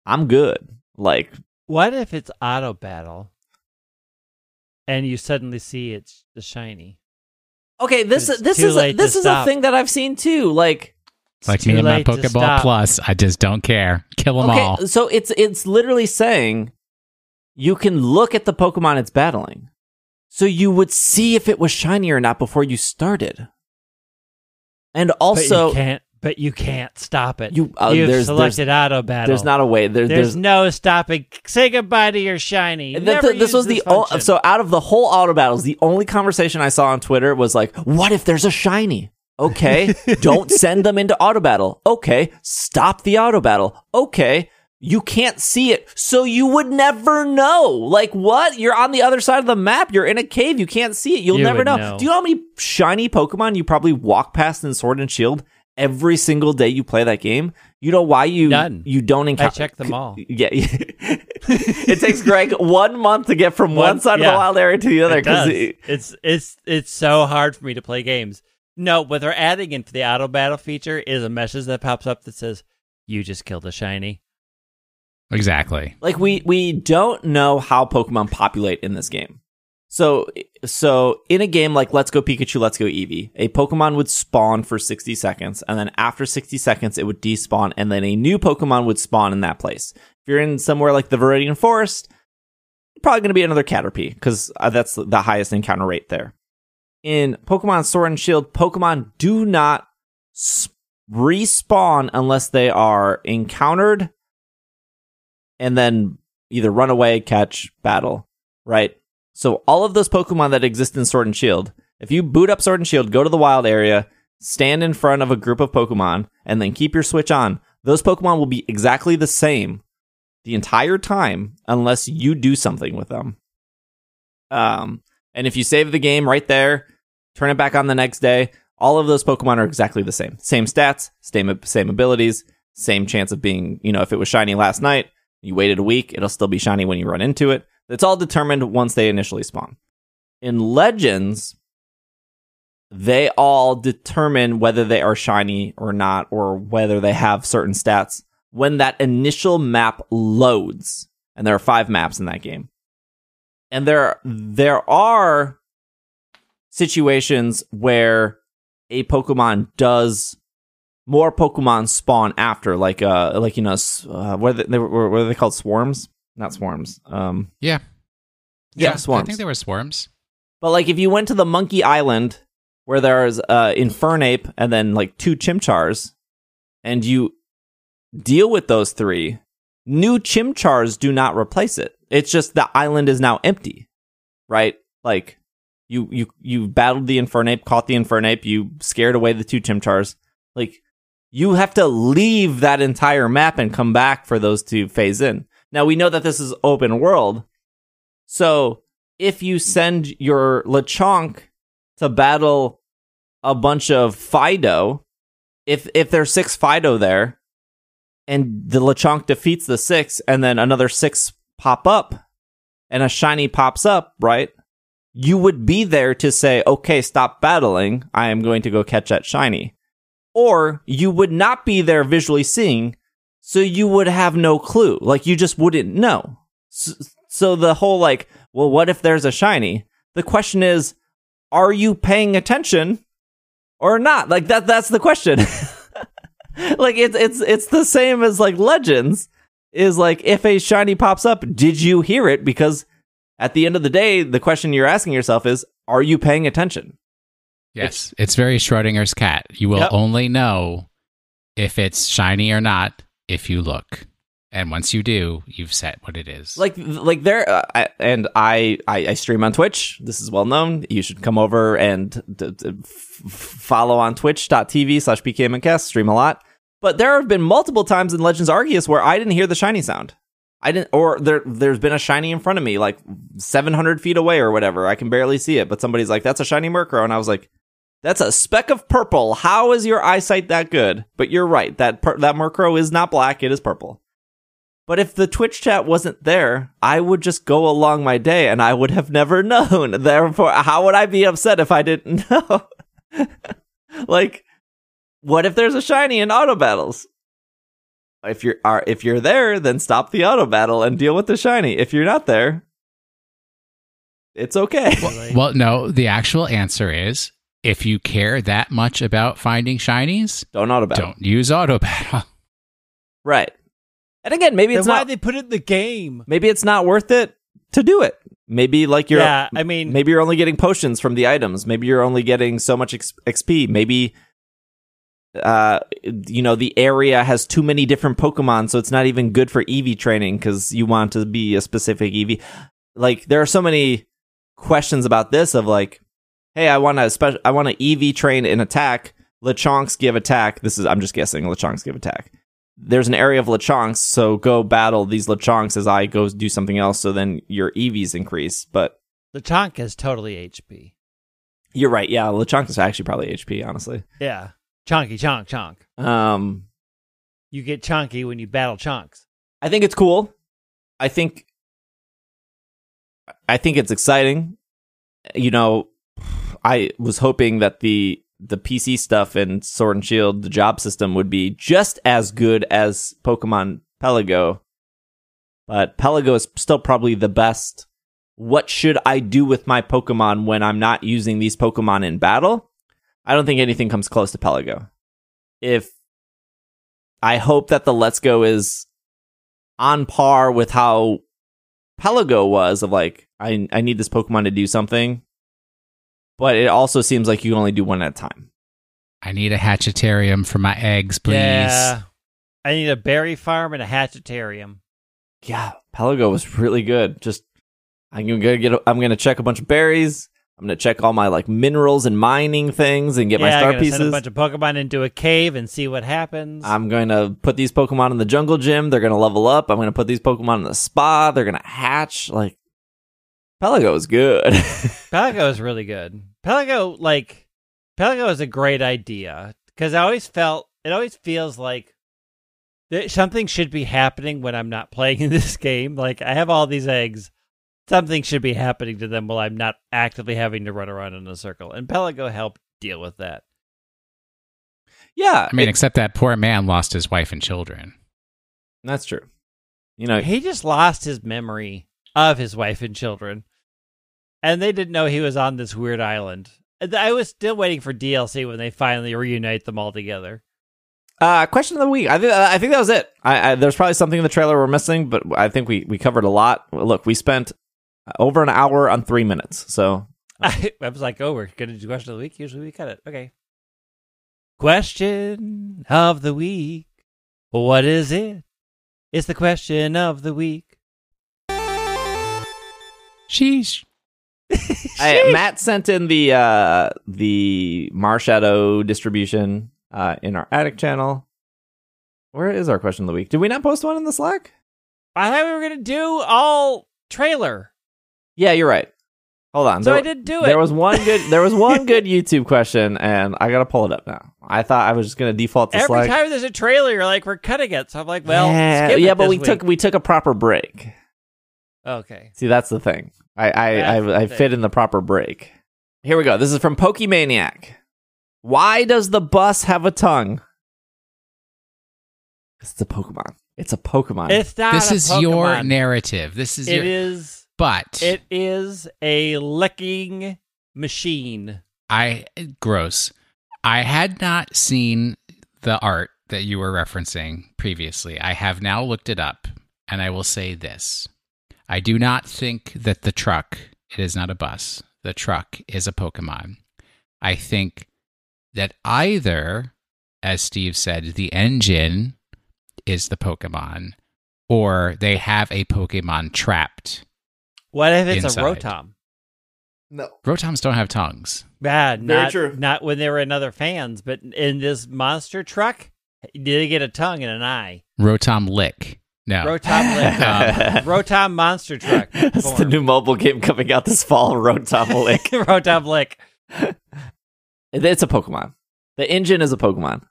I'm good. Like, What if it's auto battle and you suddenly see it's the shiny? okay, this this is a, this is a thing that I've seen too. Like, It's like me and my Pokeball. Plus, I just don't care. Kill them okay, all. so it's it's literally saying you can look at the Pokemon it's battling, so you would see if it was shiny or not before you started. And also, you can't. But you can't stop it. You- uh, You've there's- selected auto battle. there's not a way. There, There's, there's no stopping. Say goodbye to your shiny. Th- th- this was the o- so out of the whole auto battles, the only conversation I saw on Twitter was like, "What if there's a shiny?" Okay, don't send them into auto battle. Okay, stop the auto battle. Okay, you can't see it, so you would never know. Like what? You're on the other side of the map. You're in a cave. You can't see it. You'll You never know. know. Do you know how many shiny Pokemon you probably walk past in Sword and Shield every single day you play that game? You know why you None. you don't encounter I check them all. Yeah, it takes Greg one month to get from one, One- side of the wild area to the other It because it's it's it's so hard for me to play games. No, what they're adding into the auto battle feature is a message that pops up that says, "You just killed a shiny." Exactly. like we we don't know how Pokemon populate in this game. So so in a game like Let's Go Pikachu, Let's Go Eevee, a Pokemon would spawn for 60 seconds, and then after 60 seconds it would despawn, and then a new Pokemon would spawn in that place. If you're in somewhere like the Viridian Forest, probably going to be another Caterpie because uh, that's the highest encounter rate there. In Pokemon Sword and Shield, Pokemon do not respawn unless they are encountered and then either run away, catch, battle, right? So all of those Pokemon that exist in Sword and Shield, if you boot up Sword and Shield, go to the wild area, stand in front of a group of Pokemon, and then keep your switch on, those Pokemon will be exactly the same the entire time unless you do something with them. Um, and if you save the game right there, turn it back on the next day, all of those Pokemon are exactly the same. Same stats, same same abilities, same chance of being, you know, if it was shiny last night, you waited a week, it'll still be shiny when you run into it. It's all determined once they initially spawn. In Legends, they all determine whether they are shiny or not, or whether they have certain stats when that initial map loads. And there are five maps in that game. And there there are situations where a Pokemon does more Pokemon spawn after, like uh, like you know, uh, what are they, they were, what are they called? Swarms? Not swarms. Um, Yeah. yeah, I swarms. think they were swarms. But like, if you went to the Monkey Island where there's uh, Infernape and then like two Chimchars, and you deal with those three, new Chimchars do not replace it. It's just the island is now empty, right? Like you you you battled the Infernape, caught the Infernape, you scared away the two Chimchars. Like you have to leave that entire map and come back for those to phase in. Now we know that this is open world, so if you send your Lechonk to battle a bunch of Fidough, if if there's six Fidough there, and the Lechonk defeats the six, and then another six pop up, and a shiny pops up, right? You would be there to say, okay, stop battling. I am going to go catch that shiny. Or you would not be there visually seeing, so you would have no clue. Like you just wouldn't know. So, so the whole like, well, what if there's a shiny? The question is, are you paying attention or not? Like that that's the question. like it's it's it's the same as like legends is like if a shiny pops up, did you hear it? Because at the end of the day, the question you're asking yourself is, are you paying attention? Yes. It's, very Schrodinger's cat. You will Yep. only know if it's shiny or not if you look. And once you do, you've set what it is. like like there uh, I, and I, I I stream on Twitch. This is well known. You should come over and d- d- f- follow on twitch.tv slash pkmncast. Stream a lot. But there have been multiple times in Legends Arceus where I didn't hear the shiny sound. I didn't, or there there's been a shiny in front of me, like 700 feet away or whatever. I can barely see it, but somebody's like, "That's a shiny Murkrow," and I was like, "That's a speck of purple. How is your eyesight that good?" But you're right that that Murkrow is not black; it is purple. But if the Twitch chat wasn't there, I would just go along my day and I would have never known. Therefore, how would I be upset if I didn't know? like, what if there's a shiny in auto battles? If you're are if you're there, then stop the auto battle and deal with the shiny. If you're not there, it's okay. well, no, the actual answer is if you care that much about finding shinies, Don't auto battle. don't use auto battle. Right. And again, maybe Then it's why not they put it in the game? maybe it's not worth it to do it. Maybe like you're yeah, I mean, maybe you're only getting potions from the items maybe you're only getting so much xp maybe uh you know the area has too many different pokemon so it's not even good for ev training because you want to be a specific ev like there are so many questions about this of like hey i want to special i want to ev train in attack lechonks give attack this is i'm just guessing lechonks give attack there's an area of lechonks so go battle these lechonks as i go do something else so then your evs increase but the chonk is totally HP. You're right. Yeah, Lechonk is actually probably HP, honestly. Yeah, chonky chonk chonk. Um, You get chonky when you battle chonks. I think it's cool. I think, I think it's exciting. You know, I was hoping that the the PC stuff in Sword and Shield, the job system, would be just as good as Pokemon Pelago, but Pelago is still probably the best. What should I do with my Pokemon when I'm not using these Pokemon in battle? I don't think anything comes close to Pelago. If I hope that the Let's Go is on par with how Pelago was of like, I I need this Pokemon to do something. But it also seems like you can only do one at a time. I need a hatchetarium for my eggs, please. Yeah, I need a berry farm and a hatchetarium. Yeah, Pelago was really good. Just I'm gonna get. I'm gonna check a bunch of berries. I'm gonna check all my like minerals and mining things and get yeah, my star pieces. I'm gonna pieces. send a bunch of Pokemon into a cave and see what happens. I'm going to put these Pokemon in the jungle gym. They're going to level up. I'm going to put these Pokemon in the spa. They're going to hatch. Like, Pelago is good. Pelago is really good. Pelago, like, Pelago is a great idea because I always felt it always feels like that something should be happening when I'm not playing in this game. Like, I have all these eggs. Something should be happening to them while I'm not actively having to run around in a circle. And Pelago helped deal with that. Yeah, I mean, it- except that poor man lost his wife and children. that's true. You know, He just lost his memory of his wife and children. And they didn't know he was on this weird island. I was still waiting for DLC when they finally reunite them all together. Uh, question of the week. I think I think that was it. I, I there's probably something in the trailer we're missing, but I think we we covered a lot. Look, we spent over an hour on three minutes. So I, I was like, oh, we're going to do question of the week. Usually we cut it. Okay. Question of the week. What is it? It's the question of the week. Sheesh. I, Matt sent in the uh the Marshadow distribution uh in our attic channel. Where is our question of the week? Did we not post one in the Slack? I thought we were going to do all trailer. Yeah, you're right. Hold on. So There- I did do it. There was one good. There was one good YouTube question, and I gotta pull it up now. I thought I was just gonna default to Every Slack. time there's a trailer, you're like, we're cutting it. So I'm like, well, yeah, skip it yeah, but this we week. took we took a proper break. Okay. See, that's the thing. I I That's I, the I fit in the proper break. Here we go. This is from Pokemaniac. Why does the bus have a tongue? It's a Pokemon. It's a Pokemon. It's not. This a is your narrative. This is It your. is. But It is a licking machine. I gross. I had not seen the art that you were referencing previously. I have now looked it up, and I will say this: I do not think that the truck. It is not a bus. The truck is a Pokemon. I think that either, as Steve said, the engine is the Pokemon, or they have a Pokemon trapped. What if it's Inside. a Rotom? no. Rotoms don't have tongues. Bad. Very Not, true. Not when they were in other fans, but in this monster truck, did they get a tongue and an eye? Rotom lick. No. Rotom lick. Um, Rotom monster truck. That's the new mobile game coming out this fall. Rotom Lick. Rotom lick. it's a Pokemon. The engine is a Pokemon.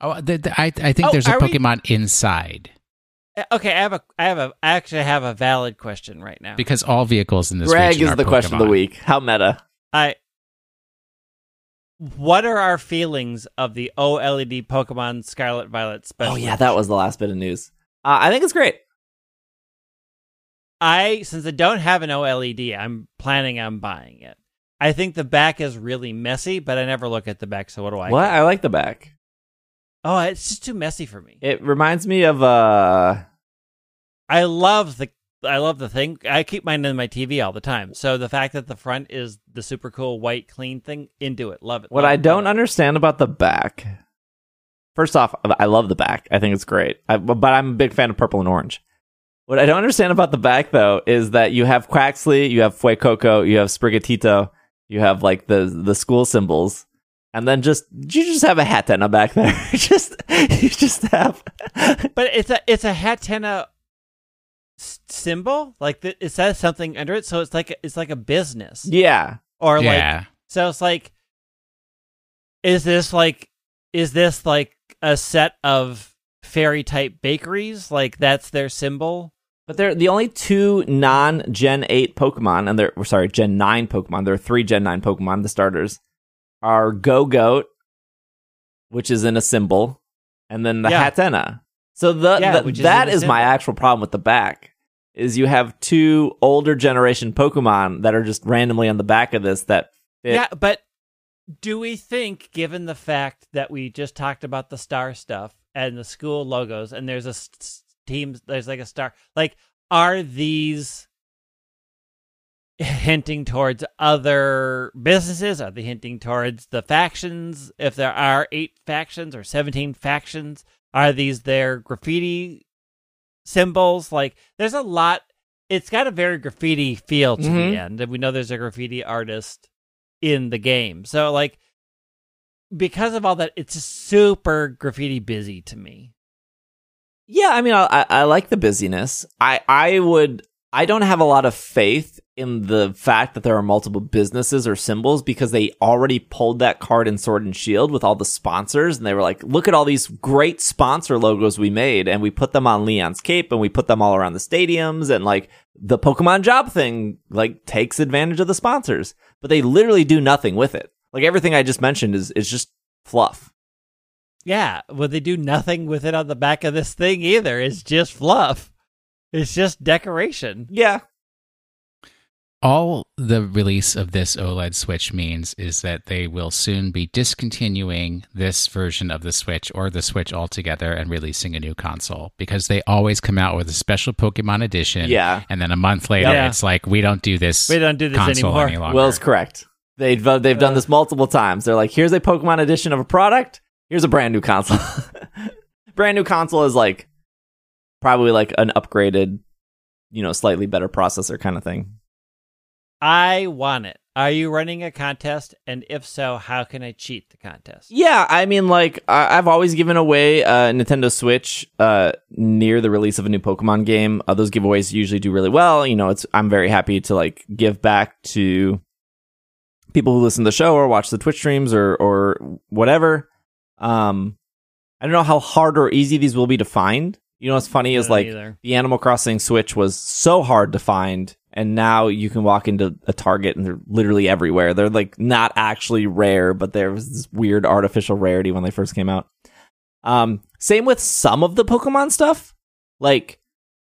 Oh, the, the, I, I think Oh, there's a are we- Pokemon inside Okay, I have a, I have a, I actually have a valid question right now. because all vehicles in this Greg region is are the question of the week. How meta? I. What are our feelings of the OLED Pokemon Scarlet Violet special? Oh yeah, that was the last bit of news. Uh, I think it's great. I since I don't have an OLED, I'm planning on buying it. I think the back is really messy, but I never look at the back. So what do I? what? get? I like the back. Oh, it's just too messy for me. It reminds me of uh I love the I love the thing. I keep mine in my TV all the time. So the fact that the front is the super cool white clean thing, into it. Love it. what love I it, don't it. understand about the back. First off, I love the back. I think it's great. I, but I'm a big fan of purple and orange. What I don't understand about the back though is that you have Quaxly, you have Fuecoco, you have Sprigatito, you have like the the school symbols, and then just you just have a hat Hatenna back there. just you just have But it's a it's a Hatenna s- symbol. Like the, it says something under it, so it's like it's like a business yeah. or like Yeah. So it's like, is this like, is this like a set of fairy type bakeries? Like that's their symbol? But they're the only two non Gen 8 Pokemon, and they're or sorry, Gen 9 Pokemon. There are three Gen 9 Pokemon, the starters, are Gogoat, which is in a symbol, and then the Yeah. Hatenna. So the, Yeah, the- is that a is my actual problem with the back. Is you have two older generation Pokemon that are just randomly on the back of this that fit. Yeah, but do we think, given the fact that we just talked about the star stuff and the school logos, and there's a s- team, there's like a star, like are these hinting towards other businesses? Are they hinting towards the factions? If there are eight factions or seventeen factions, are these their graffiti symbols? Like, there's a lot. It's got a very graffiti feel to Mhm. the end, and we know there's a graffiti artist in the game. So like because of all that, it's super graffiti busy to me. Yeah, I mean, I, I I like the busyness. I I would. I don't have a lot of faith in the fact that there are multiple businesses or symbols because they already pulled that card in Sword and Shield with all the sponsors and they were like, look at all these great sponsor logos we made and we put them on Leon's cape and we put them all around the stadiums and like the Pokemon job thing like takes advantage of the sponsors, but they literally do nothing with it. Like everything I just mentioned is is just fluff. Yeah, well, they do nothing with it on the back of this thing either. It's just fluff. It's just decoration. Yeah, All the release of this OLED Switch means is that they will soon be discontinuing this version of the Switch or the Switch altogether and releasing a new console because they always come out with a special Pokemon edition. Yeah. And then a month later, Yeah. it's like, we don't do this, We don't do this console anymore. any longer. Will's correct. They've uh, they've done this multiple times. They're like, here's a Pokemon edition of a product. Here's a brand new console. brand new console is like probably like an upgraded, you know, slightly better processor kind of thing. I want it. Are you running a contest? And if so, how can I cheat the contest? Yeah, I mean, like I- I've always given away a Nintendo Switch uh, near the release of a new Pokemon game. Uh, those giveaways usually do really well. You know, it's I'm very happy to like give back to people who listen to the show or watch the Twitch streams or or whatever. Um, I don't know how hard or easy these will be to find. You know, what's funny is like either. the Animal Crossing Switch was so hard to find, and now you can walk into a Target and they're literally everywhere. They're like not actually rare, but there was this weird artificial rarity when they first came out. Um, same with some of the Pokemon stuff. Like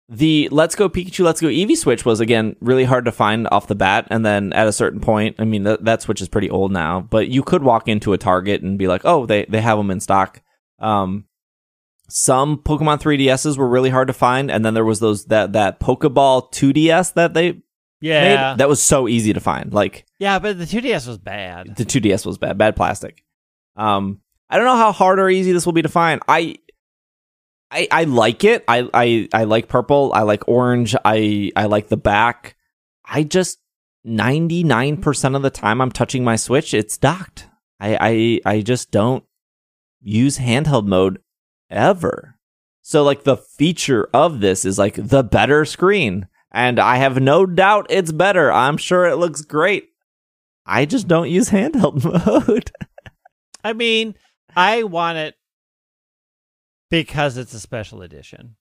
the Let's Go Pikachu, Let's Go Eevee Switch was again really hard to find off the bat, and then at a certain point, I mean that that Switch is pretty old now, but you could walk into a Target and be like, oh, they they have them in stock. Um, some Pokemon 3DSs were really hard to find, and then there was those that that Pokeball 2DS that they Yeah. made that was so easy to find. Like yeah, but the 2DS was bad. the 2DS was bad, bad plastic. Um, I don't know how hard or easy this will be to find. I, I, I like it. I, I, I like purple. I like orange. I, I like the back. I just ninety nine percent of the time I'm touching my Switch, it's docked. I, I, I just don't use handheld mode ever. So like the feature of this is like the better screen. And I have no doubt it's better. I'm sure it looks great. I just don't use handheld mode. I mean, I want it because it's a special edition.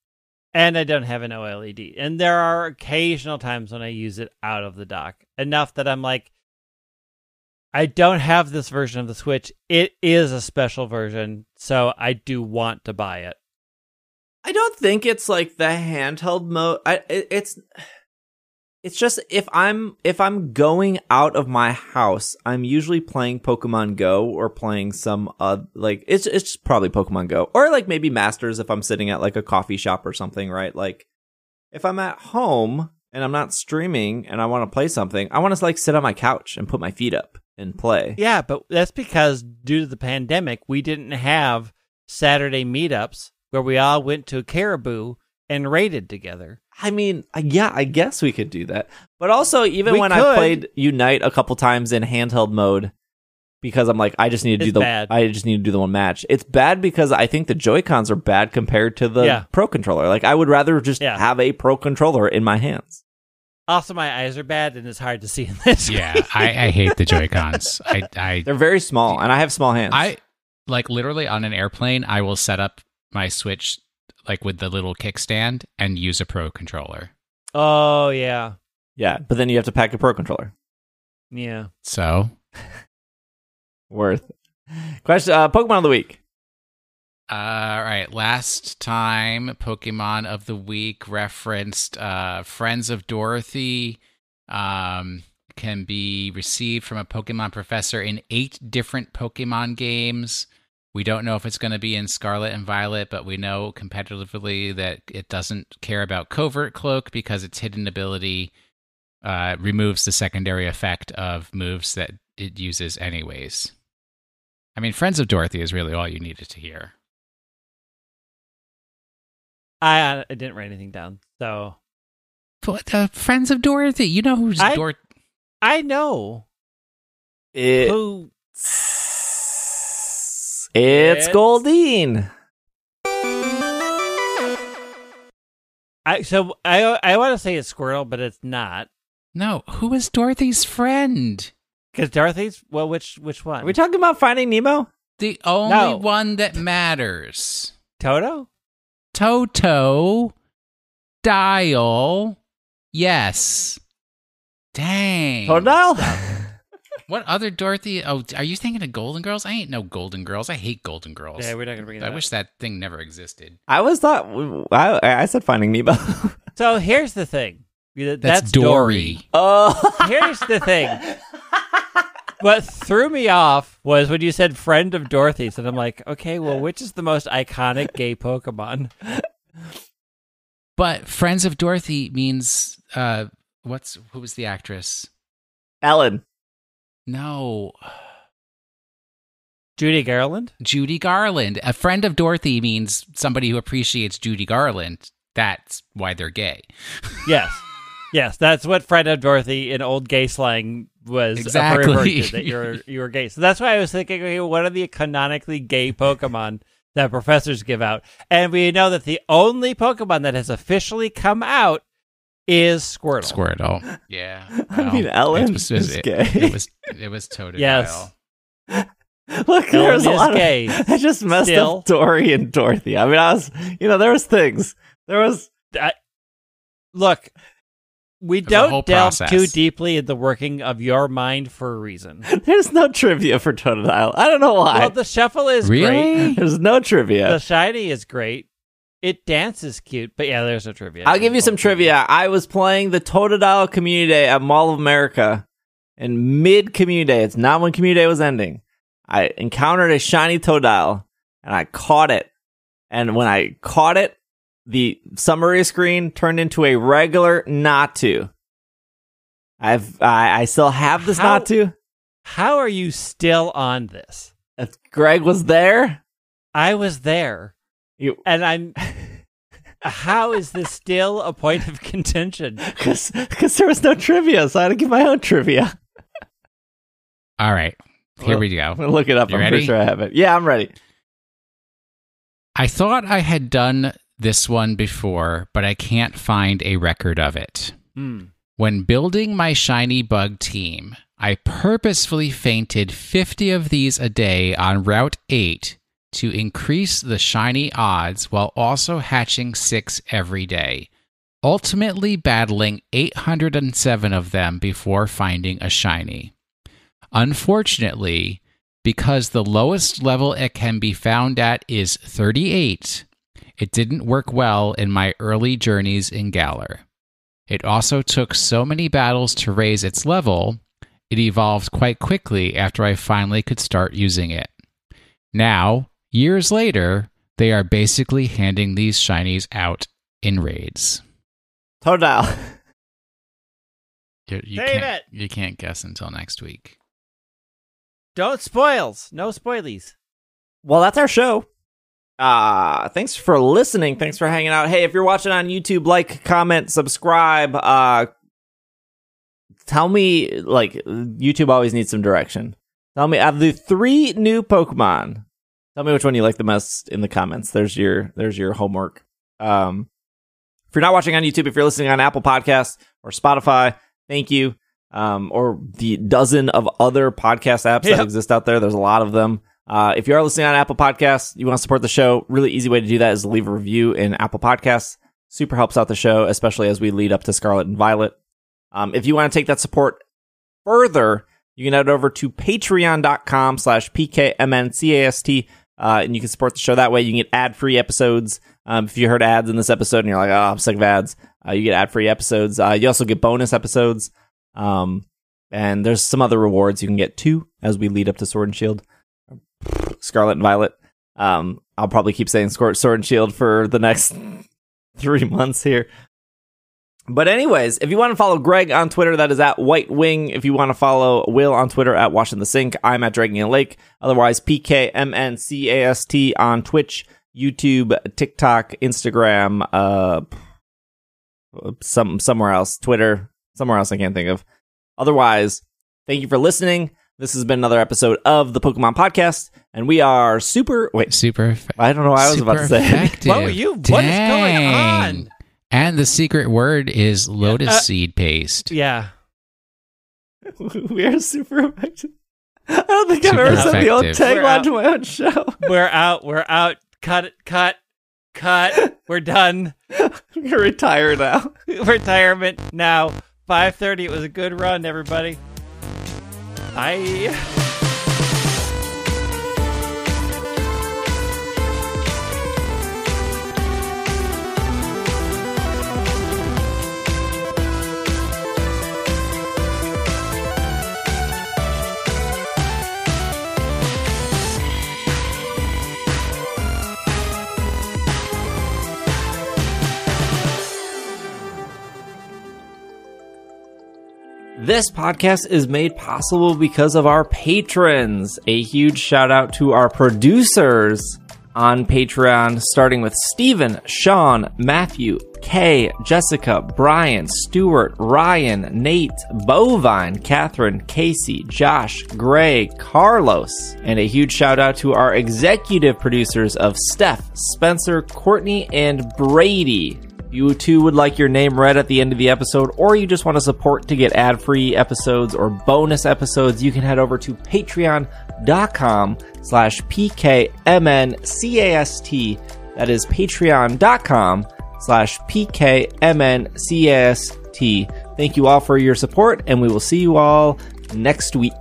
And I don't have an OLED. And there are occasional times when I use it out of the dock. Enough that I'm like, I don't have this version of the Switch. It is a special version, so I do want to buy it. I don't think it's like the handheld mode. I it, it's it's just if I'm if I'm going out of my house, I'm usually playing Pokemon Go or playing some uh like it's it's probably Pokemon Go or like maybe Masters if I'm sitting at like a coffee shop or something, right? Like if I'm at home and I'm not streaming and I want to play something, I want to like sit on my couch and put my feet up and play. Yeah, but that's because due to the pandemic, we didn't have Saturday meetups where we all went to Caribou and raided together. I mean, I- yeah, I guess we could do that. But also, even We when I played Unite a couple times in handheld mode, because I'm like, I just need to do the, bad. I just need to do the one match. It's bad because I think the Joy Cons are bad compared to the Yeah. Pro controller. Like, I would rather just Yeah. have a Pro controller in my hands. Also, my eyes are bad and it's hard to see in this. yeah, I, I hate the Joy Cons. I, I, They're very small, and I have small hands. I like literally on an airplane. I will set up my Switch like with the little kickstand and use a Pro controller. Oh yeah, yeah, but then you have to pack a Pro controller. yeah. So Worth. Question. Uh, Pokemon of the week. Uh, all right. Last time, Pokemon of the Week referenced uh, Friends of Dorothy um, can be received from a Pokemon professor in eight different Pokemon games. We don't know if it's going to be in Scarlet and Violet, but we know competitively that it doesn't care about Covert Cloak because its hidden ability uh, removes the secondary effect of moves that it uses, anyways. I mean, Friends of Dorothy is really all you needed to hear. I, uh, I didn't write anything down, so What the Friends of Dorothy? You know who's I- Dor? I know It, who. it's It's- Goldeen. I so I I want to say it's Squirtle, but it's not. No, who is Dorothy's friend? Because Dorothy's well, which which one? Are we talking about Finding Nemo? The only No. one that matters. Toto? Toto. Dial. Yes. Dang. Totodile? What other Dorothy? Oh, are you thinking of Golden Girls? I ain't no Golden Girls. I hate Golden Girls. Yeah, we're not gonna bring that. I up. wish that thing never existed. I always thought I, I said Finding Nemo. So here's the thing. That's, That's, Dory. Dory. oh, Here's the thing. what threw me off was when you said friend of Dorothy's, and I'm like, okay, well, which is the most iconic gay Pokemon? But Friends of Dorothy means uh what's who was the actress? Ellen. No. Judy Garland? Judy Garland. A friend of Dorothy means somebody who appreciates Judy Garland. That's why they're gay. Yes. Yes, that's what friend of Dorothy in old gay slang was Exactly. referring that you're you were gay. So that's why I was thinking, okay, what are the canonically gay Pokemon that professors give out? And we know that the only Pokemon that has officially come out is Squirtle. Squirtle. Yeah. I mean, Ellen it was, is it, gay. It was it was Totodile. Yes. Look, there Ellen was a lot gay. of. I just messed Still. up Dory and Dorothy. I mean, I was, you know, there was things. There was. Look, we There's don't delve process. too deeply in the working of your mind for a reason. There's no trivia for Totodile. I don't know why. Well, the shuffle is great. There's no trivia. The shiny is great. It dances cute, but yeah, there's no trivia. I'll give you some trivia. I was playing the Totodile Community Day at Mall of America, and mid Community Day, it's not when Community Day was ending. I encountered a shiny Totodile, and I caught it. And when I caught it, the summary screen turned into a regular not to. I've I, I still have this How- to. How are you still on this? If Greg was there. I was there, You and I'm. How is this still a point of contention? because there was no trivia, so I had to give my own trivia. All right. Here Well, we go. Look it up. You I'm ready? pretty sure I have it. Yeah, I'm ready. I thought I had done this one before, but I can't find a record of it. Hmm. When building my shiny bug team, I purposefully fainted 50 of these a day on Route 8 to increase the shiny odds while also hatching 6 every day, ultimately battling 807 of them before finding a shiny. Unfortunately, because the lowest level it can be found at is 38, it didn't work well in my early journeys in Galar. It also took so many battles to raise its level, it evolved quite quickly after I finally could start using it. Now, years later, they are basically handing these shinies out in raids. Totodile. You, you Save can't, it! you can't guess until next week. Don't spoils. No spoilies. Well, that's our show. Uh, thanks for listening. Thanks for hanging out. Hey, if you're watching on YouTube, like, comment, subscribe. Uh, tell me, like, YouTube always needs some direction. Tell me, of the three new Pokemon, tell me which one you like the most in the comments. There's your, there's your homework. Um, if you're not watching on YouTube, if you're listening on Apple Podcasts or Spotify, thank you. Um, or the dozen of other podcast apps that exist out there. There's a lot of them. Uh, if you are listening on Apple Podcasts, you want to support the show, really easy way to do that is leave a review in Apple Podcasts. Super helps out the show, especially as we lead up to Scarlet and Violet. Um, if you want to take that support further, you can head over to patreon.com slash pkmncast, uh, and you can support the show that way. You can get ad-free episodes. Um, if you heard ads in this episode and you're like, oh, I'm sick of ads, uh, you get ad-free episodes. Uh, you also get bonus episodes. Um, and there's some other rewards you can get too as we lead up to Sword and Shield. Scarlet and Violet. Um, I'll probably keep saying Sword and Shield for the next three months here. But anyways, if you want to follow Greg on Twitter, that is at White Wing. If you want to follow Will on Twitter at Washing the Sink, I'm at Dragging a Lake. Otherwise, PKMNCAST on Twitch, YouTube, TikTok, Instagram, uh, some somewhere else, Twitter, somewhere else I can't think of. Otherwise, thank you for listening. This has been another episode of the Pokemon Podcast, and we are super. Wait, Super effective. I don't know what I was about to say. Effective. What were you- what is going on? And the secret word is lotus Uh, seed paste. Yeah. we are super effective. I don't think I've Super ever said the old effective. We're tagline to my own show. We're out. We're out. Cut it. Cut. Cut. We're done. I'm gonna retire now. Retirement now. 5:30. It was a good run, everybody. Bye. This podcast is made possible because of our patrons. A huge shout out to our producers on Patreon, starting with Stephen, Sean, Matthew, Kay, Jessica, Brian, Stuart, Ryan, Nate, Bovine, Catherine, Casey, Josh, Gray, Carlos. And a huge shout out to our executive producers of Steph, Spencer, Courtney, and Brady. You too would like your name read at the end of the episode, or you just want to support to get ad free episodes or bonus episodes, you can head over to patreon.com slash pkmncast. That is patreon.com slash pkmncast. Thank you all for your support, and we will see you all next week.